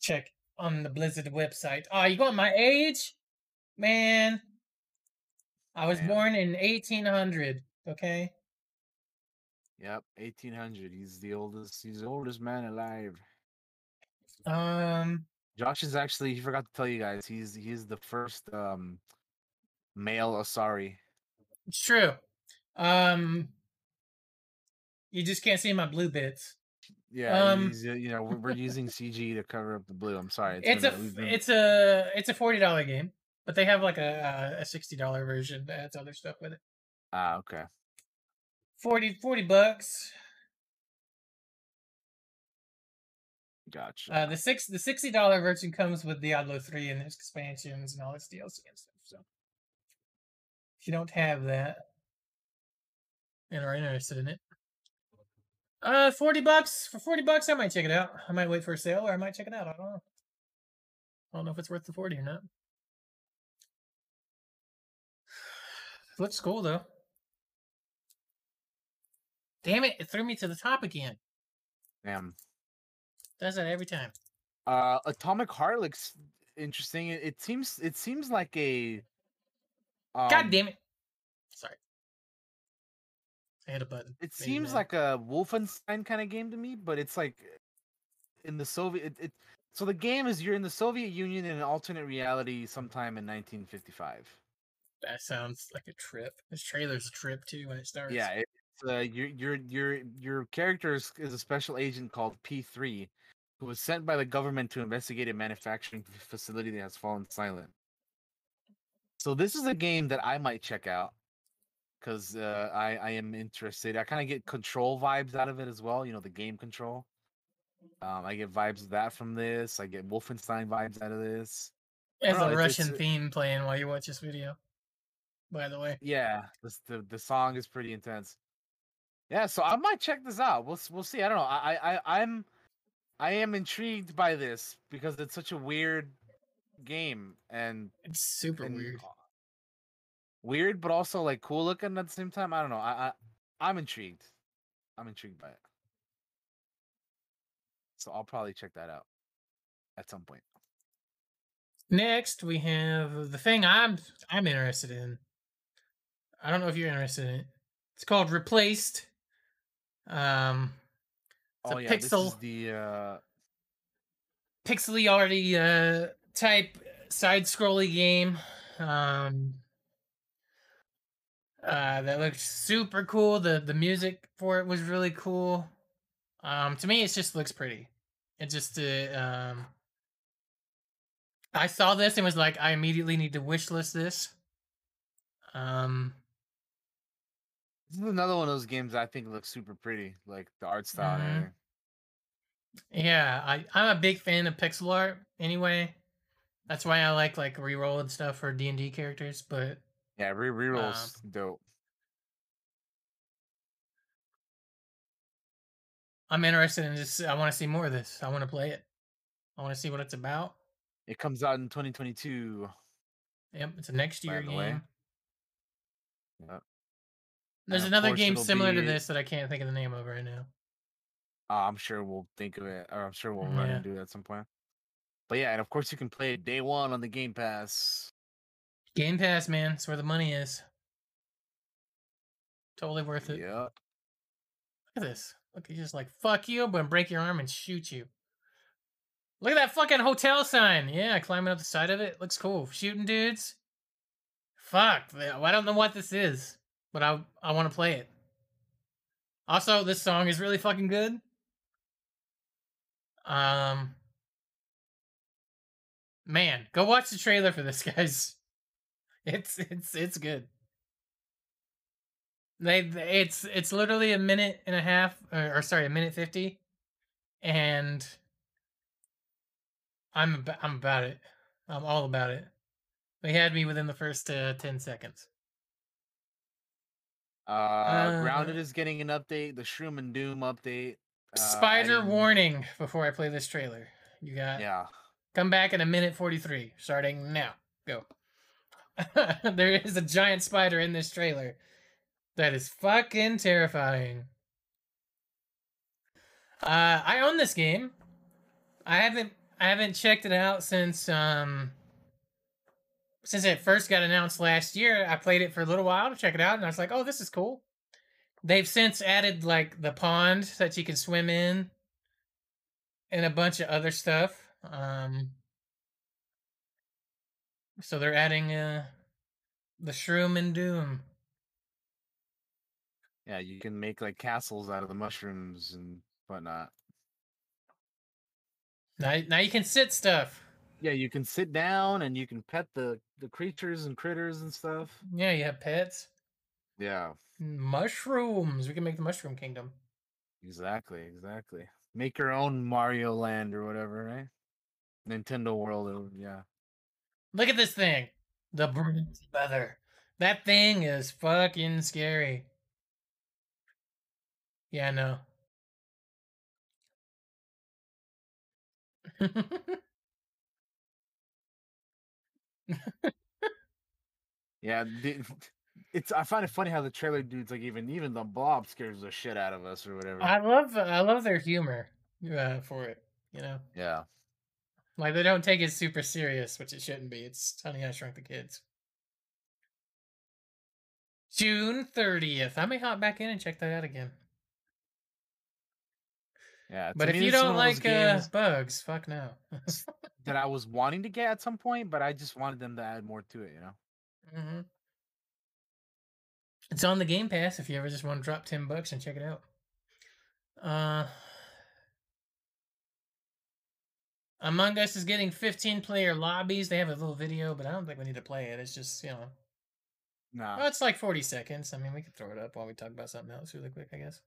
Check on the Blizzard website. Oh, you got my age? Man. I was Man. born in 1800, okay? Yep, eighteen hundred. He's the oldest. He's the oldest man alive. Um, Josh is actually. He forgot to tell you guys. He's he's the first um male Asari. it's true. Um, you just can't see my blue bits. Yeah, Um, uh, you know we're, we're using CG to cover up the blue. I'm sorry. It's a been been- it's a it's a forty dollar game, but they have like a a sixty dollar version that has other stuff with it. ah okay. 40, 40 bucks. Gotcha. Uh, the six the sixty dollar version comes with Diablo three and there's expansions and all its DLC and stuff. So if you don't have that and are interested in it, uh, forty bucks for forty bucks, I might check it out. I might wait for a sale or I might check it out. I don't know. I don't know if it's worth the forty or not. *sighs* Looks cool though. Damn it! It threw me to the top again. Damn. Does that every time. Uh, Atomic Heart looks interesting. It, it seems it seems like a. Um, God damn it! Sorry, I hit a button. It seems mad. like a Wolfenstein kind of game to me, but it's like in the Soviet. It, it, so the game is you're in the Soviet Union in an alternate reality sometime in 1955. that sounds like a trip. This trailer's a trip too when it starts. Yeah, it's uh, your your your your character is, is a special agent called P3, who was sent by the government to investigate a manufacturing facility that has fallen silent. So this is a game that I might check out because uh, I I am interested. I kind of get control vibes out of it as well. You know, the game control. Um, I get vibes of that from this. I get Wolfenstein vibes out of this. Know, a it's Russian thing playing while you watch this video. By the way, Yeah, this, the the song is pretty intense. Yeah, so I might check this out. We'll we'll see. I don't know. I I I'm I am intrigued by this because it's such a weird game and it's super and weird. weird, but also like cool looking at the same time. I don't know. I, I I'm intrigued. I'm intrigued by it. So I'll probably check that out at some point. Next, we have the thing I'm I'm interested in. I don't know if you're interested in it. It's called Replaced. Um, it's oh a yeah, this is pixel the uh pixely arty uh type side scrolly game. Um uh that looked super cool. The the music for it was really cool. Um to me it just looks pretty. It just uh, um I saw this and was like I immediately need to wish list this. Um this is another one of those games I think looks super pretty, like the art style and Mhm. yeah, I I'm a big fan of pixel art anyway. That's why I like like reroll and stuff for D&D characters, but Yeah, re Um, dope. I'm interested in just I want to see more of this. I want to play it. I want to see what it's about. It comes out in 2022. Yep, it's a next year the way. game. Yep. There's another game similar to this that I can't think of the name of right now. Uh, I'm sure we'll think of it, or I'm sure we'll run Yeah. into it at some point. But yeah, and of course you can play it day one on the Game Pass. Game Pass, man, it's where the money is. Totally worth it. Yep. Look at this. Look, he's just like, fuck you, I'm gonna break your arm and shoot you. Look at that fucking hotel sign. Yeah, climbing up the side of it. Looks cool. Shooting dudes. Fuck. I don't know what this is. But I I want to play it. Also, this song is really fucking good. Um, man, go watch the trailer for this, *laughs* guys. It's it's it's good. They it's it's literally a minute and a half, or, or sorry, a minute fifty, and I'm ab- I'm about it. I'm all about it. They had me within the first uh, ten seconds. Uh, Grounded Uh, is getting an update. The Shroom and Doom update. Uh, Spider warning before I play this trailer. You got Yeah. come back in a minute 43, starting now. Go. *laughs* there is a giant spider in this trailer that is fucking terrifying. Uh, I own this game. I haven't I haven't checked it out since um since it first got announced last year. I played it for a little while to check it out, and I was like, "Oh, this is cool." They've since added like the pond that you can swim in, and a bunch of other stuff. Um, so they're adding uh the shroom and doom. Yeah, you can make like castles out of the mushrooms and whatnot. Now, now you can sit stuff. Yeah, you can sit down and you can pet the the creatures and critters and stuff. Yeah, you have pets. Yeah, Mushrooms. We can make the mushroom kingdom. exactly, exactly. Make your own Mario Land or whatever, right? Nintendo World, or- yeah. Look at this thing. The bronze *laughs* feather. That thing is fucking scary. Yeah, I know. *laughs* Yeah, *laughs* it's. I find it funny how the trailer dudes like even even the blob scares the shit out of us or whatever. I love I love their humor uh, for it. You know, yeah, like they don't take it super serious, which it shouldn't be. It's Honey I Shrunk the Kids. June thirtieth. I may hop back in and check that out again. yeah. But if you don't one of those like uh, bugs, fuck no. *laughs* that I was wanting to get at some point, but I just wanted them to add more to it. You know. hmm It's on the Game Pass if you ever just want to drop ten bucks and check it out. Uh, Among Us is getting fifteen player lobbies. They have a little video, but I don't think we need to play it. It's just you know, No. well, it's like forty seconds. I mean, we could throw it up while we talk about something else really quick, I guess.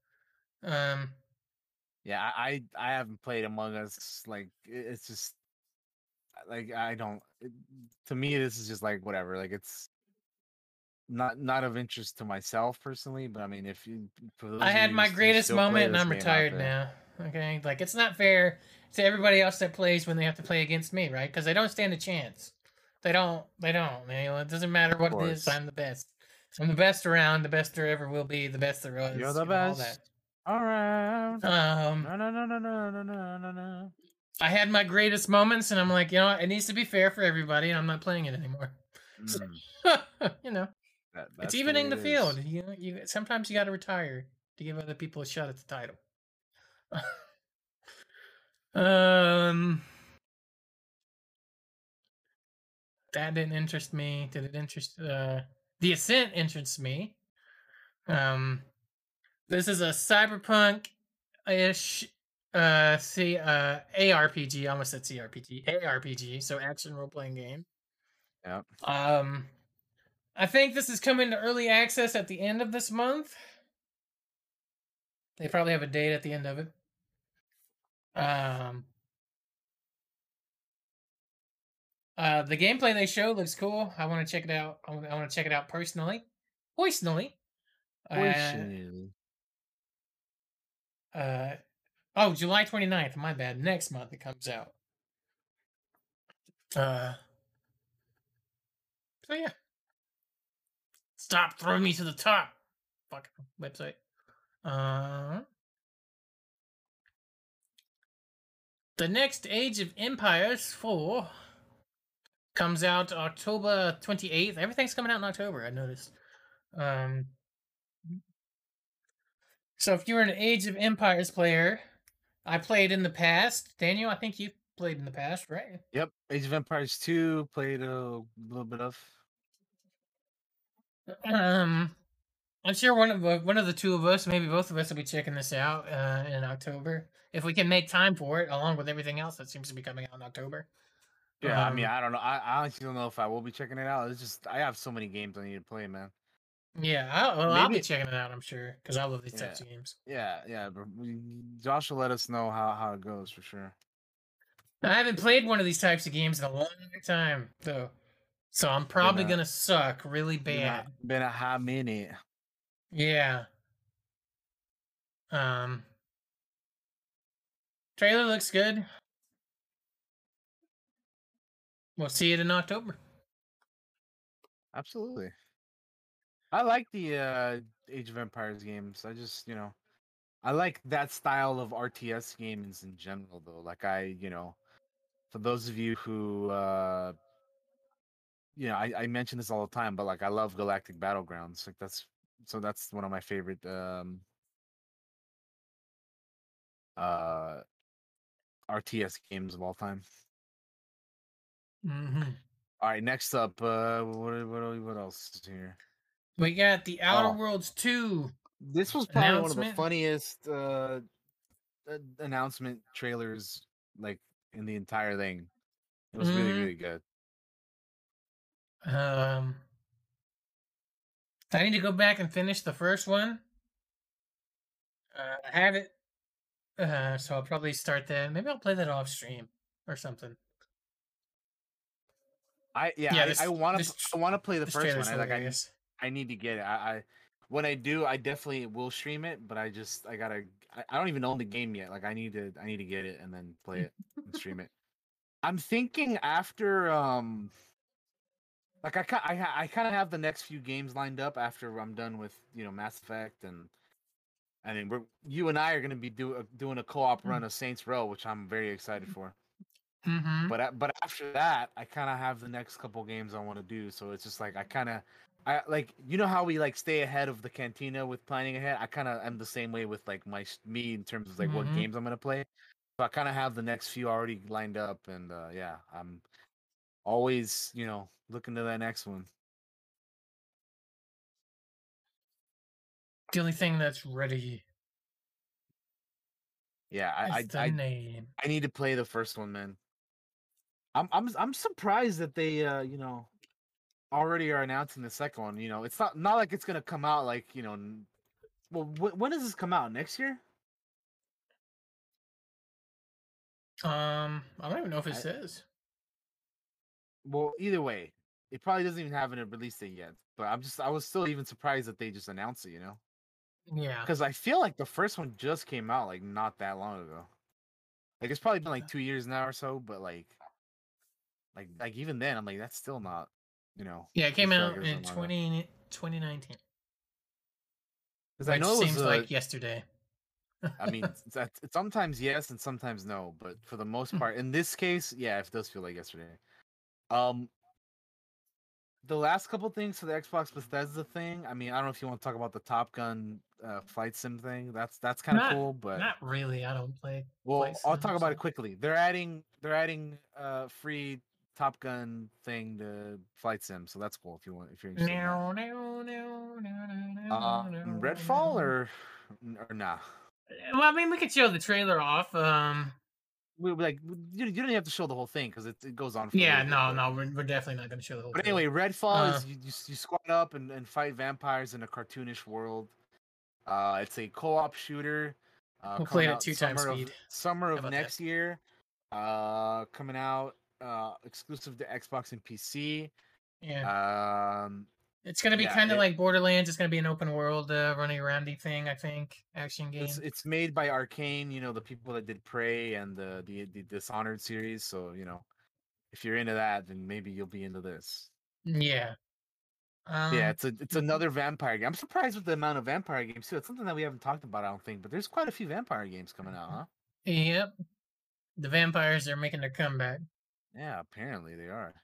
Um, Yeah, I I haven't played Among Us. Like it's just like I don't. It, to me, this is just like whatever. Like it's not not of interest to myself personally. But I mean, if you, I had my greatest moment and I'm retired now. Okay, like it's not fair to everybody else that plays when they have to play against me, right? Because they don't stand a chance. They don't. They don't. Man. You know, it doesn't matter what it is. I'm the best. I'm the best around. The best there ever will be. The best there was. You're the you know, best. All, all right. Um. No no no no no no no no. I had my greatest moments, and I'm like, you know, it needs to be fair for everybody, and I'm not playing it anymore. *laughs* Mm, *laughs* you know, that- it's the evening the it field. You know, you sometimes you got to retire to give other people a shot at the title. *laughs* um, that didn't interest me. Did it interest? Uh, the Ascent interests me. Um, this is a cyberpunk ish uh see uh ARPG. I almost said CRPG. ARPG, so action role playing game. Yep. Um, I think this is coming to early access at the end of this month. They probably have a date at the end of it. Um, uh, the gameplay they show looks cool. I want to check it out. I want to check it out personally. Personally. Uh, uh, oh, July 29th. My bad. Next month it comes out. Uh, so yeah. Stop throwing me to the top. Fucking website. Uh, the next Age of Empires 4 comes out October 28th. Everything's coming out in October, I noticed. Um, so if you're an Age of Empires player, I played in the past. Daniel, I think you played in the past, right? Yep. Age of Empires 2 played a little bit of. Um, I'm sure one of uh, one of the two of us, maybe both of us, will be checking this out uh, in October if we can make time for it, along with everything else that seems to be coming out in October. Yeah, I mean, Um, I don't know. I, I honestly don't know if I will be checking it out. It's just I have so many games I need to play, man. Yeah, I'll, well, I'll be checking it out. I'm sure because I love these types of games. Yeah, yeah. But we, Josh will let us know how how it goes for sure. I haven't played one of these types of games in a long time, though, so I'm probably gonna suck really Been a, bad. been a hot minute. Yeah. Um. Trailer looks good. We'll see it in October. Absolutely. I like the uh Age of Empires games. I just, you know, I like that style of RTS games in general though. Like I, you know, for those of you who uh you know, I, I mention this all the time, but like I love Galactic Battlegrounds. Like that's so that's one of my favorite um uh RTS games of all time. hmm All right, next up, uh what what what else is here? We got the Outer Oh. Worlds 2. This was probably one of the funniest uh, uh, announcement trailers like in the entire thing. It was really Mhm. really good. Um, I need to go back and finish the first one. Uh, I have it, uh, so I'll probably start that. Maybe I'll play that off stream or something. I yeah, Yeah, I, this- I want to I want to play the first one. I, like I. I need to get it. I, I when I do, I definitely will stream it. But I just I gotta I, I don't even own the game yet. Like I need to I need to get it and then play it and *laughs* stream it. I'm thinking after um like I I, I kind of have the next few games lined up after I'm done with you know Mass Effect and I mean we're you and I are gonna be do, uh, doing a co-op run of Saints Row, which I'm very excited for. Mm-hmm. But a- but after that, I kind of have the next couple games I want to do. So it's just like I kind of I like you know how we like stay ahead of the cantina with planning ahead. I kind of am the same way with like my me in terms of like what Mhm. games I'm gonna play. So I kind of have the next few already lined up, and uh, yeah, I'm always you know looking to that next one. The only thing that's ready Yeah, I I, I. I need to play the first one, man. I'm I'm I'm surprised that they uh you know already are announcing the second one. You know, it's not not like it's gonna come out like you know. Well, wh- when does this come out? Next year? Um, I don't even know if it I- says. Well, either way, it probably doesn't even have a release date yet. But I'm just I was still even surprised that they just announced it. You know, Yeah. because I feel like the first one just came out like not that long ago. Like it's probably been like two years now or so. But like, like like even then, I'm like that's still not. You know. Yeah, it came out in that long 20, 2019. Because I know it seems a- like yesterday. I mean, *laughs* sometimes yes and sometimes no, but for the most Hmm. part, in this case, yeah, it does feel like yesterday. Um, the last couple things for the Xbox Bethesda thing. I mean, I don't know if you want to talk about the Top Gun uh, flight sim thing. That's that's kind of cool, but Not really. I don't play. well, I'll talk about it quickly. They're adding they're adding uh free Top Gun thing to flight sim, so that's cool if you want if you're interested. No, no, no, no, no, no, Uh, no, Redfall or or nah. Well, I mean, we could show the trailer off. Um, We like you, you don't even have to show the whole thing because it, it goes on. For yeah, bit, no, no, we're, we're definitely not going to show the whole. But trailer. anyway, Redfall Uh, is you, you, you squat up and, and fight vampires in a cartoonish world. Uh, it's a co-op shooter. Uh, We'll play it at two times summer speed. Of, summer of about that? next year. Uh, coming out uh, exclusive to Xbox and PC. yeah, Um, it's going to be yeah, kind of like Borderlands. It's going to be an open world, uh, running aroundy thing. I think action game. it's it's made by Arkane. You know the people that did Prey and the the, the Dishonored series. So you know, if you're into that, then maybe you'll be into this. yeah. Um, yeah, it's a it's another vampire game. I'm surprised with the amount of vampire games too. It's something that we haven't talked about, I don't think, but there's quite a few vampire games coming out, huh? Yep. The vampires are making their comeback. Yeah, apparently they are.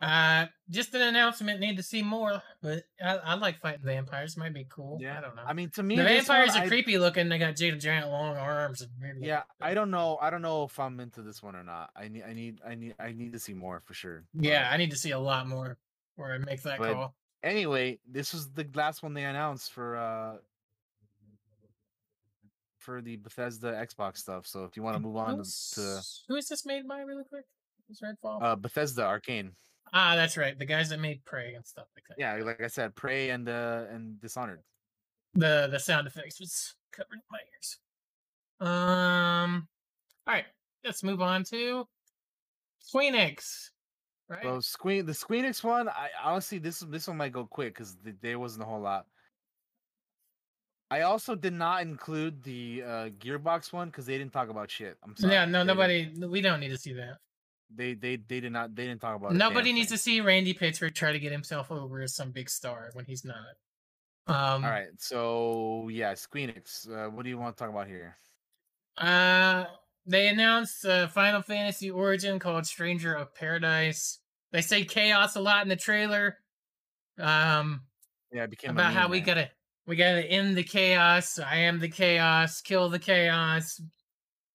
Uh, just an announcement. Need to see more, but I, I like fighting vampires. Might be cool. Yeah, I don't know. I mean, to me, the this one, vampires are I- creepy looking. They got giant, giant long arms. And weird looking. Yeah, I don't know. I don't know if I'm into this one or not. I need, I need, I need, I need to see more for sure. Yeah, I need to see a lot more where I make that But- call. Anyway, this was the last one they announced for uh for the Bethesda Xbox stuff. So if you want to move on to Who is this made by, really quick? Is Redfall? uh Bethesda Arkane. ah, that's right. The guys that made Prey and stuff like that. Yeah, like I said, Prey and uh and Dishonored. The the sound effects was covering my ears. Um. All right, let's move on to Squeenix. Right. So Squeen the Squeenix one, I honestly this this one might go quick because there wasn't a whole lot. I also did not include the uh Gearbox one because they didn't talk about shit. I'm sorry. yeah, no, nobody. We don't need to see that. They they they did not they didn't talk about. Nobody needs thing. to see Randy Pitchford try to get himself over as some big star when he's not. Um, All right, so yeah, Squeenix. Uh, what do you want to talk about here? Uh, they announced a Final Fantasy Origin called Stranger of Paradise. They say chaos a lot in the trailer. Um, Yeah, it became about how meme, we gotta we gotta end the chaos. I am the chaos. Kill the chaos.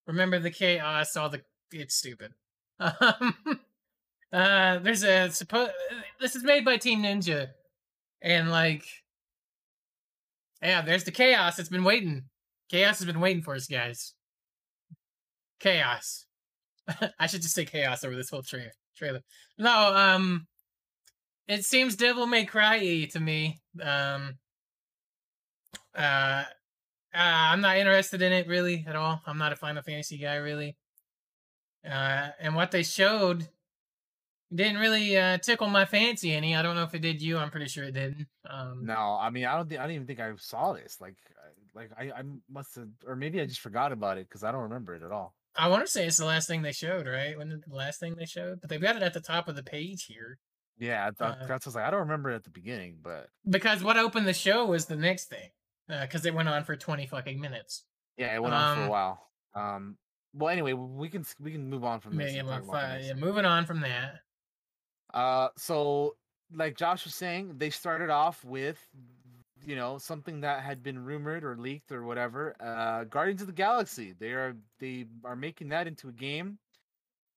Remember the chaos. All the it's stupid. *laughs* Um, uh, there's a supposed. This is made by Team Ninja, and like, yeah, there's the chaos. It's been waiting. Chaos has been waiting for us, guys. Chaos. *laughs* I should just say chaos over this whole tra- trailer. No, um, it seems Devil May Cry to me. Um, uh, uh, I'm not interested in it really at all. I'm not a Final Fantasy guy really. Uh, and what they showed didn't really uh, tickle my fancy any. I don't know if it did you. I'm pretty sure it didn't. Um, No, I mean I don't think I don't even think I saw this. Like like I I must have or maybe I just forgot about it because I don't remember it at all. I want to say it's the last thing they showed, right? When the last thing they showed, but they've got it at the top of the page here. Yeah, I thought Uh, that's what I was like I don't remember it at the beginning, but Because what opened the show was the next thing, because it went on for twenty fucking minutes. yeah, it went on for Um, a while. Um, well, anyway, we can we can move on from this. Maybe and about talk about the five. Yeah, moving on from that. Uh, so like Josh was saying, they started off with you know something that had been rumored or leaked or whatever. Uh, Guardians of the Galaxy. They are they are making that into a game.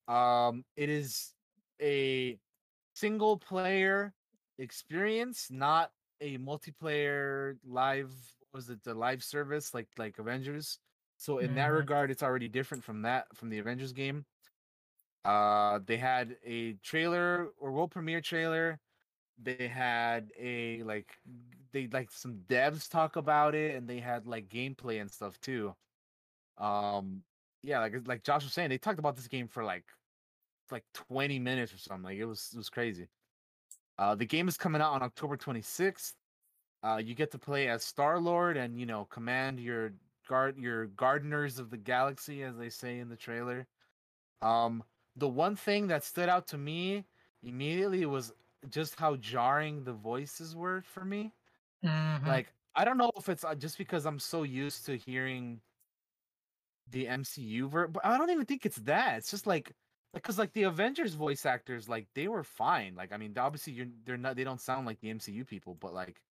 Um, it is a single player experience, not a multiplayer live. Was it the live service like like Avengers? So in that Mhm. regard, it's already different from that from the Avengers game. Uh, they had a trailer or world premiere trailer. They had a like they like some devs talk about it, and they had like gameplay and stuff too. Um, yeah, like like Josh was saying, they talked about this game for like like 20 minutes or something. Like it was it was crazy. Uh, the game is coming out on October 26th. Uh, you get to play as Star Lord and you know command your guard your gardeners of the galaxy, as they say in the trailer. Um, the one thing that stood out to me immediately was just how jarring the voices were for me. Mhm. Like I don't know if it's uh, just because I'm so used to hearing the MCU ver, but I don't even think it's that. It's just like because like the Avengers voice actors, like they were fine. Like I mean, obviously you're they're not they don't sound like the MCU people, but like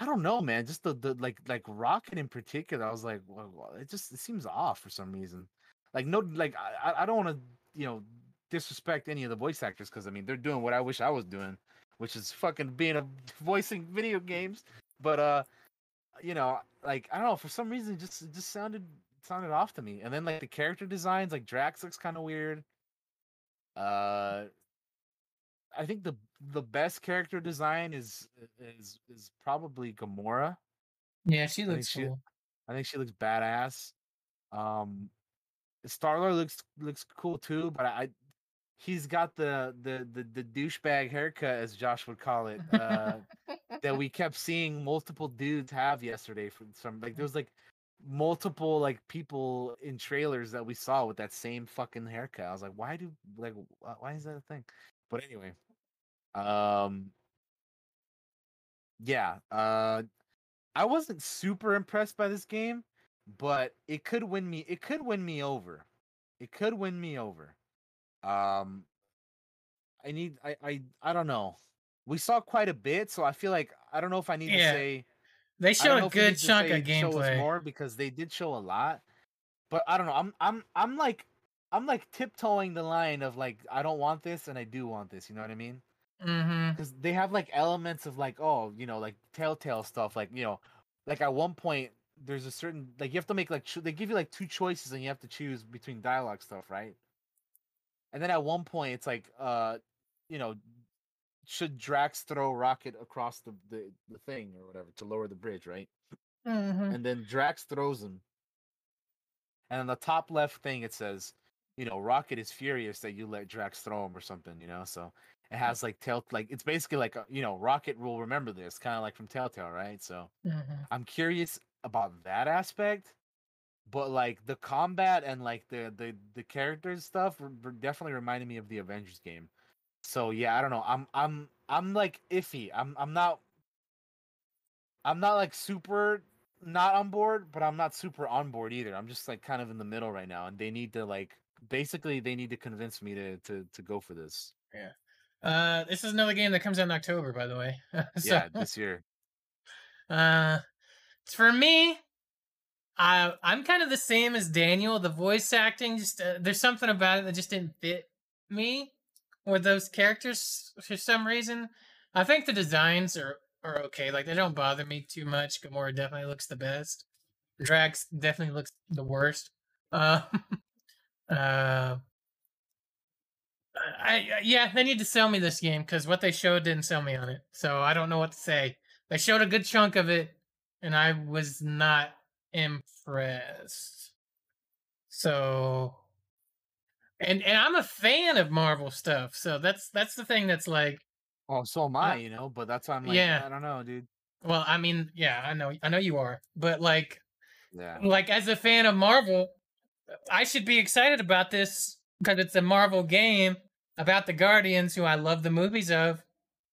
I don't know, man. Just the the like like Rocket in particular, I was like, well, it just it seems off for some reason. Like no, like I I- I don't want to you know disrespect any of the voice actors because I mean they're doing what I wish I was doing, which is fucking being a *laughs* voicing video games. But uh, you know, like I don't know, for some reason it just it just sounded sounded off to me. And then like the character designs, like Drax looks kind of weird. Uh, I think the the best character design is is is probably Gamora. yeah, she looks she- cool. I think she looks badass. Um, Star Lord looks looks cool too, but I, he's got the the the, the douchebag haircut, as Josh would call it, uh, that we kept seeing multiple dudes have yesterday. From some like there was like multiple like people in trailers that we saw with that same fucking haircut. I was like, why do like why is that a thing? But anyway, um, yeah, uh, I wasn't super impressed by this game, but it could win me. It could win me over. It could win me over. Um, I need. I. I. I don't know. We saw quite a bit, so I feel like I don't know if I need Yeah, to say. They I show a good chunk of gameplay. more because they did show a lot, but I don't know. I'm. I'm. I'm like. I'm like tiptoeing the line of like I don't want this and I do want this. You know what I mean? Mm-hmm. because they have like elements of like oh you know like telltale stuff like you know like at one point there's a certain like you have to make like cho- they give you like two choices and you have to choose between dialogue stuff right and then at one point it's like uh you know should drax throw rocket across the the, the thing or whatever to lower the bridge right Mm-hmm. and then drax throws him and on the top left thing it says you know rocket is furious that you let drax throw him or something you know so it has like tell like it's basically like you know rocket will remember this kind of like from telltale right? So Mm-hmm. i'm curious about that aspect but like the combat and like the the the characters stuff r- r- definitely reminded me of the avengers game. So yeah i don't know i'm i'm i'm like iffy i'm i'm not i'm not like super not on board but i'm not super on board either i'm just like kind of in the middle right now and they need to like basically they need to convince me to to to go for this Uh, this is another game that comes out in October, by the way. *laughs* so, yeah this year *laughs* uh, for me, I I'm kind of the same as Daniel. The voice acting just uh, there's something about it that just didn't fit me or those characters for some reason. I think the designs are are okay. Like they don't bother me too much. Gamora definitely looks the best. Drax definitely looks the worst. *laughs* Uh, uh, I, yeah, they need to sell me this game because what they showed didn't sell me on it. So I don't know what to say. They showed a good chunk of it, and I was not impressed. So, and and I'm a fan of Marvel stuff. So that's that's the thing that's like, oh so am i you know but that's why i'm like Yeah. i don't know dude well, I mean, yeah, I know, I know you are, but like, yeah like as a fan of Marvel, I should be excited about this because it's a Marvel game about the Guardians, who I love the movies of.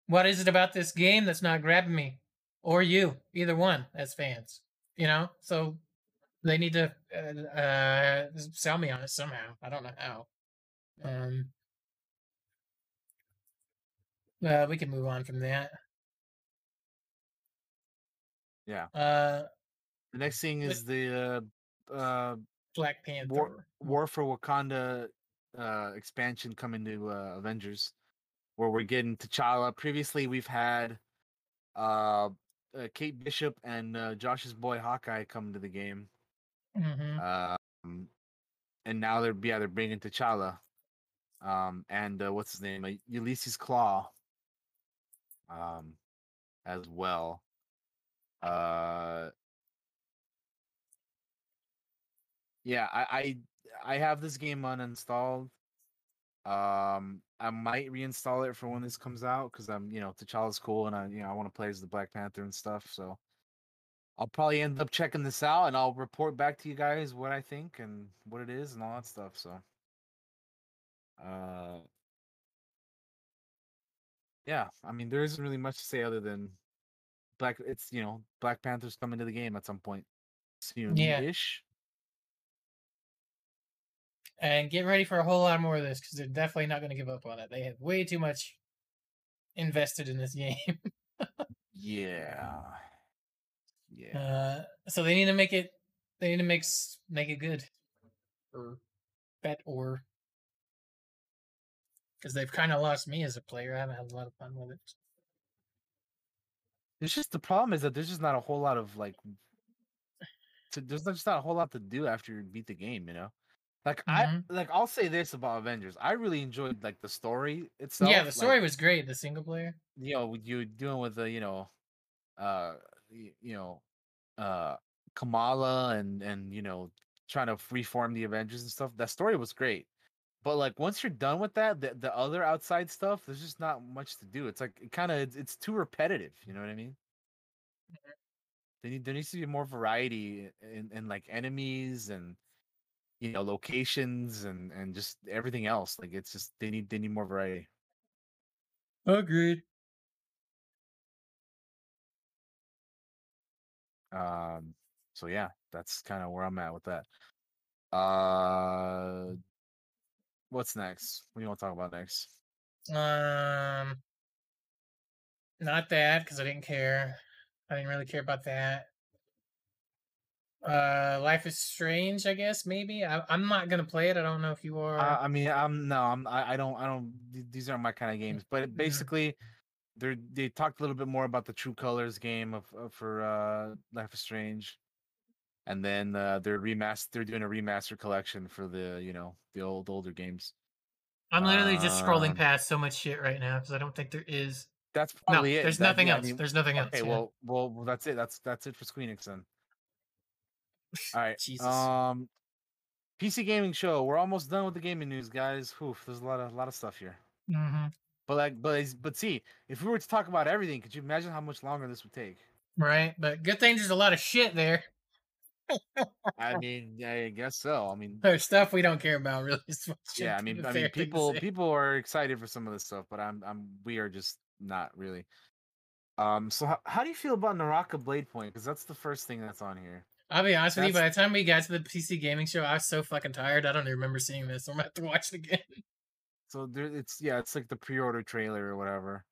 What is it about this game that's not grabbing me, or you, either one, as fans? You know, so they need to uh, uh, sell me on it somehow. I don't know how. Um, uh, we can move on from that. Yeah. Uh, The next thing is the uh, uh, Black Panther. War War for Wakanda uh, expansion coming to uh, Avengers, where we're getting T'Challa. Previously, we've had uh, uh, Kate Bishop and uh, Josh's boy Hawkeye come to the game, hmm um, and now they're yeah they're bringing T'Challa, um, and uh, what's his name uh, Ulysses Klaw, um, as well. Uh, yeah, I, I I have this game uninstalled. Um, I might reinstall it for when this comes out because I'm, you know, T'Challa's cool and I, you know, I want to play as the Black Panther and stuff. So I'll probably end up checking this out and I'll report back to you guys what I think and what it is and all that stuff. So, uh, yeah, I mean, there isn't really much to say other than Black. It's you know, Black Panther's coming to the game at some point soon Yeah. And get ready for a whole lot more of this because they're definitely not going to give up on it. They have way too much invested in this *laughs* game, Yeah. Yeah. uh, so they need to make it. They need to make make it good, or bet or because they've kind of lost me as a player. I haven't had a lot of fun with it. It's just the problem is that there's just not a whole lot of like. To, there's just not a whole lot to do after you beat the game, you know. Like I Mhm. like I'll say this about Avengers. I really enjoyed like the story itself. yeah, the like, story was great. The single player. you know, you doing with the you know, uh, y- you know, uh, Kamala and and you know trying to reform the Avengers and stuff. That story was great. But like once you're done with that, the, the other outside stuff, there's just not much to do. It's like it kind of it's, it's too repetitive. You know what I mean? They need there needs to be more variety in, in like enemies and you know locations and and just everything else. Like it's just they need they need more variety. Agreed. Um, so yeah, that's kind of where I'm at with that. Uh, what's next? What do you want to talk about next? Um, not that because I didn't care. I didn't really care about that. Uh, Life is Strange, I guess maybe. I, I'm not gonna play it. I don't know if you are. Uh, I mean, I'm no, I'm I, I don't I don't. These aren't my kind of games. But Yeah. basically, they they talked a little bit more about the True Colors game of, of for uh Life is Strange, and then uh, they're remaster. They're doing a remaster collection for the you know the old older games. I'm literally just scrolling um, past so much shit right now because I don't think there is. That's No, probably it. there's That- nothing yeah, I else. mean, there's nothing else. okay, yeah. well, well, well, that's it. That's that's it for Squeenix then. All right. *laughs* Jesus. Um, PC gaming show. We're almost done with the gaming news, guys. Oof, there's a lot of lot of stuff here. hmm But like, but but see, if we were to talk about everything, could you imagine how much longer this would take? Right, but good thing there's a lot of shit there. I *laughs* mean, I guess so. I mean, There's stuff we don't care about, really. *laughs* yeah. I mean, I mean, people people are excited for some of this stuff, but I'm I'm we are just not really. Um. So how, how do you feel about Naraka Blade Point? Because that's the first thing that's on here. I'll be honest with you. By the time we got to the PC gaming show, I was so fucking tired. I don't even remember seeing this. *laughs* I'm gonna have to watch it again. So there, it's yeah, it's like the pre-order trailer or whatever.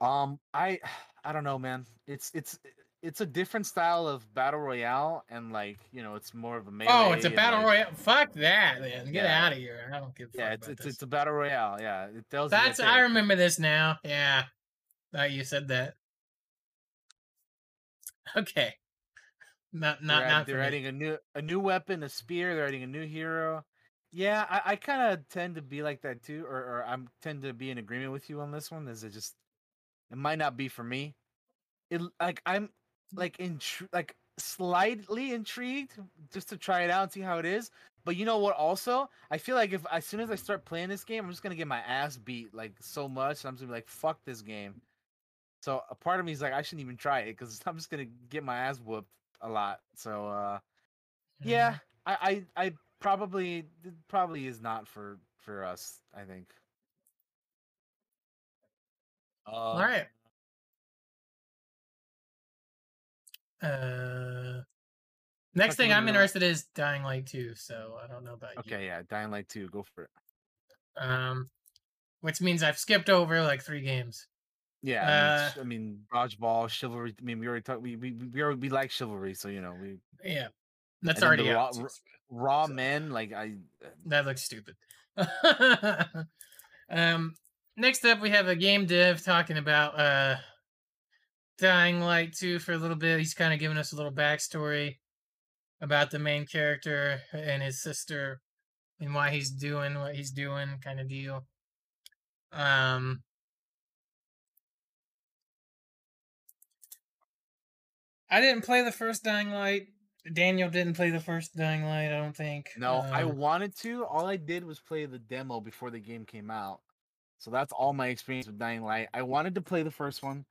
Um, I *sighs* I don't know, man. It's it's it's a different style of battle royale, and like you know, it's more of a melee. oh, it's a battle like- royale. Fuck that, then. Get Yeah. out of here. I don't give a fuck Yeah, it's it's, this. it's a battle royale. Yeah, it tells That's I remember this now. Yeah, that you said that. Okay. Not They're, not not they're for me. adding a new a new weapon, a spear. They're adding a new hero. Yeah, I, I kind of tend to be like that too, or or I'm tend to be in agreement with you on this one. Is it just it might not be for me. It like I'm like intri- like slightly intrigued just to try it out and see how it is. But you know what? Also, I feel like if as soon as I start playing this game, I'm just gonna get my ass beat like so much. I'm just gonna be like, fuck this game. So a part of me is like, I shouldn't even try it because *laughs* I'm just gonna get my ass whooped a lot. So uh, yeah, I, I I probably it probably is not for for us. I think. Um, All right. Uh, next thing I'm interested is Dying Light 2. So I don't know about you. Okay, yeah, Dying Light two, go for it. Um, which means I've skipped over like three games. Yeah, I mean, Uh, I mean, dodgeball, chivalry. I mean, we already talked. We we we already we like chivalry, so you know we Yeah, that's already out. raw- raw So- men. Like I, That looks stupid. *laughs* um, next up, we have a game dev talking about uh, Dying Light 2 for a little bit. He's kind of giving us a little backstory about the main character and his sister and why he's doing what he's doing, kind of deal. Um, I didn't play the first Dying Light. Daniel didn't play the first Dying Light, I don't think. no, I Um, wanted to. All I did was play the demo before the game came out, so that's all my experience with Dying Light. I wanted to play the first one,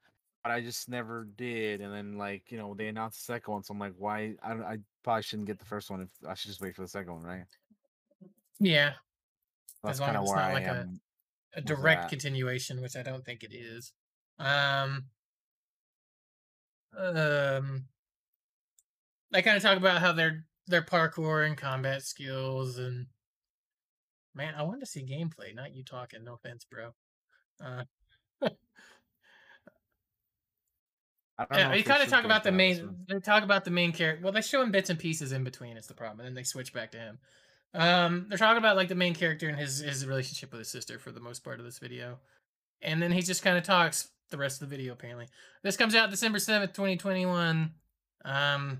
but I just never did. And then like you know they announced the second one, so I'm like, why? I I probably shouldn't get the first one. If I should just wait for the second one, right? yeah, That's As long kind of where not I like a- am. a with direct continuation, which I don't think it is. Um, um, they kind of talk about how their their parkour and combat skills, and man, I want to see gameplay, not you talking. No offense, bro. Uh, yeah, they kind of talk about the gameplay on this main. They talk about the main character. Well, they show him bits and pieces in between. It's the problem, and then they switch back to him. Um, they're talking about like the main character and his his relationship with his sister for the most part of this video, and then he just kind of talks the rest of the video. Apparently, this comes out December seventh, twenty twenty one. Um,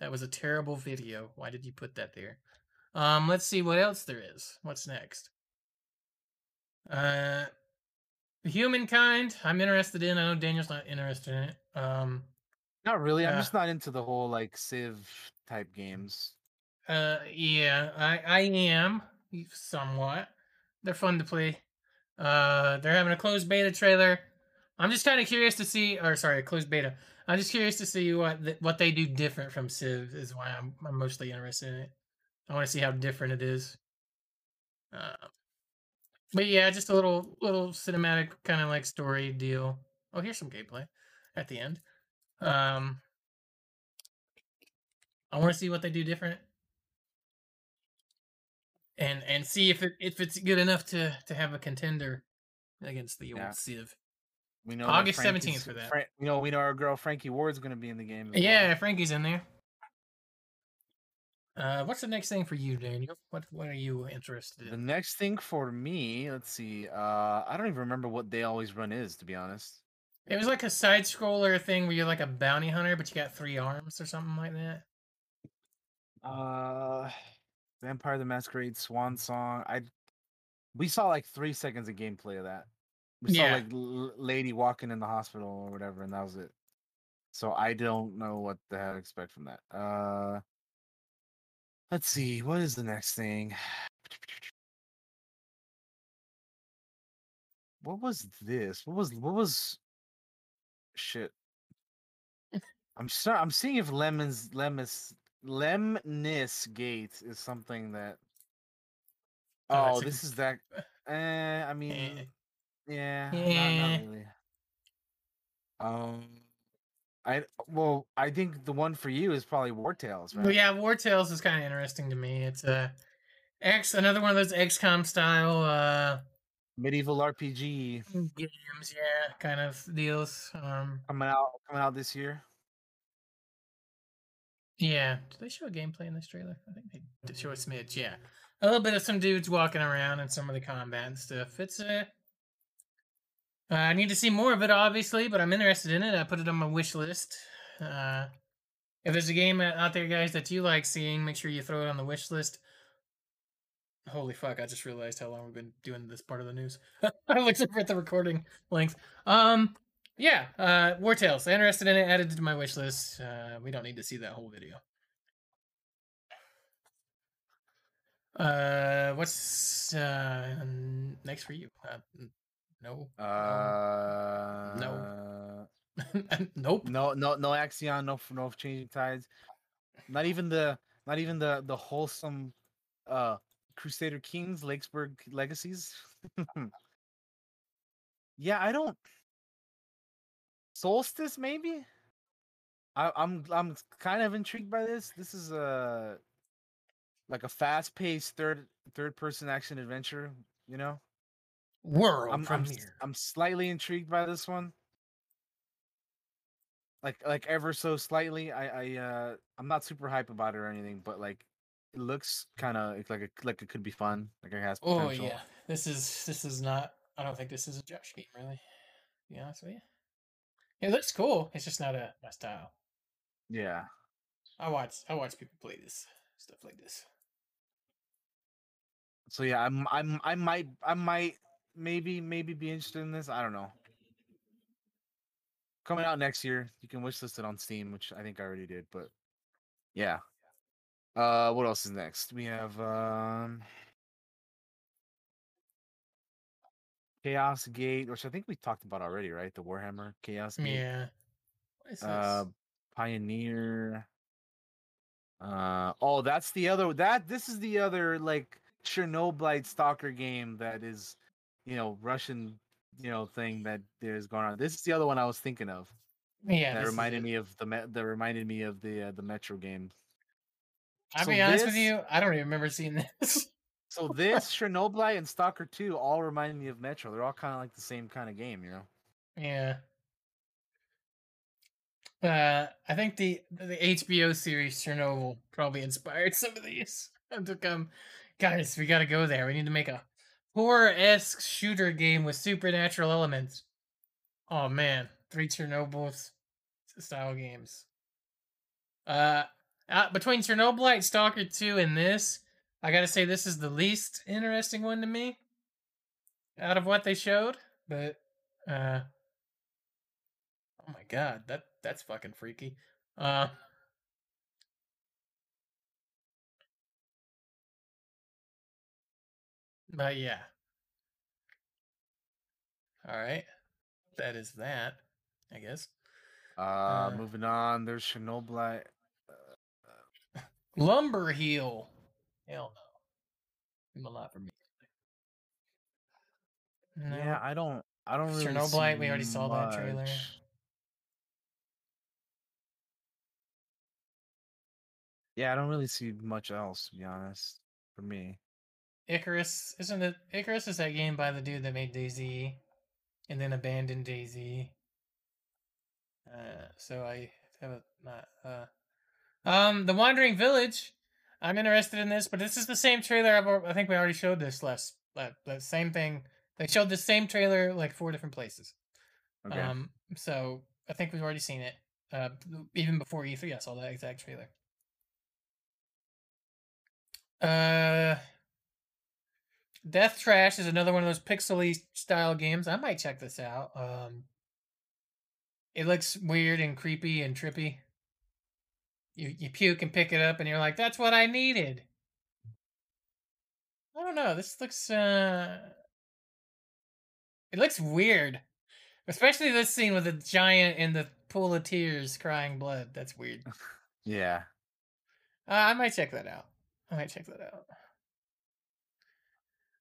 that was a terrible video. Why did you put that there? Um, let's see what else there is. What's next? Uh, humankind. I'm interested in. I know Daniel's not interested in it. Um, Not really. I'm Yeah. just not into the whole like Civ type games. Uh, yeah, I I am somewhat. They're fun to play. Uh, they're having a closed beta trailer. I'm just kind of curious to see, or sorry, a closed beta. I'm just curious to see what th- what they do different from Civ. Is why I'm I'm mostly interested in it. I want to see how different it is. Uh, but yeah, just a little little cinematic kind of like story deal. Oh, here's some gameplay at the end. Um, I want to see what they do different and and see if it if it's good enough to to have a contender against the old Yeah. Civ. We know August 17th for that. Fra- you know, we know our girl Frankie Ward's going to be in the game. as well. Yeah, Frankie's in there. Uh, what's the next thing for you, Daniel? What What are you interested in? The next thing for me, let's see. Uh, I don't even remember what They Always Run is, to be honest. It was like a side scroller thing where you're like a bounty hunter, but you got three arms or something like that. Uh, Vampire the Masquerade Swan Song. I we saw like three seconds of gameplay of that. We saw Yeah. like l- lady walking in the hospital or whatever, and that was it. So I don't know what the hell to expect from that. Uh, let's see. What is the next thing? What was this? What was what was shit? I'm sorry. I'm seeing if lemons lemons lemnis gate is something that. Oh, Oh, it's a- this is that. *laughs* Eh, I mean, yeah, not, Eh. not really. Um, I well, I think the one for you is probably Wartales, right? But yeah, Wartales is kind of interesting to me. It's a X, another one of those XCOM style uh Medieval RPG games, yeah, kind of deals. Um, coming out coming out this year. yeah. Did they show a gameplay in this trailer? I think they did show a smidge. Yeah, a little bit of some dudes walking around and some of the combat and stuff. It's uh, uh, I need to see more of it, obviously, but I'm interested in it. I put it on my wish list. Uh, if there's a game out there, guys, that you like seeing, make sure you throw it on the wish list. Holy fuck! I just realized how long we've been doing this part of the news. *laughs* I looked over at the recording length. Um, yeah, uh, Wartales. Interested in it? Added to my wish list. Uh, we don't need to see that whole video. Uh, what's uh next for you? Uh, no. Uh, no. *laughs* nope. no, no, no Axion, no, no changing tides. Not even the, not even the the wholesome, uh, Crusader Kings, Lakeburg Legacies. *laughs* yeah, I don't. Solstice, maybe. I, I'm I'm kind of intrigued by this. This is a like a fast-paced third third person action adventure. You know, World I'm I'm. I'm slightly intrigued by this one. Like like ever so slightly. I I uh I'm not super hype about it or anything, but like it looks kind of like it like it could be fun. Like it has Oh yeah, this is this is not. I don't think this is a Josh game, really. To be honest with you, it looks cool. It's just not a my style. Yeah. I watch I watch people play this stuff like this. So yeah, I'm I'm I might I might maybe maybe be interested in this. I don't know. Coming out next year. You can wishlist it on Steam, which I think I already did, but yeah. Uh what else is next? We have um Chaos Gate, which I think we talked about already, right? The Warhammer Chaos Gate. Yeah. What is this? Uh Pioneer. Uh oh, that's the other that this is the other like Chernobylite stalker game that is, you know, Russian, you know, thing that is going on. This is the other one I was thinking of. yeah, that reminded me of the me- that reminded me of the uh, the Metro game. I'll so be honest with you. I don't even remember seeing *laughs* this. So this Chernobyl and Stalker 2 all remind me of Metro. They're all kind of like the same kind of game, you know. yeah. Uh, I think the the HBO series Chernobyl probably inspired *laughs* some of these to come. Guys, we got to go there. We need to make a horror esque shooter game with supernatural elements. Oh man, three Chernobyls style games. Uh, uh, between Chernobylite, Stalker Two, and this, I gotta say this is the least interesting one to me out of what they showed. But uh, oh my god, that that's fucking freaky. Uh, but yeah. All right, that is that. I guess. Uh, Uh, moving on, there's Chernobylite. *laughs* Lumber heel. Hell no. I'm a lot for me. No. Yeah, I don't I don't really Chernobylite, see we already saw that trailer. Yeah, I don't really see much else to be honest. For me. Icarus, isn't it? Icarus is that game by the dude that made DayZ, and then abandoned DayZ. Uh, so I have a not. Uh, um, the Wandering Village. I'm interested in this, but this is the same trailer. I've, I think we already showed this last. That, that same thing. They showed the same trailer like four different places. Okay. Um, so I think we've already seen it. Uh, even before E3, I saw that exact trailer. Uh, Death Trash is another one of those pixely style games. I might check this out. Um, it looks weird and creepy and trippy. You you puke and pick it up, and you're like, "That's what I needed." I don't know. This looks uh, it looks weird, especially this scene with the giant in the pool of tears crying blood. That's weird. *laughs* yeah. Uh, I might check that out. I might check that out.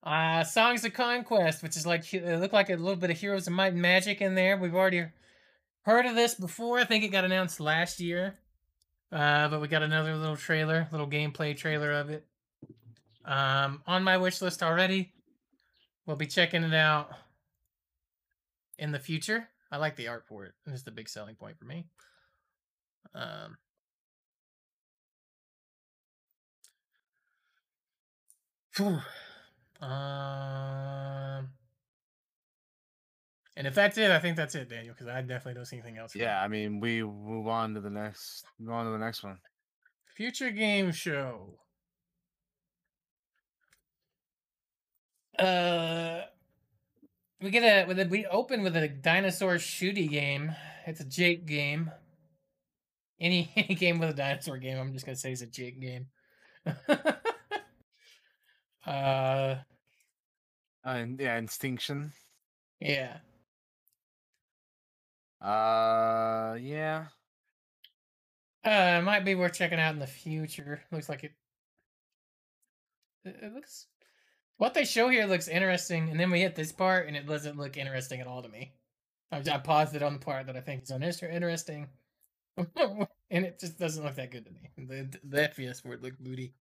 Uh, Songs of Conquest, which is like it looked like a little bit of Heroes of Might and Magic in there. We've already heard of this before. I think it got announced last year. Uh, but we got another little trailer, little gameplay trailer of it. Um, on my wish list already. We'll be checking it out in the future. I like the art for it. It's the big selling point for me. Um. Um, and if that's it, I think that's it, Daniel, because I definitely don't see anything else. here. Yeah. I mean, we move on to the next. Move on to the next one. Future game show. Uh, we get a with a, we open with a dinosaur shooty game. It's a Jake game. Any *laughs* any game with a dinosaur game, I'm just gonna say it's a Jake game. *laughs* uh, Uh, and, yeah, Instinction. yeah. Uh, yeah. Uh, it might be worth checking out in the future. Looks like it. It looks. What they show here looks interesting, and then we hit this part, and it doesn't look interesting at all to me. I, I paused it on the part that I think is interesting, *laughs* and it just doesn't look that good to me. The the FPS word looked booty.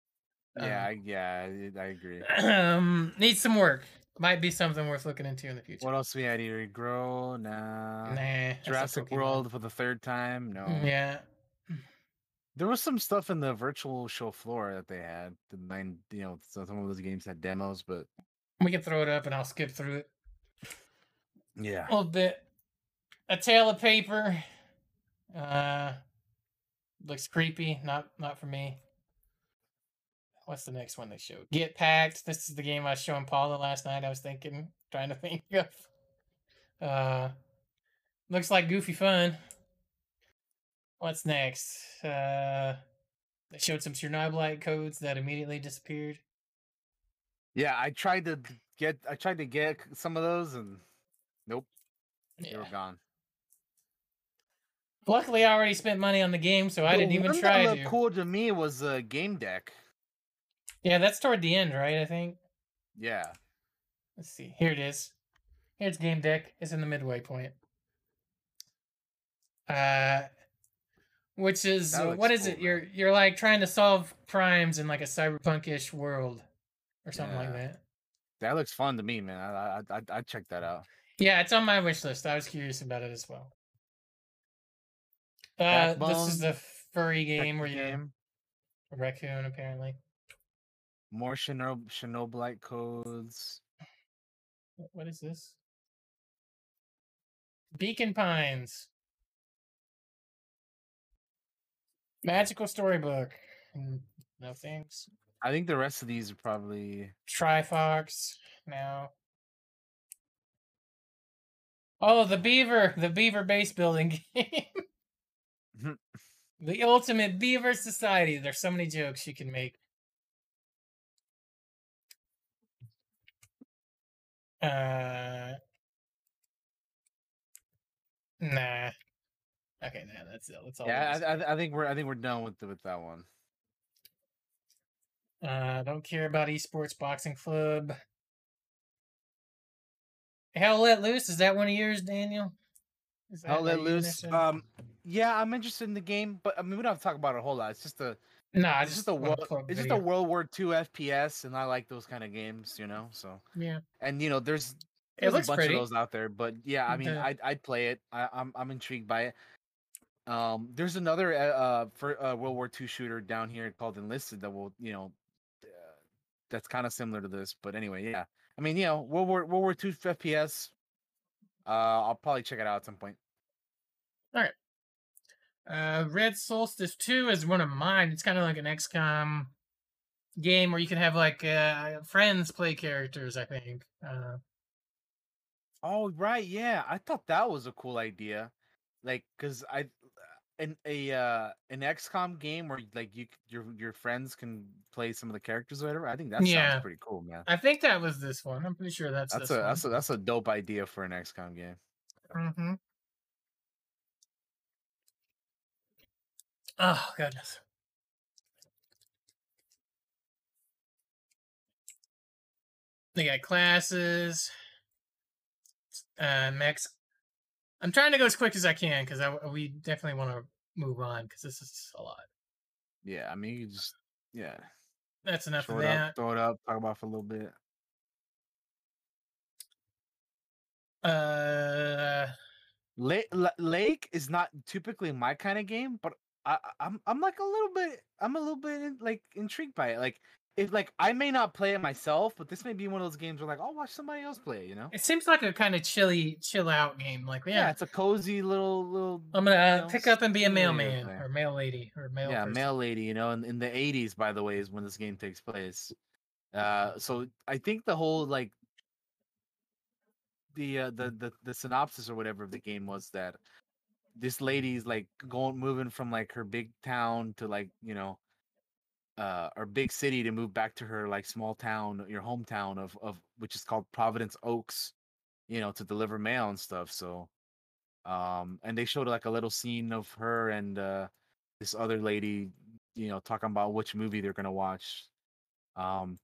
Yeah. I, yeah. I, agree. *clears throat* Um, needs some work. Might be something worth looking into in the future. What else we had here? Grow. Nah. Nah, Jurassic. World for the third time. No. Yeah, There was some stuff in the virtual show floor that they had. The nine, you know, some of those games had demos, but we can throw it up, and I'll skip through it. yeah. a little bit. A tale of paper. Uh, looks creepy. Not not for me. What's the next one they showed? Get packed. This is the game I was showing Paula last night. I was thinking, trying to think *laughs* of. Uh, looks like goofy fun. What's next? Uh, they showed some Chernobylite codes that immediately disappeared. Yeah, I tried to get, I tried to get some of those, and nope, they were gone. Luckily, I already spent money on the game, so I The didn't even try that to. cool to me was a Gamedec. Yeah, that's toward the end, right? I think. Yeah, Let's see. Here it is. Here's Gamedec. It's in the midway point. Uh, which is uh, what is cool, it? You're you're like trying to solve crimes in like a cyberpunkish world, or something like that. that looks fun to me, man. I, I, I, I'd check that out. Yeah, it's on my wish list. I was curious about it as well. Uh, this is Backbone, the furry game where you're game. a raccoon, apparently. More Shinob- Shinobylite codes. What- is this? Beacon Pines. Magical storybook. Mm, No thanks. I think the rest of these are probably Trifox. No. Oh, the Beaver, the Beaver base building *laughs* game. *laughs* The ultimate Beaver Society. There's so many jokes you can make. Uh, nah. Okay, nah, that's it. That's all. yeah. I, I, I think we're I think we're done with the, with that one. Uh, don't care about esports boxing club. Hell let loose. Is that one of yours, Daniel? Is that Hell let loose. Um, yeah, I'm interested in the game, but I mean we don't have to talk about it a whole lot. It's just a no, I it's just a world it's just a World War II FPS, and I like those kind of games, you know. So Yeah, and you know there's there's a bunch pretty. of those out there, but yeah, I mean The- I'd I'd play it. I, I'm I'm intrigued by it. Um, there's another uh, uh for uh, World War II shooter down here called Enlisted that will you know uh, that's kind of similar to this. But anyway, yeah. I mean, you know, World War World War II FPS. Uh, I'll probably check it out at some point. Uh, Red Solstice 2 is one of mine. It's kind of like an XCOM game where you can have like uh, friends play characters, I think. Uh, Oh right, yeah. I thought that was a cool idea. Like, cause I in a uh an XCOM game where like you your your friends can play some of the characters or whatever. I think that Yeah. sounds pretty cool, man. I think that was this one. I'm pretty sure that's, That's this a one. that's a that's a dope idea for an XCOM game. Mm-hmm. Oh goodness. They got classes. Uh, Max. I'm trying to go as quick as I can because I we definitely want to move on because this is a lot. Yeah, I mean you just yeah. That's enough Throw of it up, throw it up, talk about it for a little bit. Uh, Lake Lake is not typically my kind of game, but I I'm I'm like a little bit I'm a little bit in- like intrigued by it. Like if like I may not play it myself, but this may be one of those games where like I'll watch somebody else play it. You know? it seems like a kind of chilly, chill out game. Like, Yeah, yeah, it's a cozy little little. I'm gonna uh, you know, pick up and be a mailman or mail lady or mail. yeah, person. mail lady. You know, in, in the '80s, by the way, is when this game takes place. Uh, so I think the whole like the uh, the the the synopsis or whatever of the game was that this lady's like going moving from like her big town to like you know uh or big city to move back to her like small town your hometown of of which is called Providence Oaks you know to deliver mail and stuff so um and they showed like a little scene of her and uh this other lady you know talking about which movie they're gonna watch um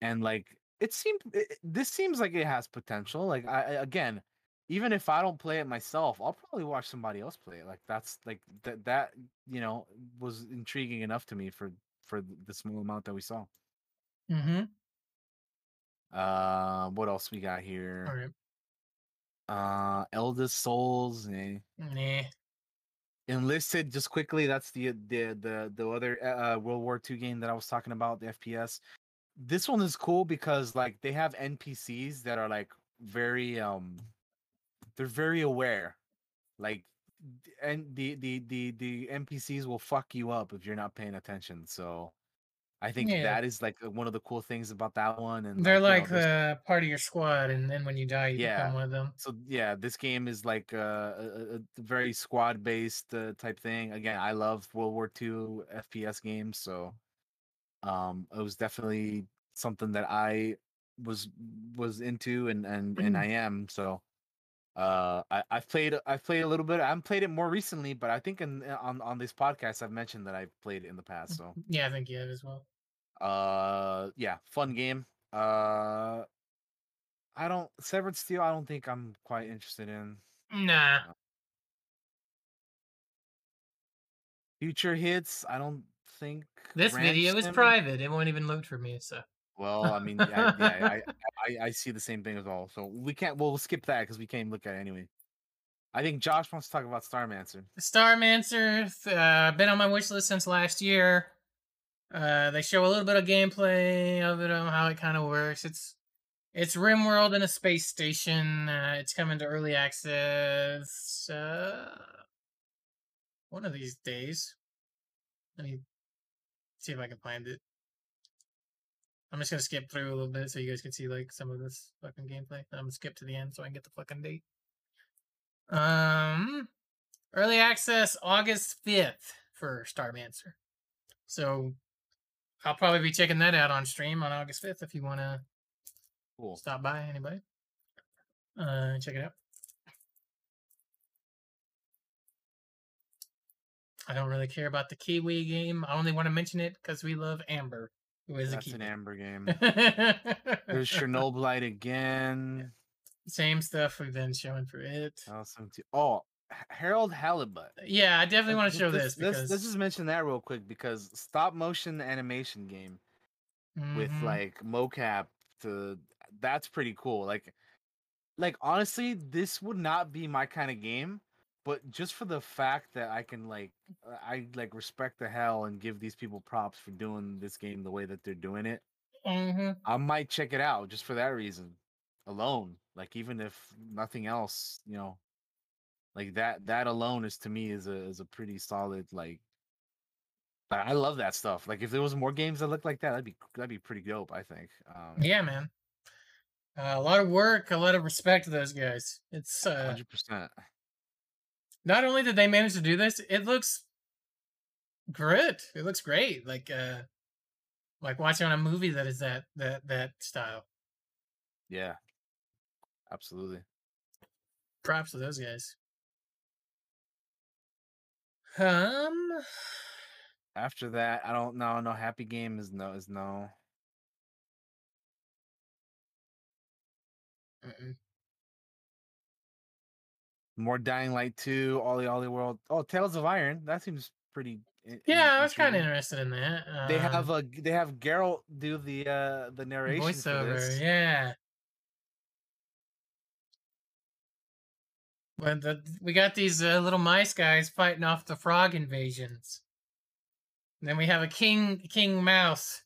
and like it seemed it, this seems like it has potential like I again even if i don't play it myself i'll probably watch somebody else play it like that's like that that you know was intriguing enough to me for for the small amount that we saw Mm-hmm. uh what else we got here All right. uh eldest souls eh. Nah. enlisted just quickly that's the the the the other uh world war ii game that i was talking about the fps this one is cool because like they have npcs that are like very um they're very aware like and the the the the npcs will fuck you up if you're not paying attention so i think Yeah. that is like one of the cool things about that one and They're you know, like there's- uh, part of your squad, and then when you die, you Yeah. become one of them. so yeah this game is like uh, a, a, a very squad based uh, type thing again i love world war ii fps games so um it was definitely something that i was was into and and and i am so uh I, i've played i've played a little bit i've played it more recently but i think in on on this podcast i've mentioned that i've played it in the past so Yeah, I think you have as well. uh yeah fun game uh i don't severed steel i don't think i'm quite interested in Nah. Future hits, I don't think This video is private. It won't even load for me. So Well, I mean, yeah, yeah I, I, I see the same thing as well. So we can't. Well, we'll skip that because we can't look at it anyway. I think Josh wants to talk about Starmancer. Starmancer, uh, been on my wish list since last year. Uh, they show a little bit of gameplay of it, how it kind of works. It's it's RimWorld in a space station. Uh, it's coming to early access. Uh, one of these days. Let me see if I can find it. I'm just gonna skip through a little bit so you guys can see like some of this fucking gameplay. I'm gonna skip to the end so I can get the fucking date. Um, early access August 5th for Starmancer. So I'll probably be checking that out on stream on August 5th if you want to Cool. stop by. Anybody? Uh, check it out. I don't really care about the Kiwi game. I only want to mention it because we love Amber, is That's an Amber game. *laughs* There's Chernobylite again. Same stuff we've been showing for it. Awesome. too. Oh, Harold Halibut. Yeah, I definitely want to show this Let's, because let's just mention that real quick because stop motion animation game with Mhm. like mocap to that's pretty cool. Like like honestly, this would not be my kind of game, but just for the fact that I can like uh, I like respect the hell and give these people props for doing this game the way that they're doing it. hmm I might check it out just for that reason alone. Like even if nothing else, you know, like that that alone is to me is a is a pretty solid like. I love that stuff. Like if there was more games that look like that, that'd be that'd be pretty dope. I think. Um, Yeah, man. Uh, a lot of work, a lot of respect to those guys. It's uh, hundred percent. Not only did they manage to do this, it looks good. It looks great. Like uh, like watching on a movie that is that that that style. Yeah, absolutely. Props to those guys. Um, After that, I don't know. No happy game is no is no. mm-mm. More Dying Light 2, OlliOlli World. Oh, Tails of Iron. That seems pretty. yeah, I was kind of interested in that. Um, They have a they have Geralt do the uh the narration voiceover. Yeah. But the, we got these uh, little mice guys fighting off the frog invasions. And then we have a king king mouse,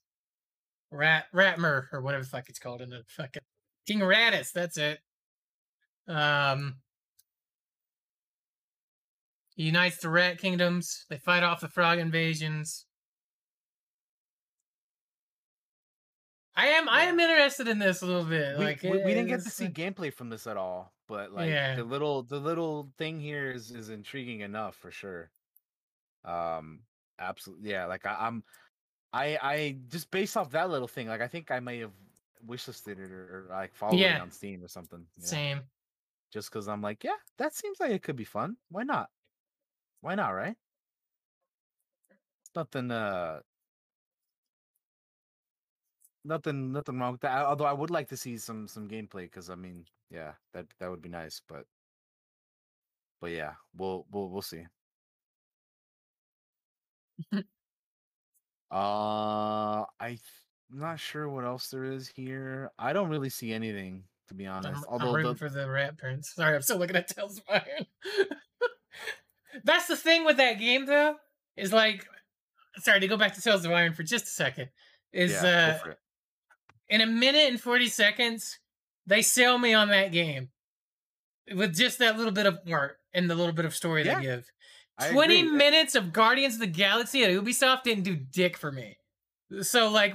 rat ratmer or whatever the fuck it's called in the fucking King Radis. That's it. Um, he unites the rat kingdoms. They fight off the frog invasions. I am I am interested in this a little bit. We, like we, we didn't get to see gameplay from this at all, but like Yeah. the little the little thing here is is intriguing enough for sure. Um, absolutely, yeah. Like I, I'm, I I just based off that little thing, like I think I may have wishlisted it or, or like followed Yeah. it on Steam or something. know, Same. Just because I'm like, yeah, that seems like it could be fun. Why not? Why not? Right? Nothing. Uh, nothing. Nothing wrong with that. Although I would like to see some some gameplay because I mean, yeah, that that would be nice. But but yeah, we'll we'll we'll see. *laughs* uh, I am not sure what else there is here. I don't really see anything to be honest. I'm, I'm rooting the, for the Rat Prince. Sorry, I'm still looking at Tails of Iron. *laughs* That's the thing with that game, though, is like, sorry to go back to Tails of Iron for just a second. Is yeah, uh, in a minute and forty seconds, they sell me on that game with just that little bit of art and the little bit of story Yeah, they give. 20 minutes of Guardians of the Galaxy at Ubisoft didn't do dick for me. So, like,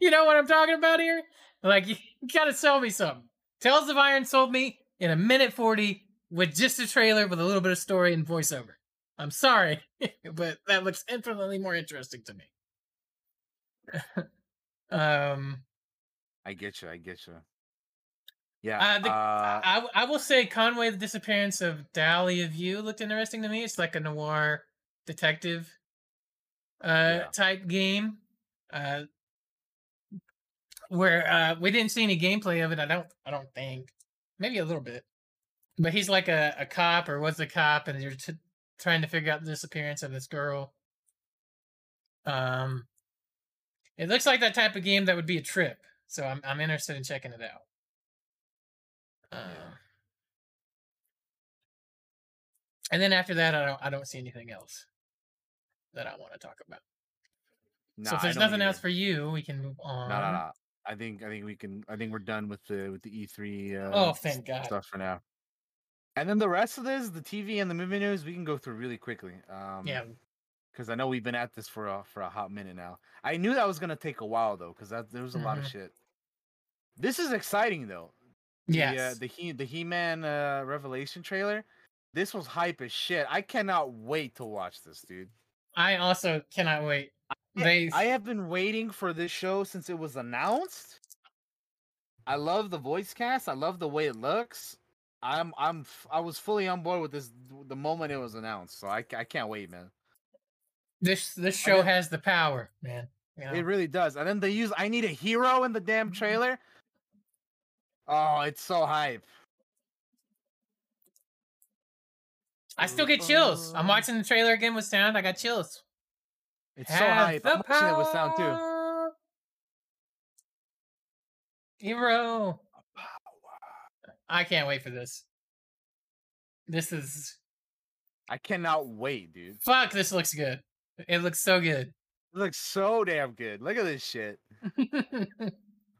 you know what I'm talking about here? Like, *laughs* you gotta sell me something. Tails of Iron sold me in a minute 40 with just a trailer with a little bit of story and voiceover. I'm sorry, *laughs* but that looks infinitely more interesting to me. *laughs* um, I get you. I get you. Yeah. Uh, the- uh, I, I will say Conway, the disappearance of Dahlia View looked interesting to me. It's like a noir detective uh Yeah. type game. Uh where uh we didn't see any gameplay of it, I don't I don't think. Maybe a little bit. But he's like a, a cop or was a cop and you're t- trying to figure out the disappearance of this girl. Um it looks like that type of game that would be a trip. So I'm I'm interested in checking it out. Uh, and then after that, I don't I don't see anything else that I want to talk about. nah, so if there's nothing either. else for you, we can move on. No, no, no. I think I think we can. I think we're done with the with the E3. Uh, Oh, thank God. Stuff for now. And then the rest of this, the TV and the movie news, we can go through really quickly. Um, Yeah, Because I know we've been at this for a for a hot minute now. I knew that was gonna take a while though, because that there was a lot of Mhm. shit. This is exciting though. The, uh, the he the He Man uh, Revelation trailer. This was hype as shit. I cannot wait to watch this, dude. I also cannot wait. Yeah, They I have been waiting for this show since it was announced. I love the voice cast. I love the way it looks. I'm I'm I was fully on board with this the moment it was announced. So I, I can't wait, man. this this I show mean- has the power, man. You know? It really does. And then they use I need a hero in the damn trailer. Oh, it's so hype. I still get chills. I'm Uh, watching the trailer again with sound. I got chills. It's so hype. I'm watching it with sound too. Hero. I can't wait for this. This is I cannot wait, dude. Fuck, this looks good. It looks so good. It looks so damn good. Look at this shit. *laughs*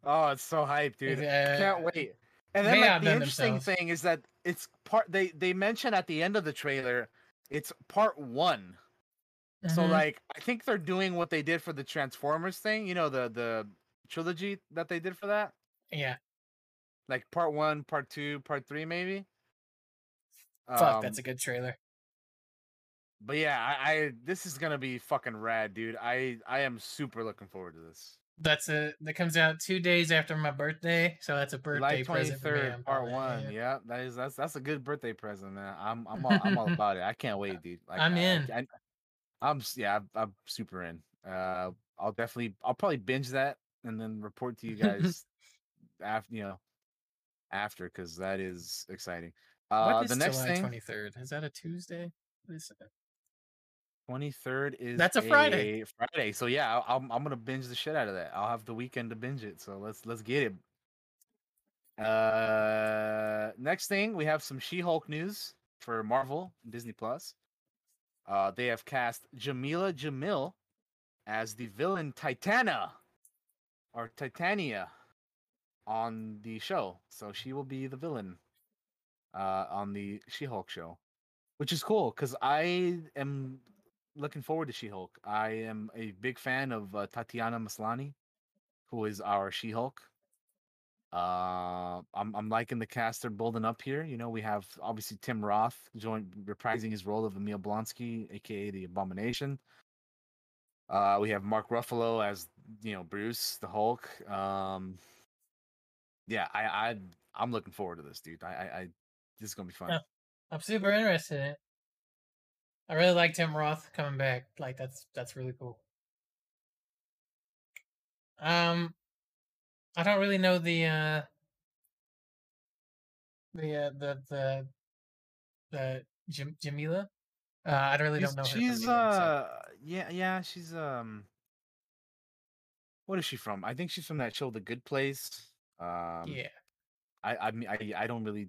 Oh, it's so hype, dude. Uh, Can't wait. And then like, the interesting themselves. thing is that it's part they they mention at the end of the trailer it's part 1. So Mhm. like I think they're doing what they did for the Transformers thing, you know, the the trilogy that they did for that? yeah, Like part 1, part 2, part 3 maybe? fuck, Um, that's a good trailer. But yeah, I, I this is going to be fucking rad, dude. I I am super looking forward to this. That's a that comes out two days after my birthday, so that's a birthday present for me. part one. yeah. Yeah, that is that's that's a good birthday present, man. I'm I'm all, I'm all *laughs* about it. I can't wait, dude. Like, I'm I- I- in. I, am yeah, I'm, I'm super in. Uh, I'll definitely I'll probably binge that and then report to you *laughs* guys after you know after because that is exciting. Uh, What is the next July twenty third? Is that a Tuesday? What is it? twenty third is That's a Friday. Friday, so yeah, I'm I'm gonna binge the shit out of that. I'll have the weekend to binge it. So let's let's get it. Uh, next thing we have some She-Hulk news for Marvel and Disney Plus. Uh, they have cast Jamila Jamil as the villain Titana or Titania on the show. So she will be the villain uh, on the She-Hulk show, which is cool because I am looking forward to She-Hulk. I am a big fan of uh, Tatiana Maslany, who is our She-Hulk. Uh, I'm I'm liking the cast they're building up here. You know, we have obviously Tim Roth join reprising his role of Emil Blonsky, aka the Abomination. Uh, we have Mark Ruffalo as you know Bruce the Hulk. Um, yeah, I I I'm looking forward to this, dude. I I, I this is gonna be fun. Yeah. I'm super interested in it. I really like Tim Roth coming back. Like that's that's really cool. Um, I don't really know the uh the uh, the the the Jam- Jamila. Uh, I really she's, don't know. She's so- uh yeah yeah she's um what is she from? I think she's from that show The Good Place. Um, yeah. I I mean I I don't really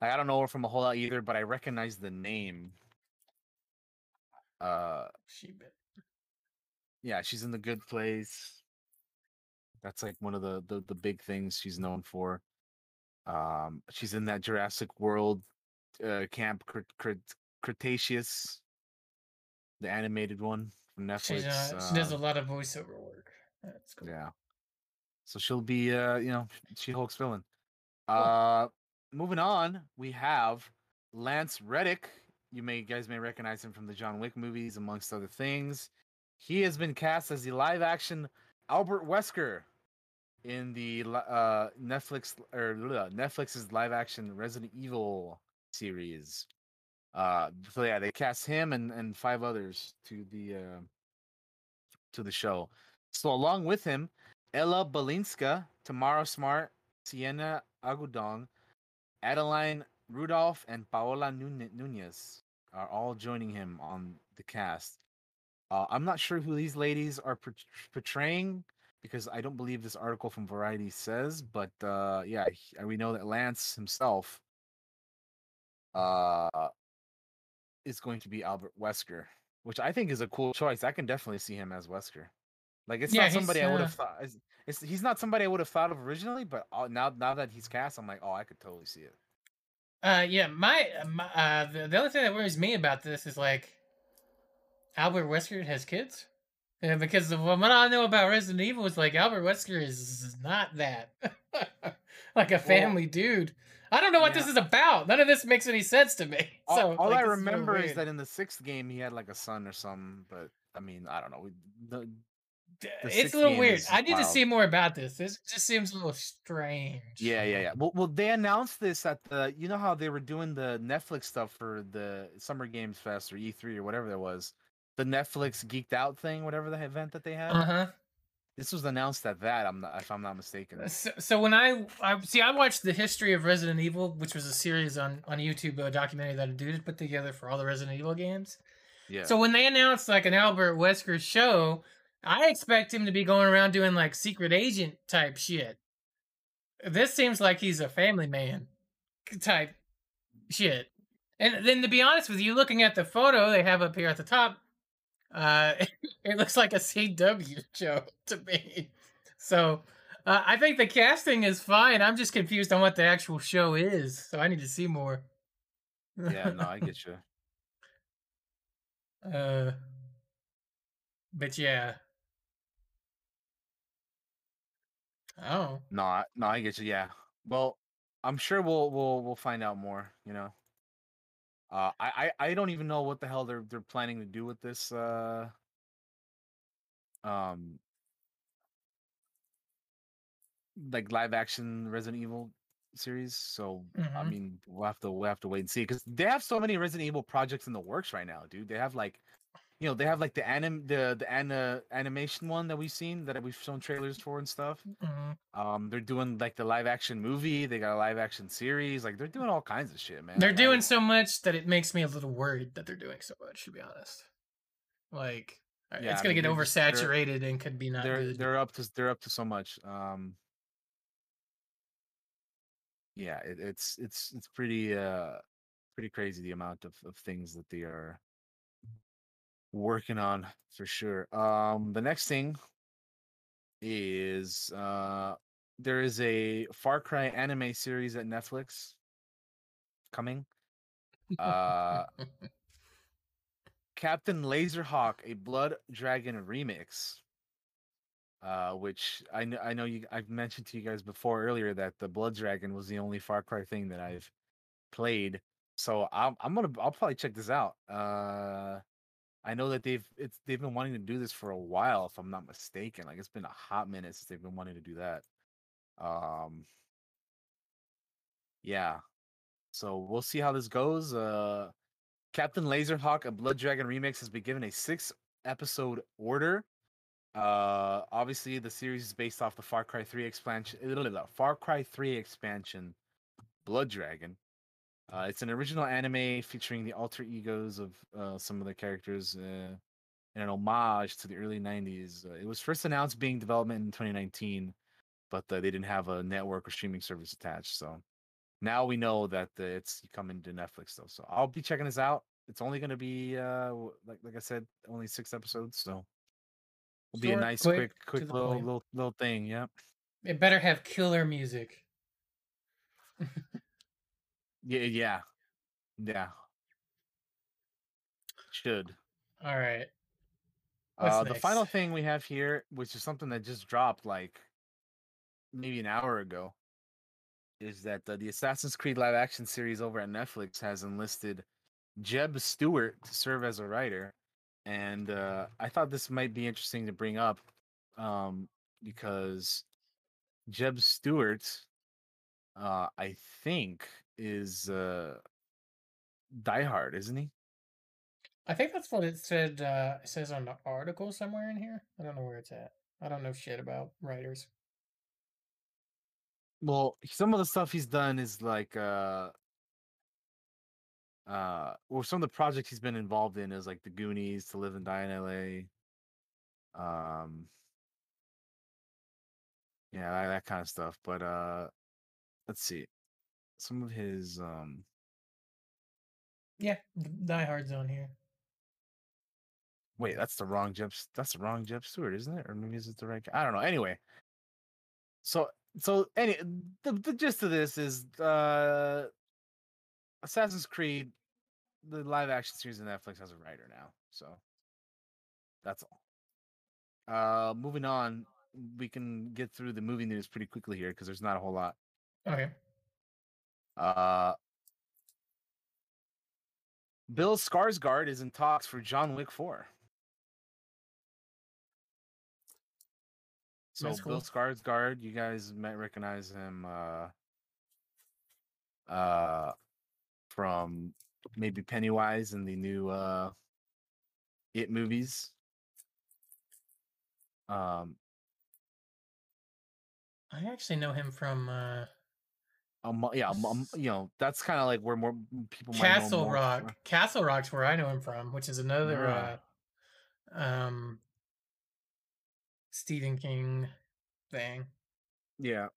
like, I don't know her from a whole lot either, but I recognize the name. Uh, She bit. yeah, she's in The Good Place. That's like one of the the, the big things she's known for. Um, she's in that Jurassic World uh, Camp Cret- Cret- Cretaceous, the animated one from Netflix. She's, uh, she does a uh, lot of voiceover work. That's cool. Yeah. So she'll be uh, you know, She Hulk's villain. Uh moving on, we have Lance Reddick. You may you guys may recognize him from the John Wick movies, amongst other things. He has been cast as the live action Albert Wesker in the uh Netflix or blah, Netflix's live action Resident Evil series. Uh so yeah, they cast him and, and five others to the uh to the show. So along with him, Ella Balinska, Tamara Smart, Siena Agudong, Adeline Rudolph, and Paola Nunez are all joining him on the cast. Uh, I'm not sure who these ladies are portraying because I don't believe this article from Variety says, but uh, yeah, we know that Lance himself uh, is going to be Albert Wesker, which I think is a cool choice. I can definitely see him as Wesker. Like it's Yeah, not somebody I would uh, have thought. It's, it's he's not somebody I would have thought of originally, but uh, now now that he's cast, I'm like, oh, I could totally see it. Uh, yeah, my, my uh, the, the only thing that worries me about this is like Albert Wesker has kids. Yeah, because of what I know about Resident Evil is like Albert Wesker is not that *laughs* like a family dude. I don't know what this is about. None of this makes any sense to me. *laughs* All, So all like, I this is remember is that in the sixth game he had like a son or something, but I mean, I don't know. It's a little weird. I need to see more about this. This just seems a little strange. yeah, yeah, yeah. Well, well, they announced this at the. You know how they were doing the Netflix stuff for the Summer Games Fest or E3 or whatever that was, the Netflix Geeked Out thing, whatever the event that they had. Uh huh. This was announced at that. I'm not, if I'm not mistaken. So, so when I, I see, I watched the history of Resident Evil, which was a series on on YouTube, a documentary that a dude had put together for all the Resident Evil games. Yeah. So when they announced like an Albert Wesker show, I expect him to be going around doing like secret agent type shit. This seems like he's a family man type shit. And then to be honest with you, looking at the photo they have up here at the top, uh, *laughs* it looks like a CW show *laughs* to me. So uh, I think the casting is fine. I'm just confused on what the actual show is, so I need to see more. Yeah, no, I get *laughs* you. Uh, but yeah. Oh, No, I- no, I get you. Yeah. Well, I'm sure we'll we'll we'll find out more. You know. Uh, I, I I don't even know what the hell they're they're planning to do with this. Uh, um, like live action Resident Evil series. So I Mhm. mean, we'll have to we'll have to wait and see because they have so many Resident Evil projects in the works right now, dude. They have like, you know, they have like the anim the the ana, animation one that we've seen that we've shown trailers for and stuff. mhm. Um, they're doing like the live action movie. They got a live action series. Like they're doing all kinds of shit, man. they're Like, I- doing so much that it makes me a little worried that they're doing so much. To be honest, like uh, Yeah, it's gonna mean, get oversaturated and could be not they're good. they're up to they're up to so much. Um, yeah, it, it's it's it's pretty uh pretty crazy the amount of, of things that they are working on for sure. Um, the next thing is uh there is a Far Cry anime series at Netflix coming. Uh, Captain Laserhawk, a Blood Dragon remix. Uh, which I know I know you I've mentioned to you guys before earlier that the Blood Dragon was the only Far Cry thing that I've played. So I'm I'm gonna I'll probably check this out. Uh, I know that they've it's they've been wanting to do this for a while, if I'm not mistaken. Like it's been a hot minute since they've been wanting to do that. Um, yeah. So we'll see how this goes. Uh, Captain Laserhawk, a Blood Dragon remix, has been given a six episode order. Uh, obviously, the series is based off the Far Cry 3 expansion. Far Cry 3 expansion, Blood Dragon. Uh, it's an original anime featuring the alter egos of uh, some of the characters uh, and an homage to the early 90s. Uh, it was first announced being development in 2019, but uh, they didn't have a network or streaming service attached. So now we know that uh, it's coming to Netflix though. So I'll be checking this out. It's only going to be uh, like like I said, only six episodes. So it'll be a nice, quick, quick, quick little little little thing. Yeah, It better have killer music. *laughs* yeah, yeah, yeah. Should. All right. Uh, the final thing we have here, which is something that just dropped like maybe an hour ago, is that uh, the Assassin's Creed live action series over at Netflix has enlisted Jeb Stuart to serve as a writer, and uh, I thought this might be interesting to bring up um, because Jeb Stuart, uh, I think, is uh, Die Hard, isn't he? I think that's what it said. Uh, it says on the article somewhere in here. I don't know where it's at. I don't know shit about writers. Well, some of the stuff he's done is like uh uh or some of the projects he's been involved in is like the Goonies, To Live and Die in LA. Um yeah, that, that kind of stuff. But uh let's see. Some of his um Yeah, Die Hard's on here. wait, that's the wrong Jeb that's the wrong Jeb Stuart, isn't it? Or maybe is it the right? I don't know. Anyway. So so any the, the gist of this is uh Assassin's Creed, the live action series on Netflix has a writer now. So that's all. Uh moving on, we can get through the movie news pretty quickly here because there's not a whole lot. Okay. Uh Bill Skarsgård is in talks for John Wick 4. So That's Bill cool. Skarsgård, you guys might recognize him uh uh from maybe Pennywise in the new uh It movies. Um I actually know him from uh, um, yeah, um, you know, that's kind of like where more people Castle more Rock. fr- Castle Rock's where I know him from, which is another uh, um, Stephen King thing. Yeah.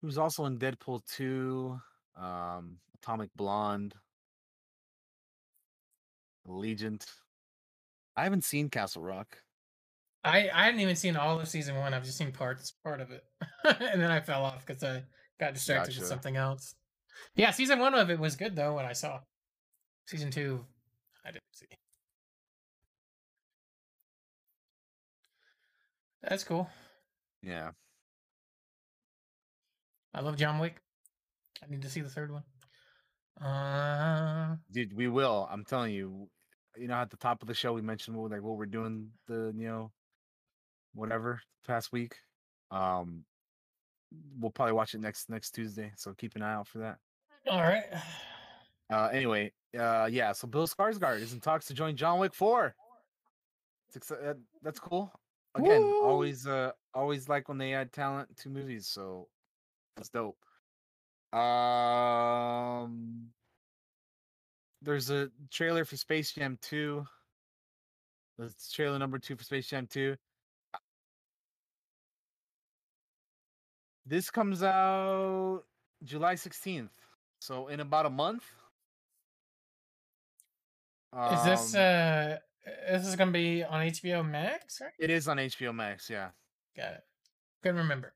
He was also in Deadpool 2. um, Atomic Blonde, Allegiant. I haven't seen Castle Rock. I I hadn't even seen all of season one. I've just seen parts part of it, *laughs* and then I fell off because I got distracted Gotcha. with something else. Yeah, season one of it was good though. What I saw, season two, I didn't see. That's cool. Yeah. I love John Wick. I need to see the third one. Uh, Dude, we will. I'm telling you. You know, at the top of the show, we mentioned what, like what we're doing the you know, whatever past week. Um, we'll probably watch it next next Tuesday. So keep an eye out for that. all right. Uh, anyway, uh, yeah. So Bill Skarsgård is in talks to join John Wick Four. It's uh, that's cool. Again, Woo! always uh, always like when they add talent to movies. So that's dope. Um, there's a trailer for Space Jam 2. That's trailer number two for Space Jam 2. This comes out July 16th. So in about a month. Is this Um, uh, this is gonna be on HBO Max, right? it is on HBO Max, yeah. Got it. Couldn't remember.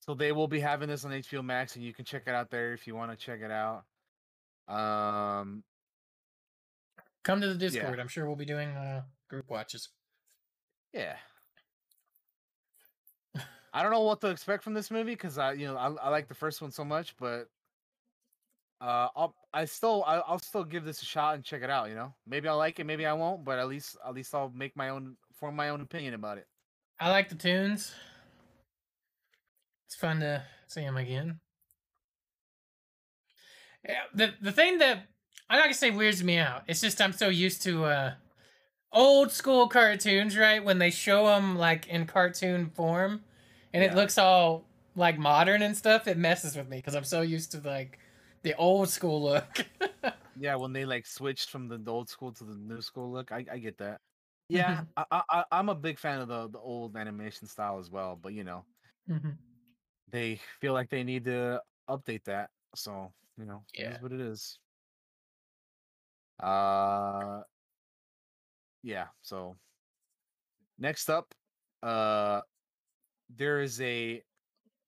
So they will be having this on HBO Max and you can check it out there if you want to check it out. Um Come to the Discord. I'm sure we'll be doing uh group watches. Yeah. I don't know what to expect from this movie because I, you know, I, I like the first one so much, but uh, I'll, I still, I, I'll still give this a shot and check it out. You know, maybe I'll like it, maybe I won't, but at least, at least I'll make my own, form my own opinion about it. I like the tunes. It's fun to see them again. Yeah, the the thing that I'm not gonna say weirds me out. It's just I'm so used to uh old school cartoons, right? When they show them like in cartoon form, and it looks all like modern and stuff, it messes with me because I'm so used to like the old school look. *laughs* Yeah, when they like switched from the, old school to the new school look, I, I get that. Yeah, I, I, I- I'm a big fan of the the old animation style as well, but you know, Mhm. they feel like they need to update that. So, you know, Yeah. is what it is. Uh yeah, so next up, uh there is a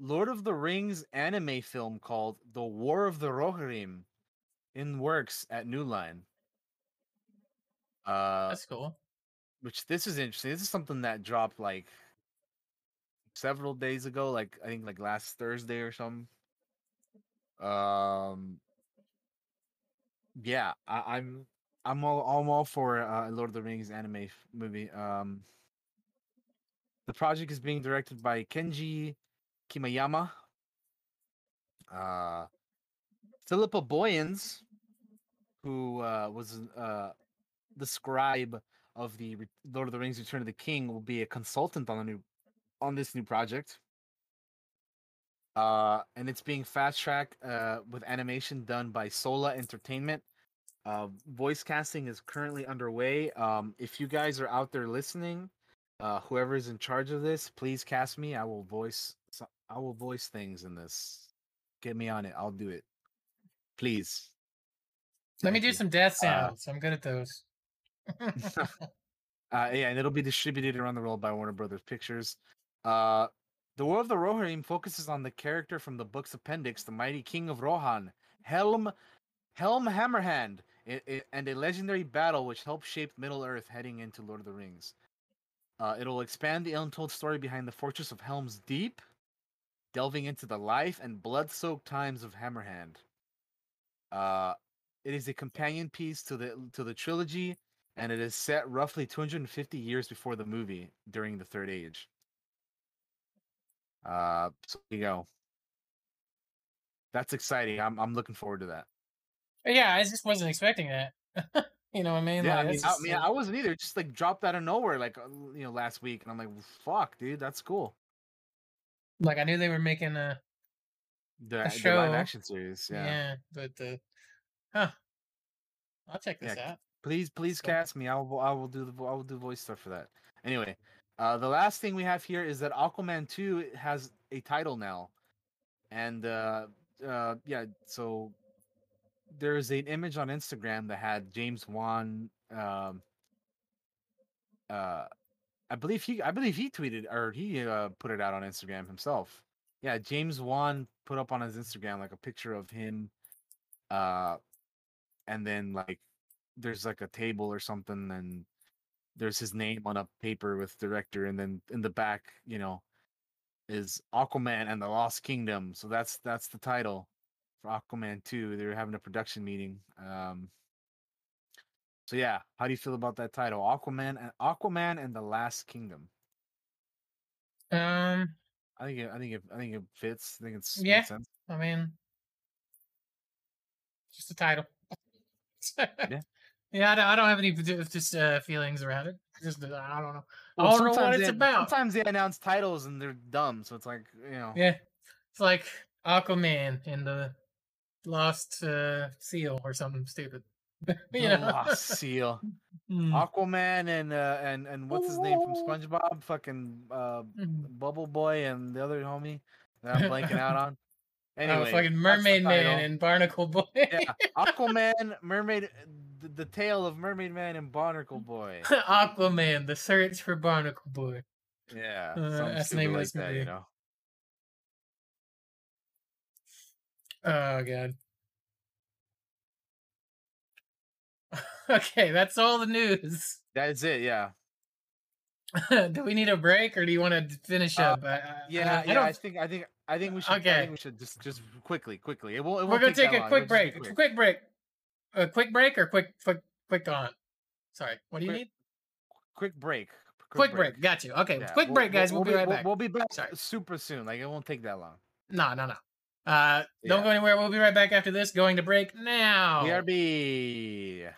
Lord of the Rings anime film called The War of the Rohirrim in works at New Line. Uh That's cool. which this is interesting. This is something that dropped like several days ago, like I think like last Thursday or something. Um, yeah, I, I'm I'm all I'm all for uh, Lord of the Rings anime f- movie. Um, the project is being directed by Kenji Kamiyama. Uh, Philippa Boyens, who uh, was uh, the scribe of the Re- Lord of the Rings: Return of the King, will be a consultant on the new on this new project. Uh, and it's being fast tracked uh, with animation done by Sola Entertainment. Uh, voice casting is currently underway. Um, if you guys are out there listening, uh, whoever is in charge of this, please cast me. I will voice. I will voice things in this. Get me on it. I'll do it. Please. Let me do you. some death Uh, sounds. I'm good at those. *laughs* *laughs* Uh, yeah, and it'll be distributed around the world by Warner Brothers Pictures. Uh, the War of the Rohirrim focuses on the character from the book's appendix, the mighty king of Rohan, Helm, Helm Hammerhand, i- i- and a legendary battle which helped shape Middle Earth heading into Lord of the Rings. Uh, it'll expand the untold story behind the fortress of Helm's Deep, delving into the life and blood-soaked times of Hammerhand. Uh, it is a companion piece to the to the trilogy and it is set roughly 250 years before the movie during the Third Age. Uh, so you go. That's exciting. I'm I'm looking forward to that. yeah, I just wasn't expecting that. *laughs* you know what I mean? Yeah, I mean, I, mean, like- I wasn't either. It Just like dropped out of nowhere, like uh, you know, last week, and I'm like, "Fuck, dude, that's cool." like I knew they were making a The, the live show. action series, yeah, yeah. but uh, huh? I'll check this Yeah, out. Please, please Cool. cast me. I will. I will do the. I will do voice stuff for that. Anyway, uh, the last thing we have here is that Aquaman two has a title now, and uh, uh, yeah. So there's an image on Instagram that had James Wan. Um, uh, I believe he, I believe he tweeted or he uh, put it out on Instagram himself. Yeah, James Wan put up on his Instagram like a picture of him, uh, and then like there's like a table or something, and there's his name on a paper with director, and then in the back, you know, is Aquaman and the Lost Kingdom. So that's that's the title for Aquaman 2. They were having a production meeting. Um so yeah, how do you feel about that title? Aquaman and Aquaman and the Last Kingdom. Um I think it, I think it, I think it fits. I think it's Yeah. sense. I mean just a title. Yeah. *laughs* Yeah, I don't, I don't have any just uh, feelings around it. Just uh, I don't know. I don't know what it's they, about. Sometimes they announce titles and they're dumb, so it's like you know. Yeah, it's like Aquaman and the Lost uh, Seal or something stupid. *laughs* you know, Lost Seal, *laughs* Mm, Aquaman, and uh, and and what's his name from SpongeBob? Fucking uh, mm. Bubble Boy and the other homie that I'm blanking out *laughs* on. Anyway, oh, fucking Mermaid Man and Barnacle Boy. yeah, Aquaman, Mermaid, the, the tale of Mermaid Man and Barnacle Boy. Aquaman, the search for Barnacle Boy. Yeah, Uh, that's the name like that, movie. you know. Oh god. *laughs* okay, that's all the news. *laughs* That is it. Yeah, do we need a break or do you want to finish Uh, up? I, I- yeah, I, yeah. don't I think, I think, I think we should. I Okay. think we should just, just quickly, quickly. It won't. It We're gonna take a long. quick It'll break. quick. Quick break. A quick break or quick quick quick on. Sorry. What do you Quick- need? Quick break. Quick break. Got you. Okay. Yeah, quick we'll- break, guys. We'll, be right back. We'll, be back Sorry. super soon. Like it won't take that long. No, no, no. Uh, don't go anywhere. We'll be right back after this. Going to break now. BRB.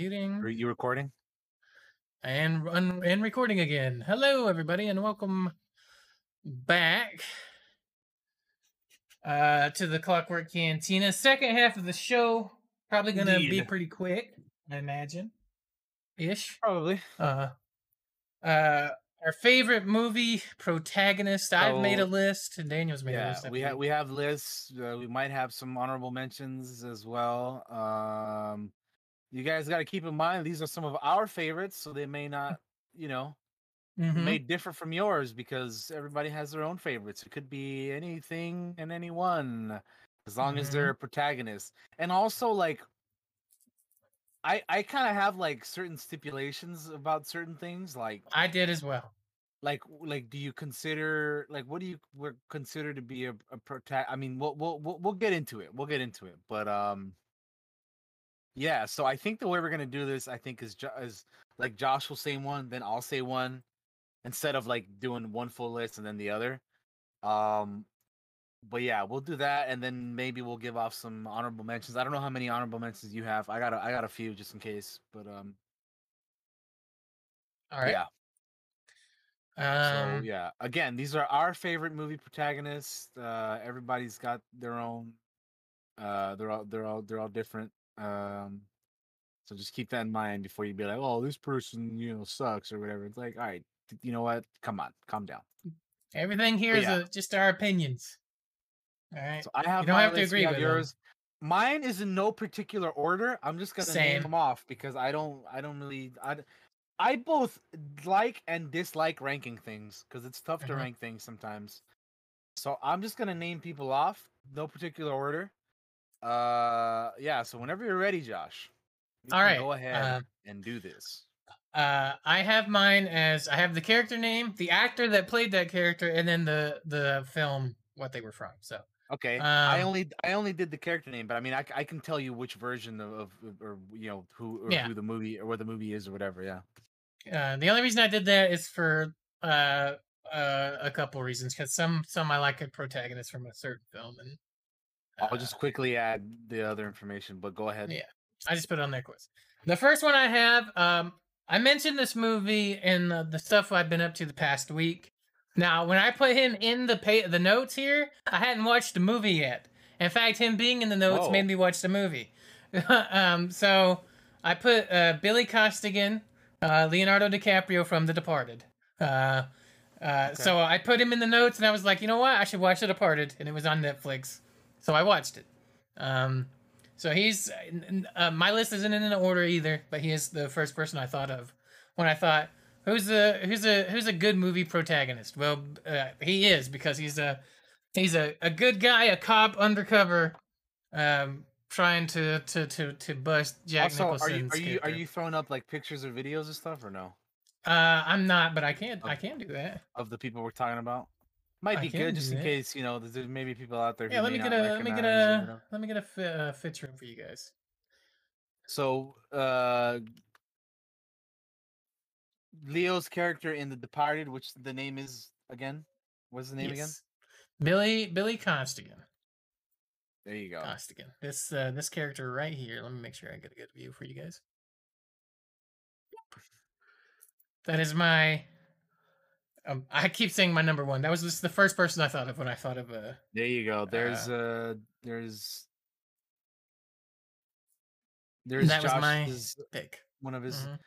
Muting. Are you recording? And un- and recording again. Hello, everybody, and welcome back uh, to the Clockwork Cantina. Second half of the show. Probably gonna be pretty quick, I imagine. Ish. Probably. Uh, uh, our favorite movie protagonist. I've made a list, and Daniel's made a Yeah, list. I we have we have lists. Uh, we might have some honorable mentions as well. Um, you guys got to keep in mind these are some of our favorites, so they may not, *laughs* you know, Mhm. may differ from yours because everybody has their own favorites. It could be anything and anyone, as long as Mhm. they're a protagonist. And also, like, I I kind of have like certain stipulations about certain things, like I did as well. like like do you consider like what do you consider to be a, a? I mean, we'll, we'll we'll we'll get into it. We'll get into it, but um. Yeah, so I think the way we're gonna do this, I think, is is like Josh will say one, then I'll say one, instead of like doing one full list and then the other. Um, but yeah, we'll do that, and then maybe we'll give off some honorable mentions. I don't know how many honorable mentions you have. I got a, I got a few just in case, but um, All right. yeah. Um, so yeah, again, these are our favorite movie protagonists. Uh, everybody's got their own. Uh, they're all they're all they're all different. Um, so just keep that in mind before you be like, oh, this person you know sucks or whatever. It's like, all right, you know what? Come on, calm down. Everything here But is yeah. uh just our opinions. All right. So I have don't have to agree have with yours. Mine is in no particular order. I'm just gonna name them off because I don't I don't really I, I both like and dislike ranking things because it's tough to Mhm. rank things sometimes. So I'm just gonna name people off, no particular order. Uh, yeah. So whenever you're ready, Josh, you All go ahead uh, and do this. Uh, I have mine as I have the character name, the actor that played that character, and then the the film what they were from. So Okay. I um, only I only did the character name, but I mean I, I can tell you which version of, of of- or you know who or Yeah. who the movie or what the movie is or whatever. Yeah. uh, the only reason I did that is for uh, uh, a couple reasons because some some I like a protagonist from a certain film, and I'll uh, just quickly add the other information, but go ahead. Yeah. I just put it on their quiz. The first one I have, um, I mentioned this movie in the, the stuff I've been up to the past week. Now, when I put him in the pay, the notes here, I hadn't watched the movie yet. In fact, him being in the notes Whoa. made me watch the movie. *laughs* um, so I put uh, Billy Costigan, uh, Leonardo DiCaprio from The Departed. Uh, uh, So I put him in the notes, and I was like, you know what? I should watch The Departed, and it was on Netflix, so I watched it. Um, so he's uh, my list isn't in an order either, but he is the first person I thought of when I thought who's a who's a who's a good movie protagonist. Well, uh, he is because he's a he's a, a good guy, a cop undercover, um, trying to to to to bust Jack also, are Nicholson's you are you are you throwing up like pictures or videos and stuff or no Uh, I'm not, but I can I can do that. of the people we're talking about? Might be good just in case you know there's maybe people out there. Yeah, who let me get a let me get a let me get a fi- uh, fit room for you guys. So, uh, Leo's character in The Departed, which the name is again, what's the name again? Yes. Billy Billy Costigan. There you go. Costigan. This uh, this character right here. Let me make sure I get a good view for you guys. That is my. Um, I keep saying my number one. That was just the first person I thought of when I thought of uh, There you go. There's uh, there's there's that was my Josh's pick. one of his. Mhm.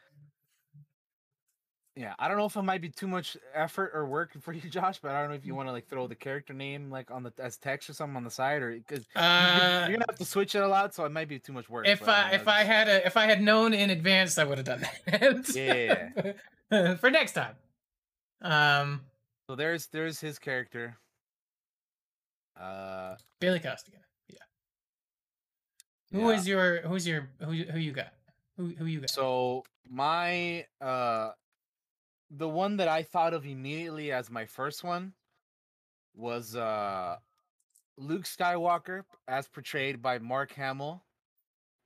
Yeah, I don't know if it might be too much effort or work for you, Josh, but I don't know if Mm. you want to like throw the character name like on the as text or something on the side, or because Uh, you're gonna have to switch it a lot, so it might be too much work. if I mean, if I had a if I had known in advance, I would have done *laughs* that. Yeah. *laughs* For next time. Um, so there's there's his character. Uh, Billy Costigan. Yeah. Who Yeah. is your who's your who you- who you got? Who who you got? So my uh the one that I thought of immediately as my first one was uh Luke Skywalker as portrayed by Mark Hamill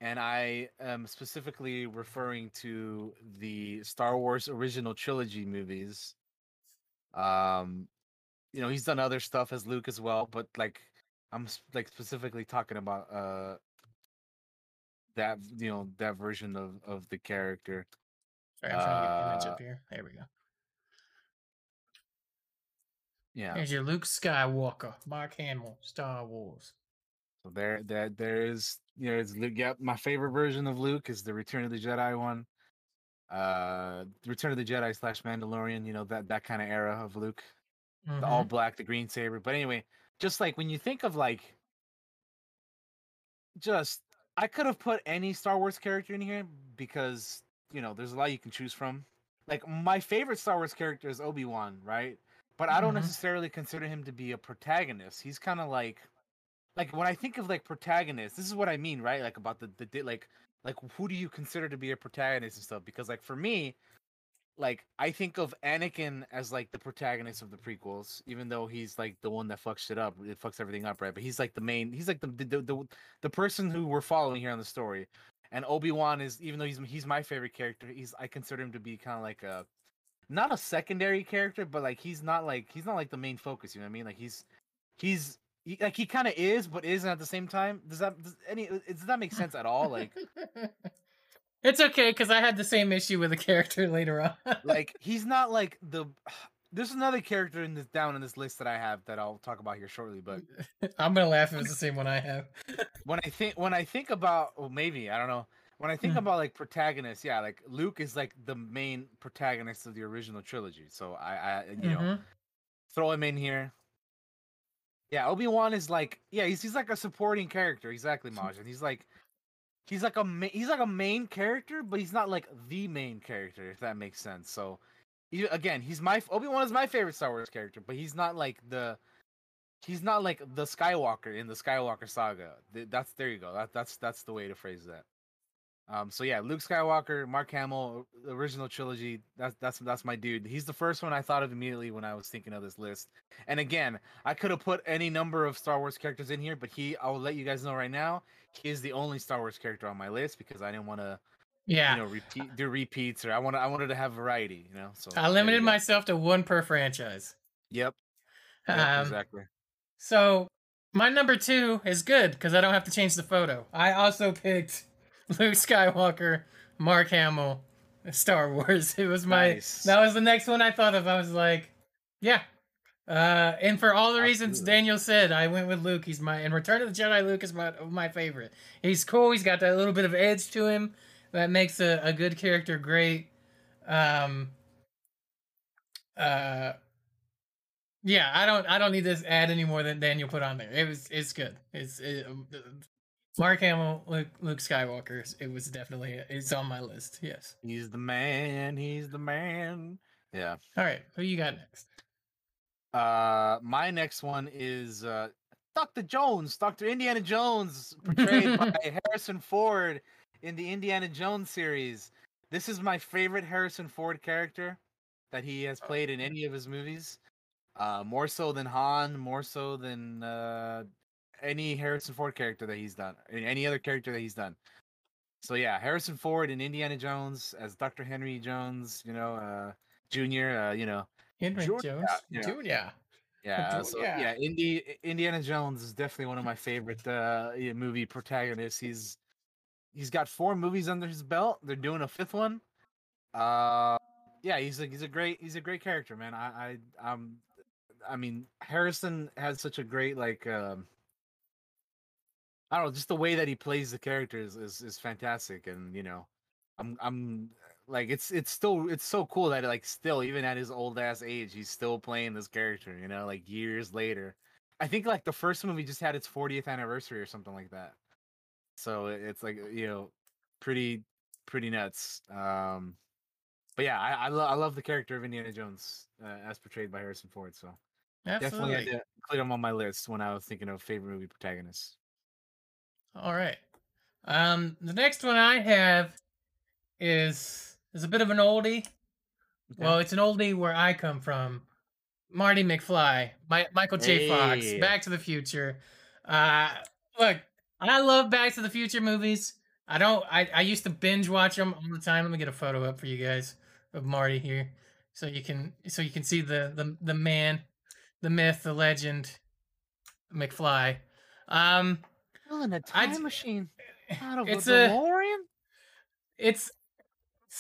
and I am specifically referring to the Star Wars original trilogy movies. Um you know, he's done other stuff as Luke as well, but like I'm like specifically talking about uh that you know that version of of the character. Sorry, I'm trying to get the image Uh, up here. There we go. Yeah. Here's your Luke Skywalker, Mark Hamill, Star Wars. So there, that there is, you know, it's Luke. Yep, my favorite version of Luke is the Return of the Jedi one. Uh, Return of the Jedi slash Mandalorian. You know that that kind of era of Luke, the all Mhm. black, the green saber. But anyway, just like when you think of like, just I could have put any Star Wars character in here because you know there's a lot you can choose from. Like my favorite Star Wars character is Obi Wan, right? But I don't Mhm. necessarily consider him to be a protagonist. He's kind of like, like when I think of like protagonists, this is what I mean, right? Like about the the like like who do you consider to be a protagonist and stuff? Because like for me, like I think of Anakin as like the protagonist of the prequels, even though he's like the one that fucks shit up, it fucks everything up, right? But he's like the main, he's like the the the, the, person who we're following here on the story. And Obi Wan is, even though he's he's my favorite character, he's I consider him to be kind of like a not a secondary character, but like he's not like he's not like the main focus. You know what I mean? Like he's he's he, like he kind of is, but isn't at the same time. Does that does any does that make sense at all? Like *laughs* it's okay because I had the same issue with a character *laughs* later on. like he's not like the *sighs* there's another character in this down in this list that I have that I'll talk about here shortly. But *laughs* I'm gonna laugh if it's the same one I have. when I think when I think about well maybe I don't know when I think Hmm. about like protagonists, yeah, like Luke is like the main protagonist of the original trilogy. So I, I you know Mhm. throw him in here. Yeah, Obi Wan is like yeah he's he's like a supporting character exactly Majin. He's like he's like a ma- he's like a main character, but he's not like the main character if that makes sense. So he, again, he's my Obi Wan is my favorite Star Wars character, but he's not like the he's not like the Skywalker in the Skywalker saga. That's there you go. That that's that's the way to phrase that. Um, so yeah, Luke Skywalker, Mark Hamill, original trilogy. That's that's that's my dude. He's the first one I thought of immediately when I was thinking of this list. And again, I could have put any number of Star Wars characters in here, but he, I will let you guys know right now, he is the only Star Wars character on my list because I didn't want to, Yeah, you know, repeat do repeats or I want I wanted to have variety, you know. So I limited myself to one per franchise. Yep. yep, Um, exactly. So my number two is good because I don't have to change the photo. I also picked *laughs* Luke Skywalker, Mark Hamill, Star Wars. It was my Nice. that was the next one I thought of. I was like, yeah. Uh, and for all the reasons Absolutely. Daniel said, I went with Luke. He's my and Return of the Jedi. Luke is my my favorite. He's cool. He's got that little bit of edge to him that makes a, a good character great. Um. Uh. Yeah, I don't. I don't need to add any more than Daniel put on there. It was. It's good. It's. It, um, Mark Hamill, Luke, Luke Skywalker. It was definitely. It's on my list. Yes. He's the man. He's the man. Yeah. All right. Who you got next? Uh, my next one is uh, Dr. Jones, Dr. Indiana Jones, portrayed *laughs* by Harrison Ford in the Indiana Jones series. This is my favorite Harrison Ford character that he has played in any of his movies. Uh, more so than Han, more so than uh, any Harrison Ford character that he's done, any other character that he's done. So yeah, Harrison Ford in Indiana Jones as Dr. Henry Jones, you know, uh, Junior, uh, you know, Henry Jones yeah. Junior. *laughs* yeah, so yeah. yeah, Indi- Indiana Jones is definitely one of my favorite uh movie protagonists. He's he's got four movies under his belt. They're doing a fifth one. Uh yeah, he's a he's a great he's a great character, man. I I um I mean Harrison has such a great like um I don't know, just the way that he plays the characters is is fantastic and you know, I'm I'm like it's it's still it's so cool that like still even at his old ass age he's still playing this character you know like years later. I think like the first movie just had its 40th anniversary or something like that. So it's like you know pretty pretty nuts um but yeah i I, lo- I love the character of indiana jones uh, as portrayed by harrison ford so Absolutely. definitely had to include him on my list when i was thinking of favorite movie protagonists All right. Um, the next one I have is is a bit of an oldie. Okay. Well, it's an oldie where I come from. Marty McFly, My, Michael J. Fox, Back to the Future. Uh, look, I love Back to the Future movies. I don't. I, I used to binge watch them all the time. Let me get a photo up for you guys of Marty here, so you can so you can see the the the man, the myth, the legend, McFly. Um, in a I'd- machine Out of It's a DeLorean? it's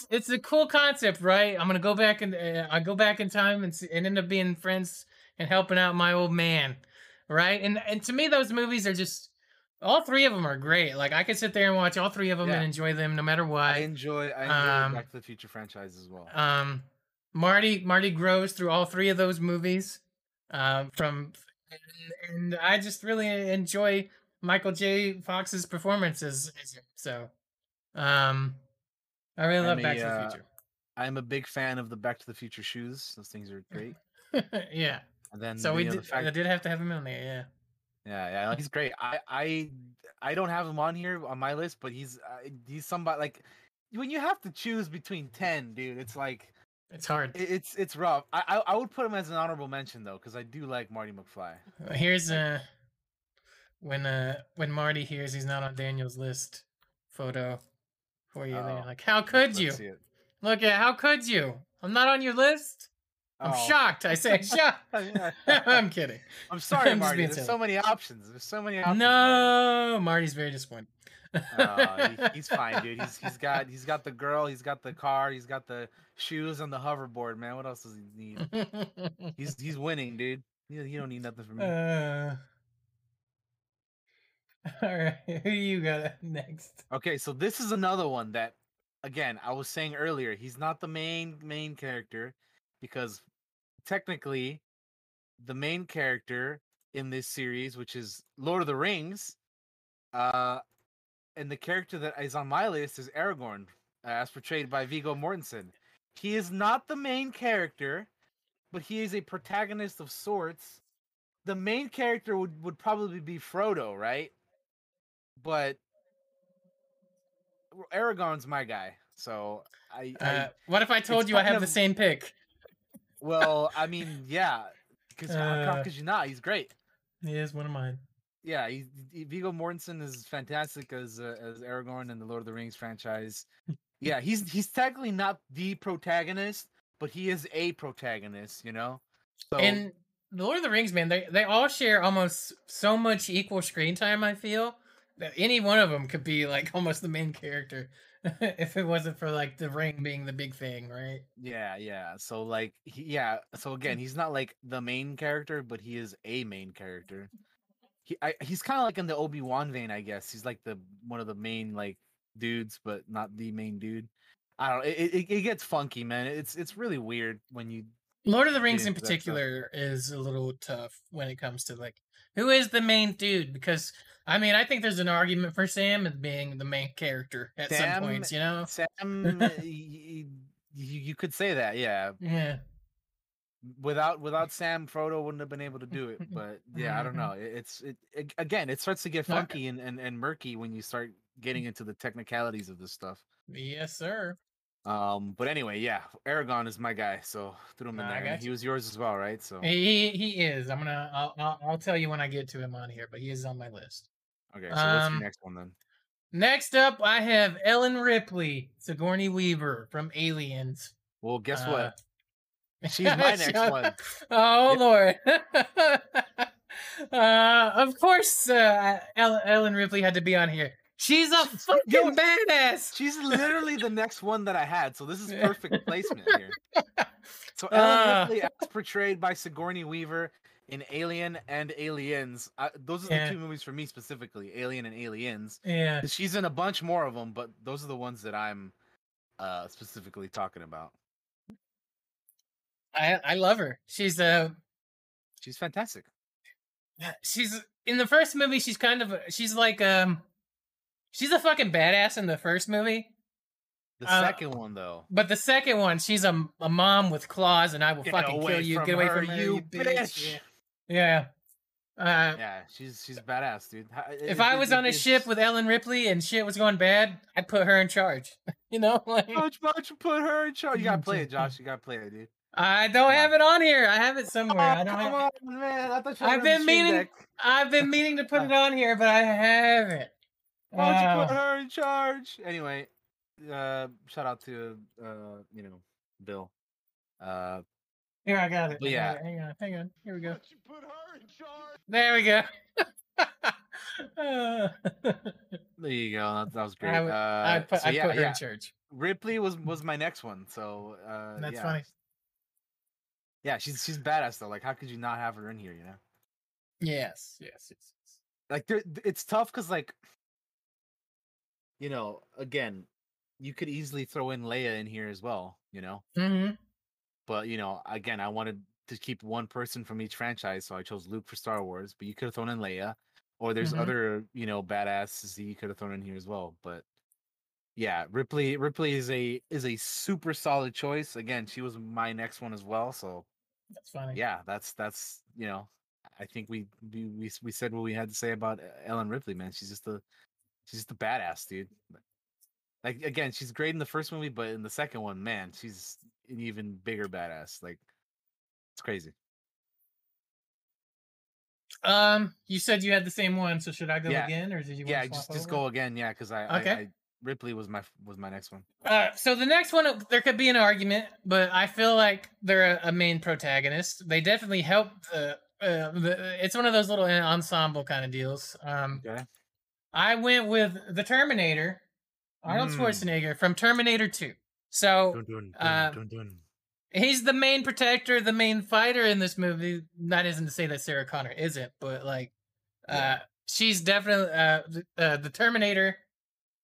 it's a cool concept, right? I'm gonna go back and uh, I go back in time and s- and end up being friends and helping out my old man, right? And and to me, those movies are just all three of them are great. Like I could sit there and watch all three of them Yeah. and enjoy them no matter I what. enjoy I enjoy um, the Back to the Future franchise as well. Um, Marty Marty grows through all three of those movies. Um, from and, and I just really enjoy Michael J. Fox's performance as, as him. So, um, I really love I'm Back a, to uh, the I'm a big fan of the Back to the Future shoes. Those things are great. *laughs* Yeah. And then So you we know, the did. fact- I did have to have him in there. Yeah. Yeah, yeah, he's great. I I I don't have him on here on my list, but he's uh, he's somebody like when you have to choose between ten, dude. It's like It's hard. it- it's it's rough. I I, I would put him as an honorable mention though, because I do like Marty McFly. Here's uh when uh when Marty hears he's not on Daniel's list photo for you. They're Oh, like, how could you? Look at how could you? I'm not on your list. I'm Oh. shocked. I say shocked. *laughs* *laughs* I'm kidding. *laughs* I'm sorry, I'm Marty. There's silly. so many options. There's so many options. Marty. No, Marty's very disappointed. Oh, he, he's fine, dude. He's he's got he's got the girl, he's got the car, he's got the shoes and the hoverboard, man. What else does he need? He's he's winning, dude. He, he don't need nothing from me. uh, *laughs* all right, who *laughs* you got next? Okay, so this is another one that, again, I was saying earlier, he's not the main main character because technically, the main character in this series, which is Lord of the Rings, uh, and the character that is on my list is Aragorn, uh, as portrayed by Viggo Mortensen. He is not the main character, but he is a protagonist of sorts. The main character would, would probably be Frodo, right? But Aragorn's my guy. So I, I Uh, what if I told you I have the same pick? well, I mean, yeah, because Uh, you not? He's great. He is one of mine. Yeah, he, he- Viggo Mortensen is fantastic as uh, as Aragorn in the Lord of the Rings franchise. Yeah, he's he's technically not the protagonist, but he is a protagonist. You know. So and the Lord of the Rings, man, they they all share almost so much equal screen time. I feel any one of them could be like *laughs* almost the main character *laughs* if it wasn't for like the ring being the big thing, right? yeah, yeah. So like, he, yeah. So again, he's not like the main character, but he is a main character. He I, he's kind of like in the Obi Wan vein, I guess. He's like the one of the main like dudes, but not the main dude. I don't. It, it, it gets funky, man. It's it's really weird when you Lord of the Rings in into that stuff. particular is a little tough when it comes to like who is the main dude because I mean I think there's an argument for Sam as being the main character at Sam- some points, you know? Sam, *laughs* uh, y- you, you could say that, yeah. Yeah. Without without Sam, Frodo wouldn't have been able to do it. *laughs* But yeah, I don't know. It- It's it, it again. It starts to get funky and, and, and murky when you start getting mm. into the technicalities of this stuff. Yes, sir. Um, but anyway, yeah, Aragorn is my guy, so threw him in there. He was yours as well, right? So He he is. I'm gonna I'll, I'll I'll tell you when I get to him on here, but he is on my list. okay, so what's um, your next one then? Next up, I have Ellen Ripley, Sigourney Weaver from Aliens. Well, guess uh, what? She's *laughs* my next one. Oh Lord. *laughs* uh, of course, uh, Ellen Ripley had to be on here. She's a fucking Yo, badass. She's literally the next one that I had, so this is perfect placement here. *laughs* So Uh. Ellen Ripley, as portrayed by Sigourney Weaver in Alien and Aliens, I, those are Yeah. the two movies for me specifically, Alien and Aliens. Yeah, She's in a bunch more of them, but those are the ones that I'm uh, specifically talking about. I I love her. She's uh She's fantastic. she's in the first movie. She's kind of a- she's like um she's a fucking badass in the first movie. The Uh, second one, though, But the second one, she's a, a mom with claws, and I will Get fucking kill you. Get away her, from her, you bitch. bitch. Yeah. yeah. Uh, yeah, she's she's badass, dude. If it- I was it- on a ship with Ellen Ripley and shit was going bad, I'd put her in charge. *laughs* you know, like Josh, why don't you put her in charge? You gotta play it. Josh. You gotta play it, dude. I don't on. have it on here. I have it somewhere. I Oh, don't. come Have, on, man! I thought you I've been meaning- Deck. I've been meaning to put *laughs* it on here, but I haven't. Why don't you put Uh, her in charge? Anyway, uh, shout out to uh, you know, Bill. Uh, here, I got it. But I got yeah. it. Hang on, hang on. Here we go. you put her in charge? There we go. *laughs* There you go. That, that was great. I would, uh, I'd put, so I'd yeah, put her yeah. in church. Ripley was was my next one. So uh, That's yeah. funny. Yeah, she's she's badass though. Like, how could you not have her in here? You know, Yes, yes, yes. yes. like there, it's tough because like, you know, again, you could easily throw in Leia in here as well. You know, Mhm. but you know, again, I wanted to keep one person from each franchise, so I chose Luke for Star Wars. But you could have thrown in Leia, or there's Mhm. other you know badasses that you could have thrown in here as well. But yeah, Ripley Ripley is a is a super solid choice. Again, she was my next one as well. So That's funny. yeah, that's that's you know, I think we we we, we said what we had to say about uh, Ellen Ripley, man. She's just a she's just a badass, dude. Like again, she's great in the first movie, but in the second one, man, she's an even bigger badass. Like it's crazy. Um, you said you had the same one, so should I go Yeah. again, or did you? yeah, just just over? go again, yeah, because I, Okay. I, I Ripley was my was my next one. Uh, so the next one, there could be an argument, but I feel like they're a, a main protagonist. They definitely help the. Uh, the it's one of those little ensemble kind of deals. Um, Okay. I went with the Terminator, Arnold Mm. Schwarzenegger from Terminator Two. So dun, uh, dun. he's the main protector, the main fighter in this movie. That isn't to say that Sarah Connor isn't, but like, uh, she's definitely uh, th- uh, the Terminator.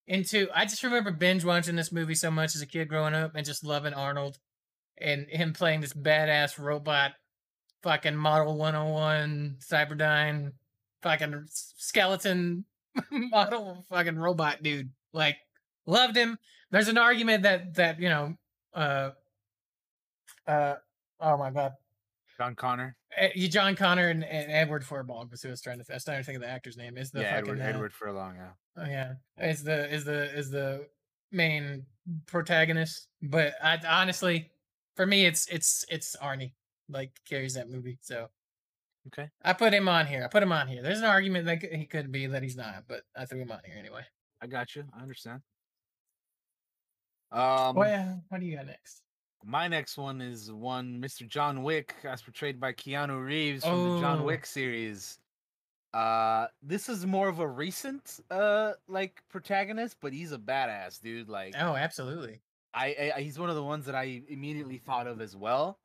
Into I just remember binge watching this movie so much as a kid growing up and just loving Arnold and him playing this badass robot, fucking Model 101 Cyberdyne, fucking skeleton *laughs* model fucking robot dude. Like loved him. There's an argument that that you know, uh, uh, oh my god, John Connor. Eh, you John Connor and, and Edward Furlong was who I was trying to. I was trying to think of the actor's name. Is the yeah, fucking Edward uh, Edward Furlong. Yeah. Oh yeah, is the is the is the main protagonist. But I honestly, for me, it's it's it's Arnie like carries that movie. So Okay. I put him on here. I put him on here. There's an argument that he could be that he's not, but I threw him on here anyway. I got you. I understand. Um, well, what do you got next? my next one is one Mr. John Wick, as portrayed by Keanu Reeves from the John Oh. Wick series. Uh, this is more of a recent uh like protagonist, but he's a badass dude. Like Oh, absolutely. I, I he's one of the ones that I immediately thought of as well.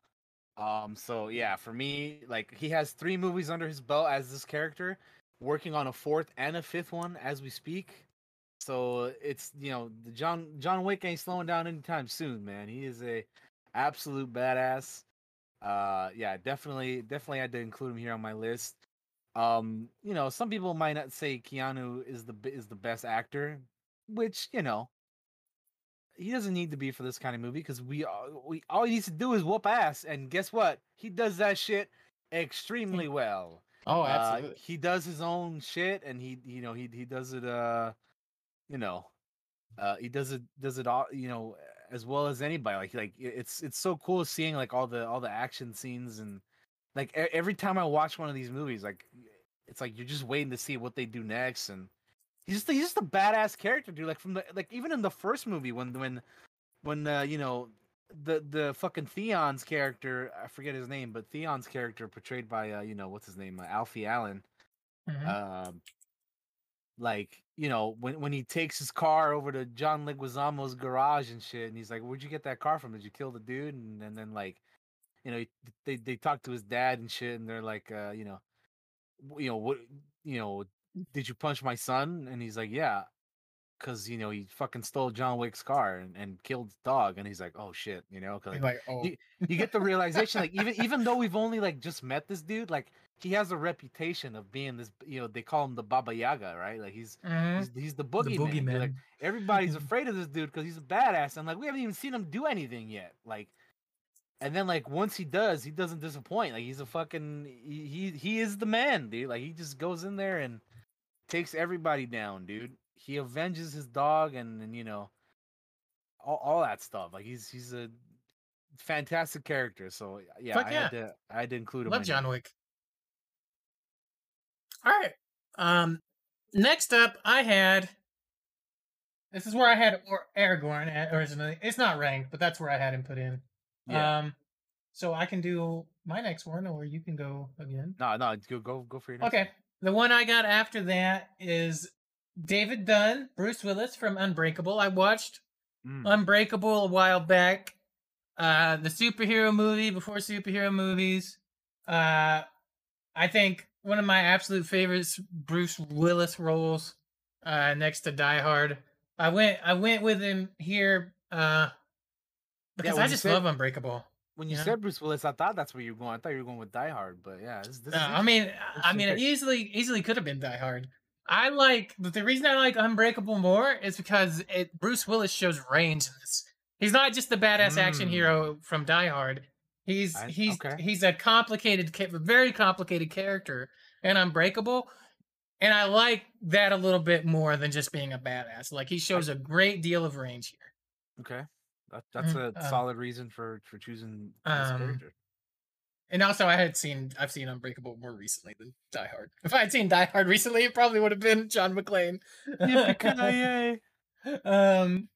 Um, so yeah, for me, like he has three movies under his belt as this character, working on a fourth and a fifth one as we speak. So it's you know John John Wick ain't slowing down anytime soon, man. He is a absolute badass. Uh, yeah, definitely, definitely had to include him here on my list. Um, you know, some people might not say Keanu is the is the best actor, which you know he doesn't need to be for this kind of movie because we all we all he needs to do is whoop ass, and guess what? He does that shit extremely well. Oh, Uh, absolutely. he does his own shit, and he you know he he does it uh, you know, uh, he does it does it all you know as well as anybody. Like like it's it's so cool seeing like all the all the action scenes and like every time I watch one of these movies, like it's like you're just waiting to see what they do next, and he's just he's just a badass character, dude. Like from the like even in the first movie when when when uh, you know the the fucking Theon's character, I forget his name, but Theon's character portrayed by uh, you know what's his name, uh, Alfie Allen. Mhm. Um, like you know when when he takes his car over to John Leguizamo's garage and shit, and he's like, "Where'd you get that car from? Did you kill the dude?" And, and then like, you know, they they talk to his dad and shit, and they're like, uh, you know, you know what, you know, did you punch my son? And he's like, yeah, because you know he fucking stole John Wick's car and, and killed the dog, and he's like, oh shit, you know, 'cause, He's like, oh, you- you get the realization like even even though we've only like just met this dude like he has a reputation of being this you know they call him the baba yaga right like he's mhm. he's, he's the the boogeyman dude, boogeyman. like everybody's *laughs* afraid of this dude because he's a badass and like we haven't even seen him do anything yet like and then like once he does he doesn't disappoint like he's a fucking he he, he is the man dude like he just goes in there and takes everybody down dude he avenges his dog and, and you know all, all that stuff like he's he's a fantastic character so yeah Fuck i yeah. had to i had to include him Love in John. Wick. All right. Um, next up, I had. This is where I had or- Aragorn at originally. It's not ranked, but that's where I had him put in. yeah Um, so I can do my next one, or you can go again. no no go go go for your next Okay. The one I got after that is David Dunn, Bruce Willis from Unbreakable. I watched Mm. Unbreakable a while back. Uh, the superhero movie before superhero movies. Uh, I think one of my absolute favorites, Bruce Willis roles, uh, next to Die Hard. I went, I went with him here, uh, because when I just said- love Unbreakable. When you Yeah. said Bruce Willis, I thought that's where you were going. I thought you were going with Die Hard, but yeah, this, this Uh, is I mean, I mean, it easily, easily could have been Die Hard. I like, the reason I like Unbreakable more is because it Bruce Willis shows range in this. He's not just the badass action Mm. hero from Die Hard. He's I- he's okay. he's a complicated, very complicated character in Unbreakable, and I like that a little bit more than just being a badass. Like he shows a great deal of range here. okay. That, that's Mhm, a um, solid reason for for choosing this um, character. And also, I had seen I've seen Unbreakable more recently than Die Hard. If I had seen Die Hard recently, it probably would have been John McClane. *laughs* Um,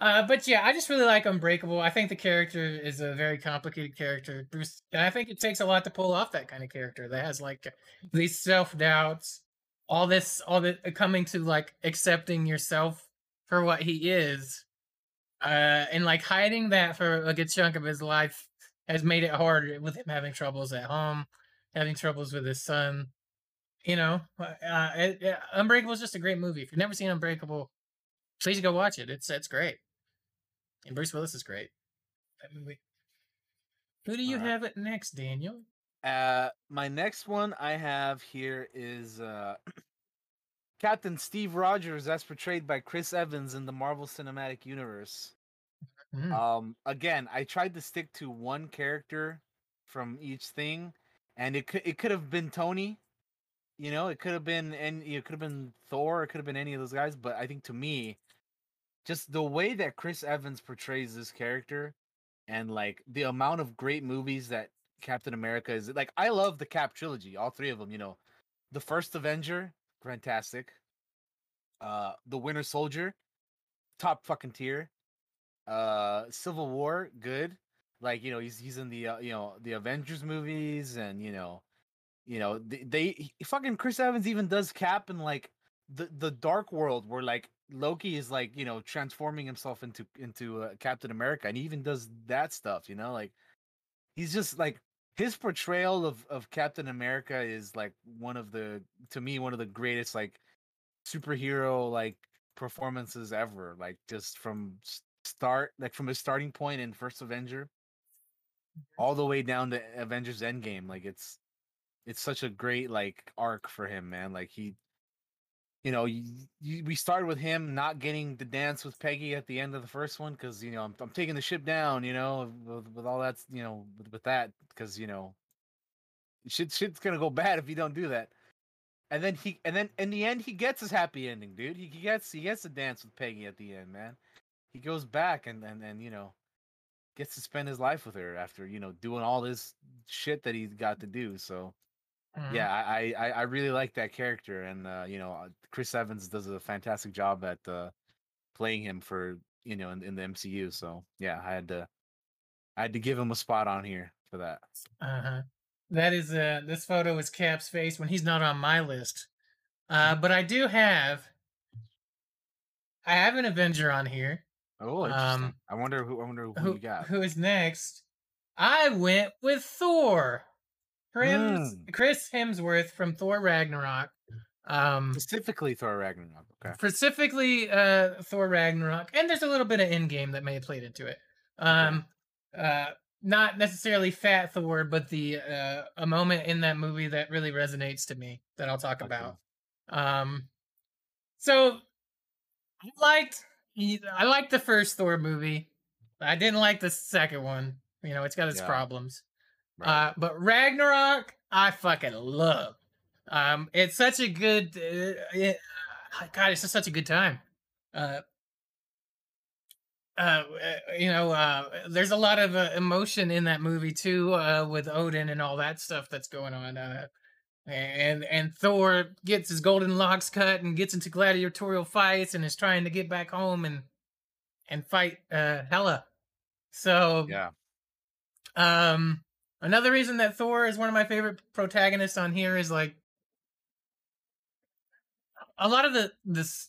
uh, but yeah, I just really like Unbreakable. I think the character is a very complicated character, Bruce, and I think it takes a lot to pull off that kind of character that has like these self doubts, all this, all the coming to like accepting yourself for what he is, uh, and like hiding that for a good chunk of his life has made it hard with him having troubles at home, having troubles with his son. You know, uh, it, it, Unbreakable is just a great movie. If you've never seen Unbreakable, please go watch it. It's it's great, and Bruce Willis is great. That movie. Who do you have it next, Daniel? Uh, my next one I have here is uh, Captain Steve Rogers, as portrayed by Chris Evans in the Marvel Cinematic Universe. Hmm. Um, again, I tried to stick to one character from each thing, and it could it could have been Tony, you know, it could have been and it could have been Thor, it could have been any of those guys. But I think to me, just the way that Chris Evans portrays this character, and like the amount of great movies that Captain America is like, I love the Cap trilogy, all three of them. You know, the first Avenger, fantastic. Uh, the Winter Soldier, top fucking tier uh civil war good like you know he's he's in the uh, you know the avengers movies and you know you know they, they he- fucking chris evans even does cap in like the the dark world where like loki is like you know transforming himself into into uh, captain america and he even does that stuff you know like he's just like his portrayal of of captain america is like one of the to me one of the greatest like superhero like performances ever like just from start like from his starting point in first avenger mm-hmm. all the way down to avengers endgame like it's it's such a great like arc for him man like he you know you, you, we started with him not getting the dance with peggy at the end of the first one because you know I'm, I'm taking the ship down you know with, with all that you know with, with that because you know shit shit's gonna go *laughs* bad if you don't do that. And then he and then in the end he gets his happy ending dude. He, he gets he gets to dance with peggy at the end man. He goes back and and, and you know gets to spend his life with her after you know doing all this shit that he's got to do so Mhm. yeah I, I i really like that character and uh you know uh, chris evans does a fantastic job at uh playing him for you know in, in the mcu so yeah i had to i had to give him a spot on here for that Uh-huh. That is uh this photo is Cap's face when he's not on my list. Uh but I do have I have an Avenger on here. oh Um, i wonder who i wonder who, Who you got who is next? I went with Thor. Chris, Mm. Chris Hemsworth from Thor Ragnarok. Um specifically thor ragnarok okay specifically uh Thor Ragnarok, and there's a little bit of Endgame that may have played into it. Um, uh, not necessarily Fat Thor, but the uh a moment in that movie that really resonates to me that I'll talk Okay. about. Um, so I liked I liked the first Thor movie. I didn't like the second one. You know, it's got its Yeah. problems. Right. Uh, but Ragnarok, I fucking love. Um, it's such a good, uh, it, God, it's just such a good time. Uh, uh, you know, uh, there's a lot of uh, emotion in that movie too, uh, with Odin and all that stuff that's going on. Uh, and and Thor gets his golden locks cut and gets into gladiatorial fights and is trying to get back home and and fight uh Hela. So yeah um, another reason that Thor is one of my favorite protagonists on here is like a lot of the this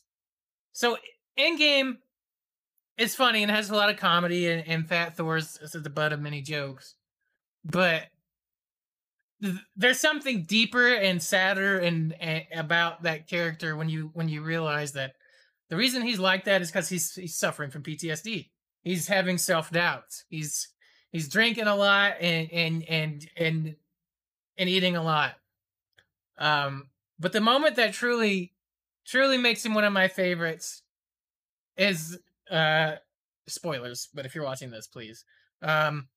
so Endgame is funny and has a lot of comedy and, and Fat Thor's is the butt of many jokes, but th- there's something deeper and sadder and, and about that character when you when you realize that the reason he's like that is because he's he's suffering from PTSD. He's having self doubts. He's he's drinking a lot and and and and and eating a lot. Um, but the moment that truly truly makes him one of my favorites is uh spoilers, but if you're watching this, please. Um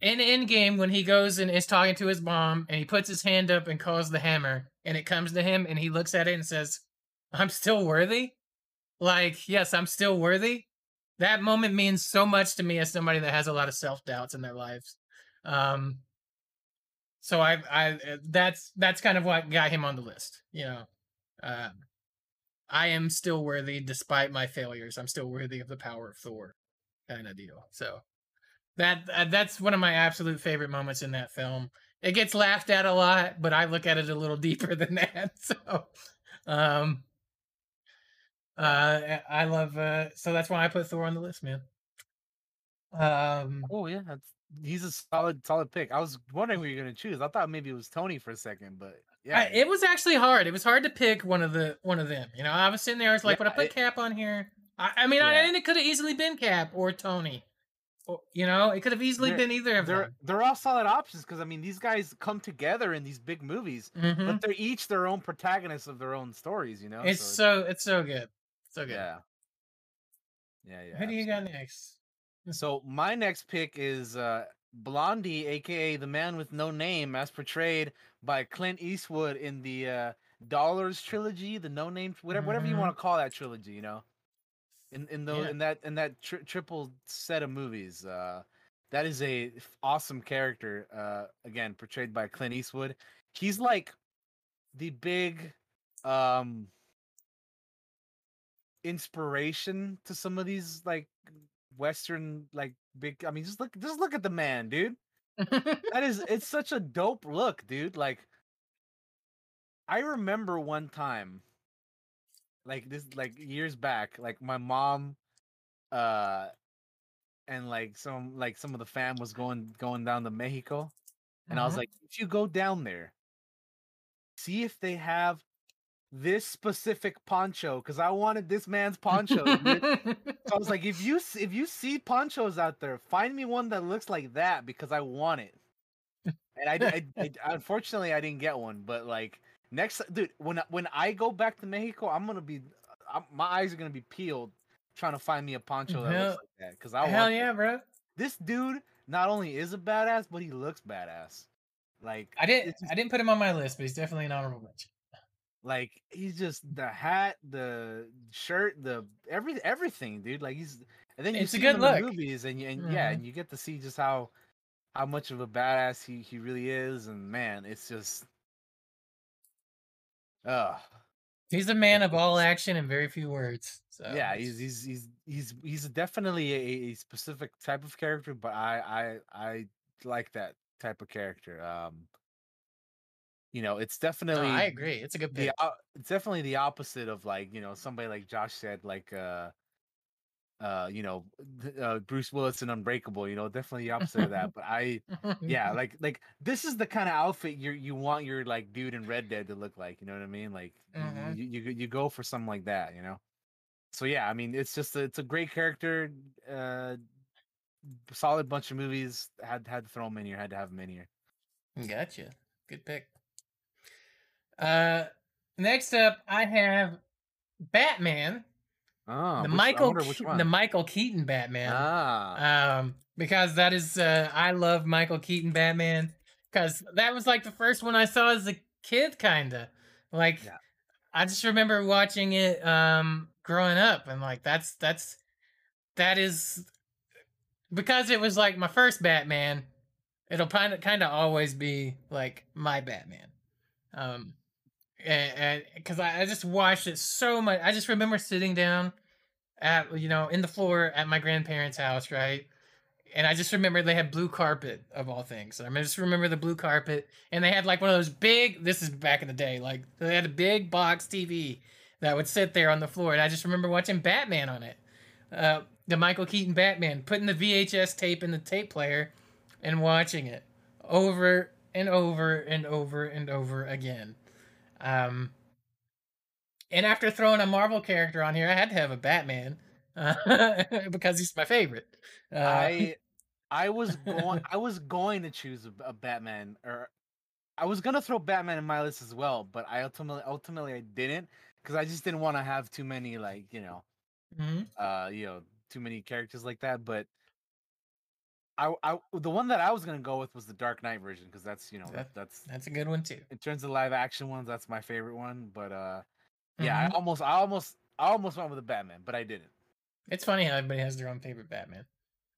in Endgame when he goes and is talking to his mom and he puts his hand up and calls the hammer and it comes to him and he looks at it and says, I'm still worthy. Like, yes, I'm still worthy. That moment means so much to me as somebody that has a lot of self doubts in their lives. Um, so I, I, that's that's kind of what got him on the list. You know, uh, I am still worthy despite my failures. I'm still worthy of the power of Thor, kind of deal. So that uh, that's one of my absolute favorite moments in that film. It gets laughed at a lot, but I look at it a little *laughs* deeper than that. So, um, uh, I love. Uh, so that's why I put Thor on the list, man. Um. Oh yeah, that's he's a solid solid pick. I was wondering what you're gonna choose. I thought maybe it was Tony for a second, but yeah, I, it was actually hard. It was hard to pick one of the one of them. You know, I was sitting there. I was like, Yeah, "Would I put it- Cap on here?" I, I mean, I, Yeah. and it could have easily been Cap or Tony. Or, you know, it could have easily They're- been either of they're them. they're all solid options because I mean these guys come together in these big movies, Mhm. but they're each their own protagonists of their own stories. You know, It's So so it's so good, so good. yeah, yeah, yeah. Who do you got next? So my next pick is uh Blondie, aka the man with no name, as portrayed by Clint Eastwood in the uh Dollars trilogy, the no name, whatever, whatever you Mhm. want to call that trilogy, you know. In in those Yeah. in that in that tri- triple set of movies, uh, that is a f- awesome character. Uh, again, portrayed by Clint Eastwood. He's like the big um inspiration to some of these like western like big i mean just look just look at the man dude *laughs* that is it's such a dope look dude like i remember one time like this like years back like my mom uh and like some like some of the fam was going going down to mexico and i was Mhm. like if you go down there see if they have this specific poncho because i wanted this man's poncho. *laughs* So I was like, if you if you see ponchos out there, find me one that looks like that because I want it. And I, I, I- unfortunately I didn't get one, but like next, dude, when I- when I go back to Mexico, I'm gonna be, I'm, my eyes are gonna be peeled trying to find me a poncho that Hell- looks like that because I Hell want. yeah, it. bro! This dude not only is a badass, but he looks badass. Like I didn't just- I didn't put him on my list, but he's definitely an honorable mention. Like he's just the hat, the shirt, the every everything, dude. Like he's and then you It's a see good him in the movies, and and yeah, Mhm. and you get to see just how how much of a badass he he really is, and man, it's just, uh He's a man of all action and very few words. So yeah, he's he's he's he's he's definitely a, a specific type of character, but I I I like that type of character. Um, you know, it's No, definitely I agree. It's a good the pick. it's definitely the opposite of like you know somebody like Josh said like uh uh you know uh, Bruce Willis and Unbreakable you know definitely the opposite of that *laughs* but I yeah *laughs* like like this is the kind of outfit you you want your like dude in Red Dead to look like you know what I mean like you- Mhm. you, you you go for something like that you know so yeah I mean it's just a, it's a great character uh solid bunch of movies had had to throw him in here had to have him in here Gotcha. Good pick. Uh, next up, I have Batman, oh the which- Michael, Ke- the Michael Keaton Batman. ah Um, because that is, uh, I love Michael Keaton Batman because that was like the first one I saw as a kid, kinda. Like, Yeah. I just remember watching it, um, growing up, and like that's that's that is because it was like my first Batman. It'll kind of kind of always be like my Batman. Um, and because I, I just watched it so much, I just remember sitting down at you know in the floor at my grandparents' house, right? and I just remember they had blue carpet of all things. I just remember the blue carpet, and they had like one of those big. This is back in the day. Like they had a big box TV that would sit there on the floor, and I just remember watching Batman on it. Uh, the Michael Keaton Batman, putting the VHS tape in the tape player, and watching it over and over and over and over again. Um, and after throwing a Marvel character on here, I had to have a Batman uh, *laughs* because he's my favorite. Uh, *laughs* I I was going I was going to choose a, a, Batman or I was gonna throw Batman in my list as well, but I ultimately ultimately I didn't because I just didn't want to have too many like you know, mm-hmm. uh, you know, too many characters like that. But I, I the one that I was gonna go with was the Dark Knight version because that's you know that, that's that's a good one too. In terms of live action ones, that's my favorite one. But uh, yeah, mm-hmm. I almost I almost I almost went with the Batman, but I didn't. It's funny how everybody has their own favorite Batman.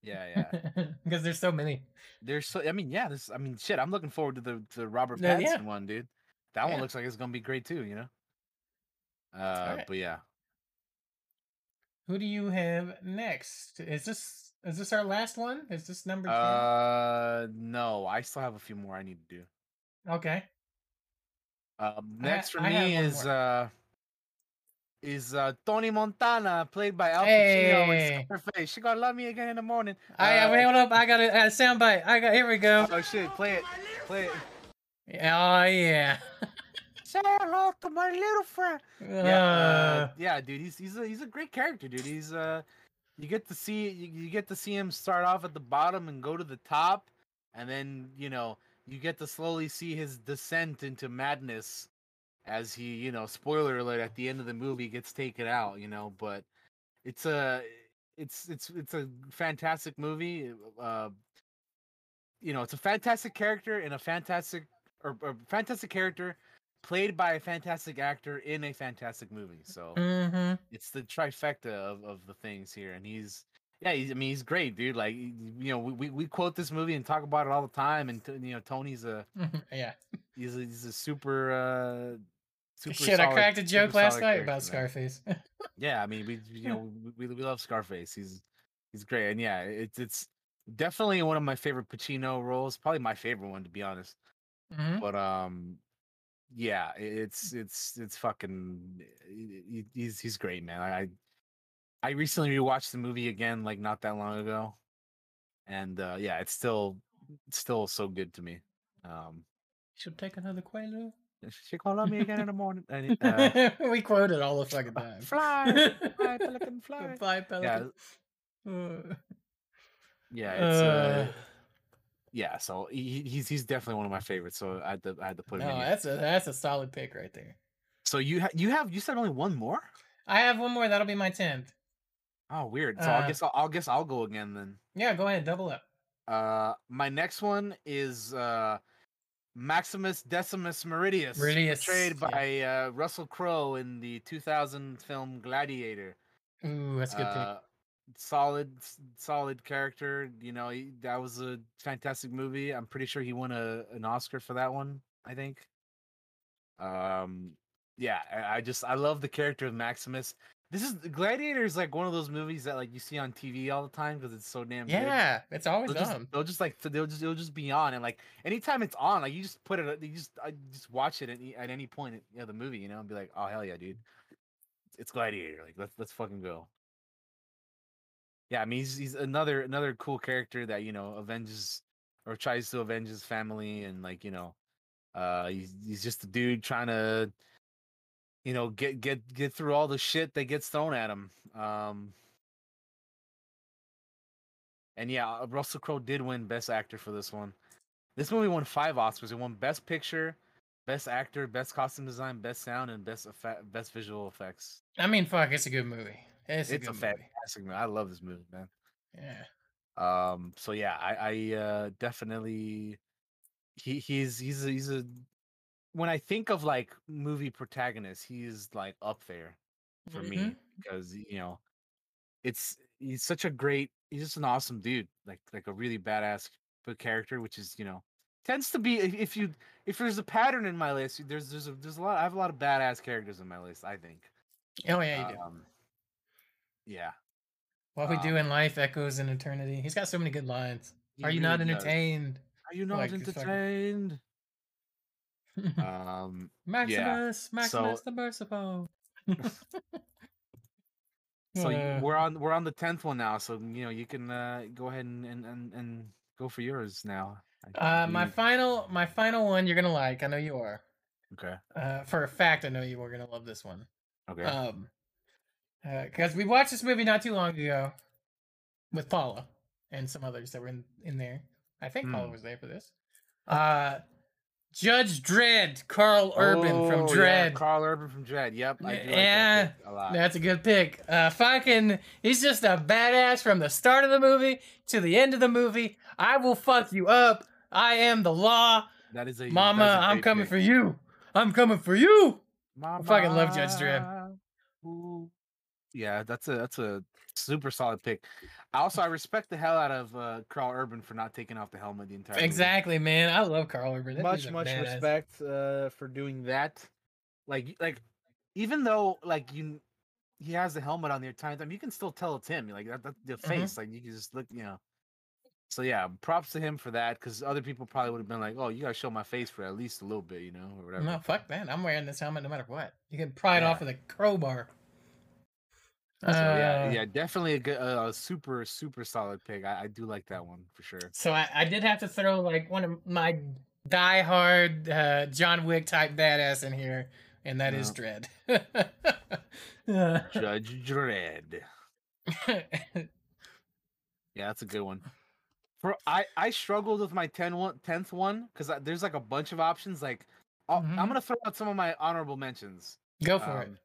Yeah, yeah. *laughs* because there's so many. There's so I mean, yeah, this I mean shit, I'm looking forward to the the Robert Pattinson yeah. one, dude. That yeah. one looks like it's gonna be great too, you know? Uh right. but yeah. Who do you have next? Is this is this our last one? Is this number two? Uh no, I still have a few more I need to do. Okay. Uh, next I, for me is more. uh is uh, Tony Montana, played by Al Pacino hey. in Scarface. She gonna love me again in the morning. I uh, wait, hold up. I got a, a soundbite. I got here we go. Oh shit, play it, play it. Oh yeah. Say hello to my little friend. Uh, yeah, uh, *laughs* yeah, dude. He's he's a he's a great character, dude. He's uh, you get to see you, you get to see him start off at the bottom and go to the top, and then you know you get to slowly see his descent into madness as he, you know, spoiler alert at the end of the movie gets taken out, you know, but it's a it's it's it's a fantastic movie. Uh you know, it's a fantastic character and a fantastic or, or fantastic character played by a fantastic actor in a fantastic movie. So mm-hmm. it's the trifecta of, of the things here, and he's yeah, he's, I mean he's great, dude. Like you know, we, we quote this movie and talk about it all the time, and you know Tony's a yeah, he's a, he's a super uh Super Shit, I cracked a joke last night about Scarface. yeah, I mean, we you know *laughs* we, we love Scarface. He's he's great, and yeah, it's it's definitely one of my favorite Pacino roles. Probably my favorite one, to be honest. Mm-hmm. But um, yeah, it's it's it's fucking. He's he's great, man. I I recently rewatched the movie again, like not that long ago, and uh yeah, it's still it's still so good to me. Um, should take another Quaalude. *laughs* She called on me again in the morning. And, *laughs* uh, we quote it all the fucking time. Fly, fly, pelican, *laughs* fly. Fly, pelican. Yeah, yeah it's uh, uh, yeah. So he, he's he's definitely one of my favorites. So I had to I had to put him. No, that's a that's a solid pick right there. So you ha- you have you said only one more? I have one more. That'll be my tenth. Oh, weird. So uh, I guess I'll, I'll guess I'll go again then. Yeah, go ahead, double up. Uh, my next one is uh Maximus Decimus Meridius, Meridius portrayed by yeah. uh, Russell Crowe in the 2000 film Gladiator. Ooh, that's a good uh, Solid, solid character. You know, he, that was a fantastic movie. I'm pretty sure he won a an Oscar for that one. I think. Um, yeah, I, I just I love the character of Maximus. This is Gladiator is like one of those movies that like you see on TV all the time because it's so damn yeah, good. it's always they'll on. Just, they'll just like they'll just they'll just be on and like anytime it's on, like you just put it, you just I just watch it at, at any point you know the movie, you know, and be like, oh hell yeah, dude, it's Gladiator, like let's let's fucking go. Yeah, I mean he's he's another another cool character that you know avenges or tries to avenge his family and like you know, uh he's he's just a dude trying to you know, get get get through all the shit that gets thrown at him. Um, and yeah, uh, Russell Crowe did win Best Actor for this one. This movie won five Oscars. It won Best Picture, Best Actor, Best Costume Design, Best Sound, and Best Effect, Best Visual Effects. I mean, fuck, it's a good movie. It's a, it's a fantastic movie. I love this movie, man. Yeah. Um. So yeah, I I uh, definitely he he's he's a, he's a when I think of like movie protagonists, he's like up there for mm-hmm. me because you know it's he's such a great he's just an awesome dude like like a really badass character which is you know tends to be if you if there's a pattern in my list there's there's a there's a lot I have a lot of badass characters in my list I think oh yeah you um, do yeah What we Um, do in life echoes in eternity. He's got so many good lines. Are you not does. entertained? Are you not Like, fucking- entertained? *laughs* Um, Maximus, Maximus so- the Merciful. *laughs* *laughs* so Uh, we're on we're on the tenth one now. So you know you can uh, go ahead and, and and and go for yours now. Uh, my final, my final one. You're gonna like. I know you are. okay Uh, for a fact, I know you were gonna love this one. okay Um, because we watched this movie not too long ago with Paula and some others that were in, in there. I think Paula Hmm. was there for this. Uh, Judge Dredd, Karl Urban from Oh, yeah, Dredd. Karl Urban from Dredd. Yep, I do like Yeah, that a lot. That's a good pick. Uh, fucking, he's just a badass from the start of the movie to the end of the movie. I will fuck you up. I am the law, That is a Mama. I'm coming pick. for you. I'm coming for you. Mama. fucking love Judge Dredd. Ooh. Yeah, that's a that's a super solid pick. Also, I respect the hell out of uh, Karl Urban for not taking off the helmet the entire movie. Exactly, man. I love Karl Urban. That much much badass. respect uh, for doing that. Like like even though like you he has the helmet on there time time you can still tell it's him. Like that, that the Mm-hmm. face like you can just look you know. So yeah, props to him for that because other people probably would have been like, "Oh, you gotta show my face for at least a little bit, you know, or whatever." No, fuck that. I'm wearing this helmet no matter what. You can pry it Yeah. off with a crowbar. So yeah, Uh, yeah, definitely a good, uh, a super, super solid pick. I, I do like that one for sure. So I, I did have to throw like one of my diehard uh, John Wick type badass in here, and that is Dredd. *laughs* Uh, Judge Dredd. *laughs* Yeah, that's a good one. For I, I struggled with my 10 one, 10th one because there's like a bunch of options. Like, Mhm. I'm gonna throw out some of my honorable mentions. Go for it. Um,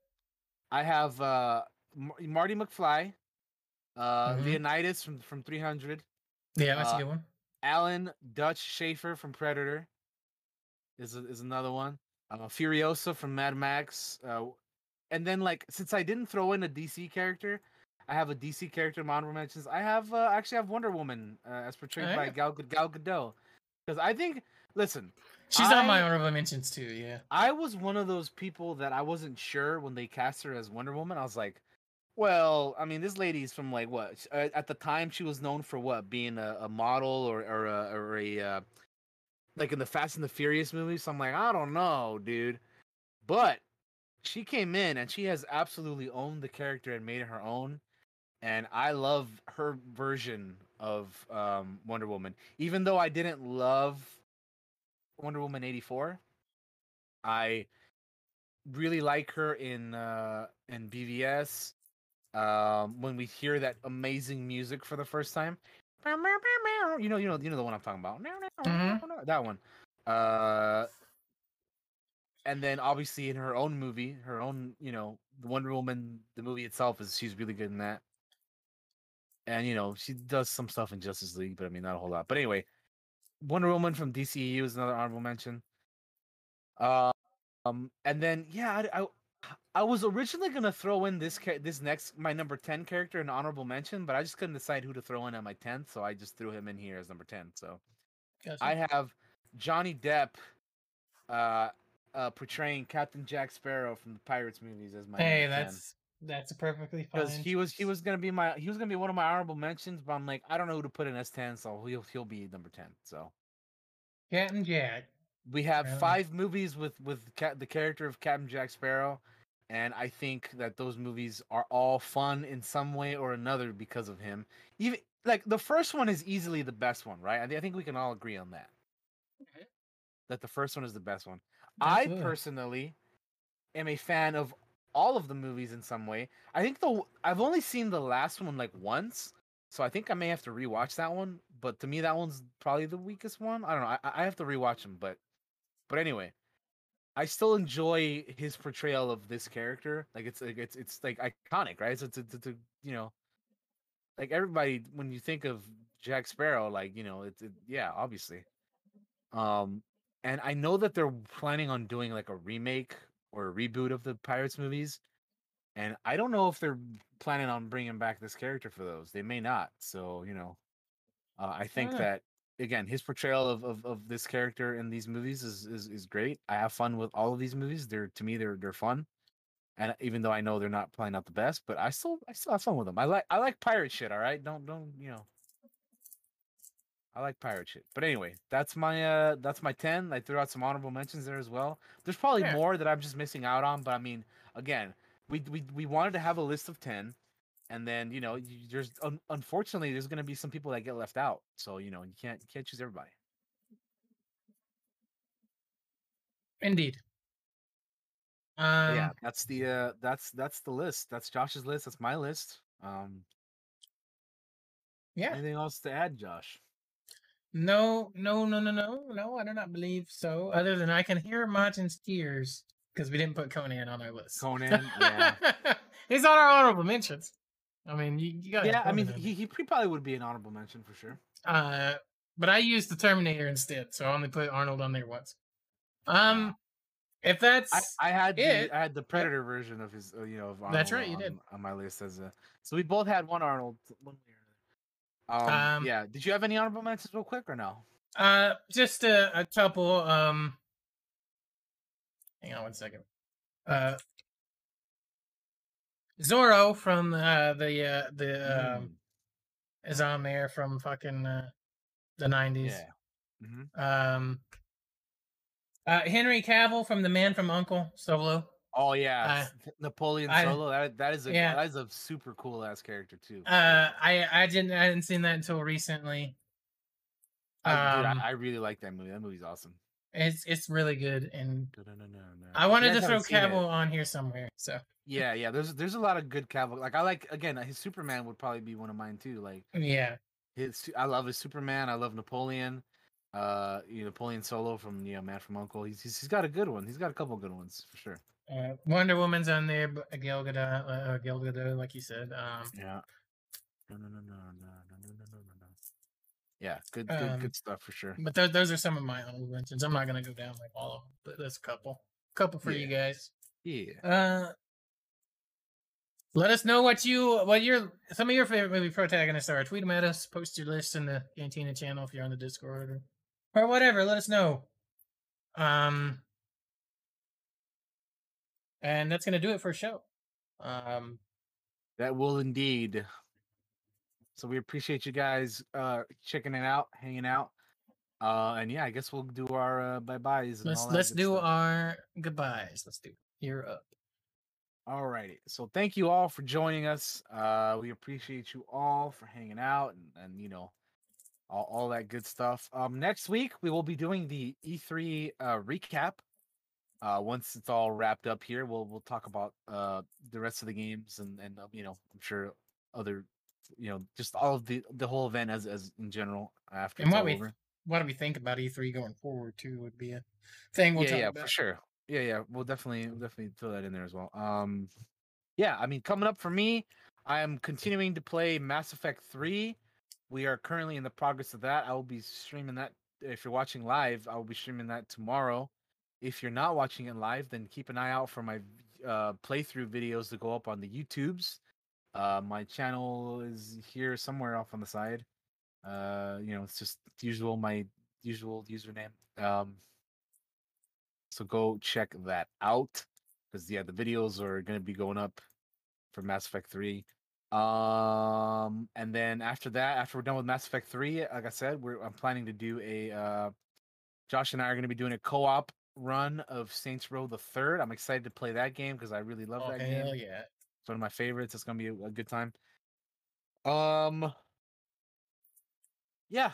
I have uh, Marty McFly, uh, Mhm. Leonidas from from 300, Yeah, that's uh, a good one. Alan Dutch Schaefer from Predator is a, is another one. Uh, Furiosa from Mad Max. Uh, and then like since I didn't throw in a DC character, I have a DC character in my honorable mentions. I have uh, actually have Wonder Woman uh, as portrayed by yeah. Gal, Gal Gadot. Because I think, listen, She's on my I- honorable mentions too. Yeah. I was one of those people that I wasn't sure when they cast her as Wonder Woman. I was like, well, I mean, this lady's from like what? uh, At the time, she was known for what? Being a, a model or or a, or a uh, like in the Fast and the Furious movies. So I'm like, I don't know, dude. But she came in and she has absolutely owned the character and made it her own. And I love her version of um, Wonder Woman, even though I didn't love Wonder Woman 84. I really like her in uh in BVS. Um when we hear that amazing music for the first time. You know, you know, you know the one I'm talking about. Mhm. That one. Uh and then obviously in her own movie, her own, you know, the Wonder Woman, the movie itself is she's really good in that. And you know, she does some stuff in Justice League, but I mean not a whole lot. But anyway, Wonder Woman from DCEU is another honorable mention. Uh, um, and then yeah, I, I I was originally gonna throw in this ca- this next my number ten character an honorable mention, but I just couldn't decide who to throw in at my tenth, so I just threw him in here as number ten. So Gotcha. I have Johnny Depp, uh, uh, portraying Captain Jack Sparrow from the Pirates movies as my hey, number 10 that's that's perfectly fine. because he was he was gonna be my he was gonna be one of my honorable mentions, but I'm like I don't know who to put in as ten, so he'll he'll be number ten. So Captain Jack. we have Really? five movies with with ca- the character of Captain Jack Sparrow, and I think that those movies are all fun in some way or another because of him. Even like the first one is easily the best one, right? I, thi- I think we can all agree on that. Okay. That the first one is the best one. Absolutely. I personally am a fan of all of the movies in some way. I think the I've only seen the last one like once, so I think I may have to rewatch that one. But to me, that one's probably the weakest one. I don't know. I, I have to rewatch them, but but anyway, I still enjoy his portrayal of this character. Like it's like it's it's like iconic, right? It's it's, it's, it's you know, like everybody when you think of Jack Sparrow, like you know, it's it, yeah, obviously. Um, and I know that they're planning on doing like a remake or a reboot of the Pirates movies, and I don't know if they're planning on bringing back this character for those. They may not. So you know, uh, I think Ah. that again, his portrayal of, of, of this character in these movies is, is is great. I have fun with all of these movies. They're to me they're they're fun. and even though I know they're not probably not the best, but I still I still have fun with them. I like I like pirate shit. All right, don't don't you know. I like pirate shit. But anyway, that's my uh that's my 10. I threw out some honorable mentions there as well. There's probably Yeah. more that I'm just missing out on, but I mean, again, we we we wanted to have a list of 10 and then, you know, you, there's un- unfortunately there's going to be some people that get left out. So, you know, you can't you can't choose everybody. Indeed. Um, yeah, that's the uh that's that's the list. That's Josh's list. That's my list. Um yeah. anything else to add, Josh? No, no, no, no, no, no. I do not believe so. Other than I can hear Martin's tears because we didn't put Conan on our list. Conan, yeah. *laughs* He's on our honorable mentions. I mean, you, you got. yeah, I mean, he, he probably would be an honorable mention for sure. Uh, but I used the Terminator instead, so I only put Arnold on there once. Um, if that's I, I had it. the, I had the Predator version of his, uh, you know, of Arnold That's right, you on, did. on my list as a. So we both had one Arnold. One way or another. Um, Um, yeah. Did you have any honorable mentions, real quick, or no? uh just a, a couple. Um, hang on one second. Uh, Zorro from uh, the uh, the um, Mm, is on there from fucking uh, the nineties. yeah. hmm Um, uh, Henry Cavill from The Man from U.N.C.L.E. Solo. Oh yeah, s- Napoleon I- Solo. That that is a yeah. that is a super cool ass character too. Uh. I I didn't I hadn't seen that until recently. I, dude, um, I, I really like that movie. That movie's awesome. It's it's really good, and no, no, no, I wanted to throw Cavill it. on here somewhere. So yeah, yeah. There's there's a lot of good Cavill. Like I like again, his Superman would probably be one of mine too. Like yeah, his I love his Superman. I love Napoleon. Uh, you know, Napoleon Solo from you know Man from Uncle. He's he's, he's got a good one. He's got a couple good ones for sure. Uh, Wonder Woman's on there, Gal Gadot, uh, uh, Gal Gadot, like you said. Um, yeah. No, no, no, no, no, yeah, good good Um, good stuff for sure. but those those are some of my honorable mentions. I'm not gonna go down like all of them, but there's a couple, couple for you guys. Yeah. Uh, let us know what you what your some of your favorite movie protagonists are. Tweet them at us. Post your list in the Cantina channel if you're on the Discord or, or whatever. Let us know. Um, and that's gonna do it for a show. Um, That will indeed. So we appreciate you guys uh checking it out, hanging out. Uh and yeah, I guess we'll do our uh bye byes. let's let's do our goodbyes. Let's do. You're up. Alrighty. So thank you all for joining us. Uh we appreciate you all for hanging out and, and you know all, all that good stuff. Um next week we will be doing the E3 uh recap. Uh once it's all wrapped up here, we'll we'll talk about uh the rest of the games and and uh, you know, I'm sure other you know, just all of the the whole event as as in general after And what we over. what do we think about E3 going forward too would be a thing we'll yeah, yeah, about. for sure. Yeah, yeah, we'll definitely we'll definitely throw that in there as well. Um, yeah, I mean, coming up for me, I am continuing to play Mass Effect Three. We are currently in the progress of that. I will be streaming that. If you're watching live, I will be streaming that tomorrow. If you're not watching it live, then keep an eye out for my uh, playthrough videos to go up on the YouTubes. Uh, my channel is here somewhere off on the side. Uh, you know, it's just usual my usual username. Um, so go check that out because yeah, the videos are going to be going up for Mass Effect Three. Um, and then after that, after we're done with Mass Effect Three, like I said, we're I'm planning to do a. Uh, Josh and I are going to be doing a co-op run of Saints Row the Third. I'm excited to play that game because I really love Oh that hell game. yeah! It's one of my favorites. It's gonna be a, good time. Um, yeah,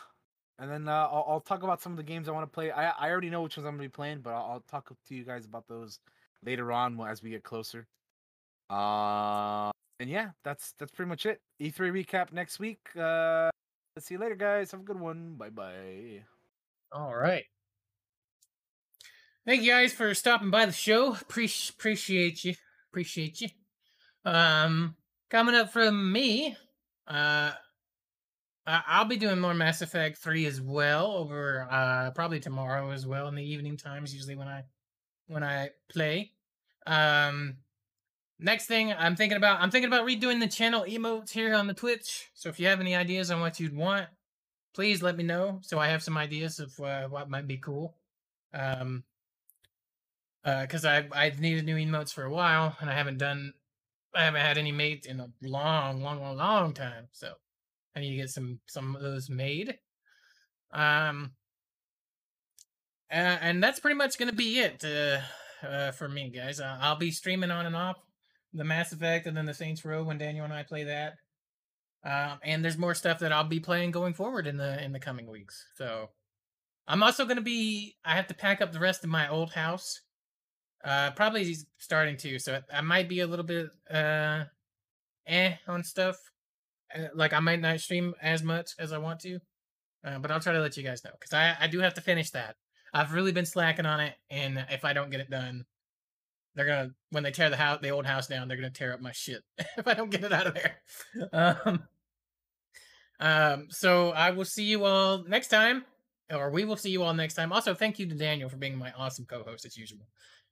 and then uh, I'll, I'll talk about some of the games I want to play. I I already know which ones I'm gonna be playing, but I'll, I'll talk to you guys about those later on as we get closer. Uh, and yeah, that's that's pretty much it. E3 recap next week. Uh, see you later, guys. Have a good one. Bye bye. All right. Thank you guys for stopping by the show. Appreciate appreciate you. Appreciate you. Um, coming up from me, uh, I'll be doing more Mass Effect three as well over uh probably tomorrow as well in the evening times. Usually when I when I play. Um, next thing I'm thinking about I'm thinking about redoing the channel emotes here on the Twitch. So if you have any ideas on what you'd want, please let me know so I have some ideas of uh, what might be cool. Um, uh, because I I've needed new emotes for a while, and I haven't done I haven't had any made in a long, long, long, long time. So I need to get some some of those made. Um, uh, and that's pretty much gonna be it uh, uh, for me, guys. Uh, I'll be streaming on and off the Mass Effect and then the Saints Row when Daniel and I play that. Um, and there's more stuff that I'll be playing going forward in the in the coming weeks. So I'm also gonna be. I have to pack up the rest of my old house. Uh, probably he's starting to. So I might be a little bit uh, eh on stuff. Uh, like I might not stream as much as I want to, uh, but I'll try to let you guys know because I I do have to finish that. I've really been slacking on it, and if I don't get it done, they're gonna when they tear the house, the old house down, they're gonna tear up my shit *laughs* if I don't get it out of there. *laughs* Um, um, so I will see you all next time, or we will see you all next time. Also, thank you to Daniel for being my awesome co-host as usual,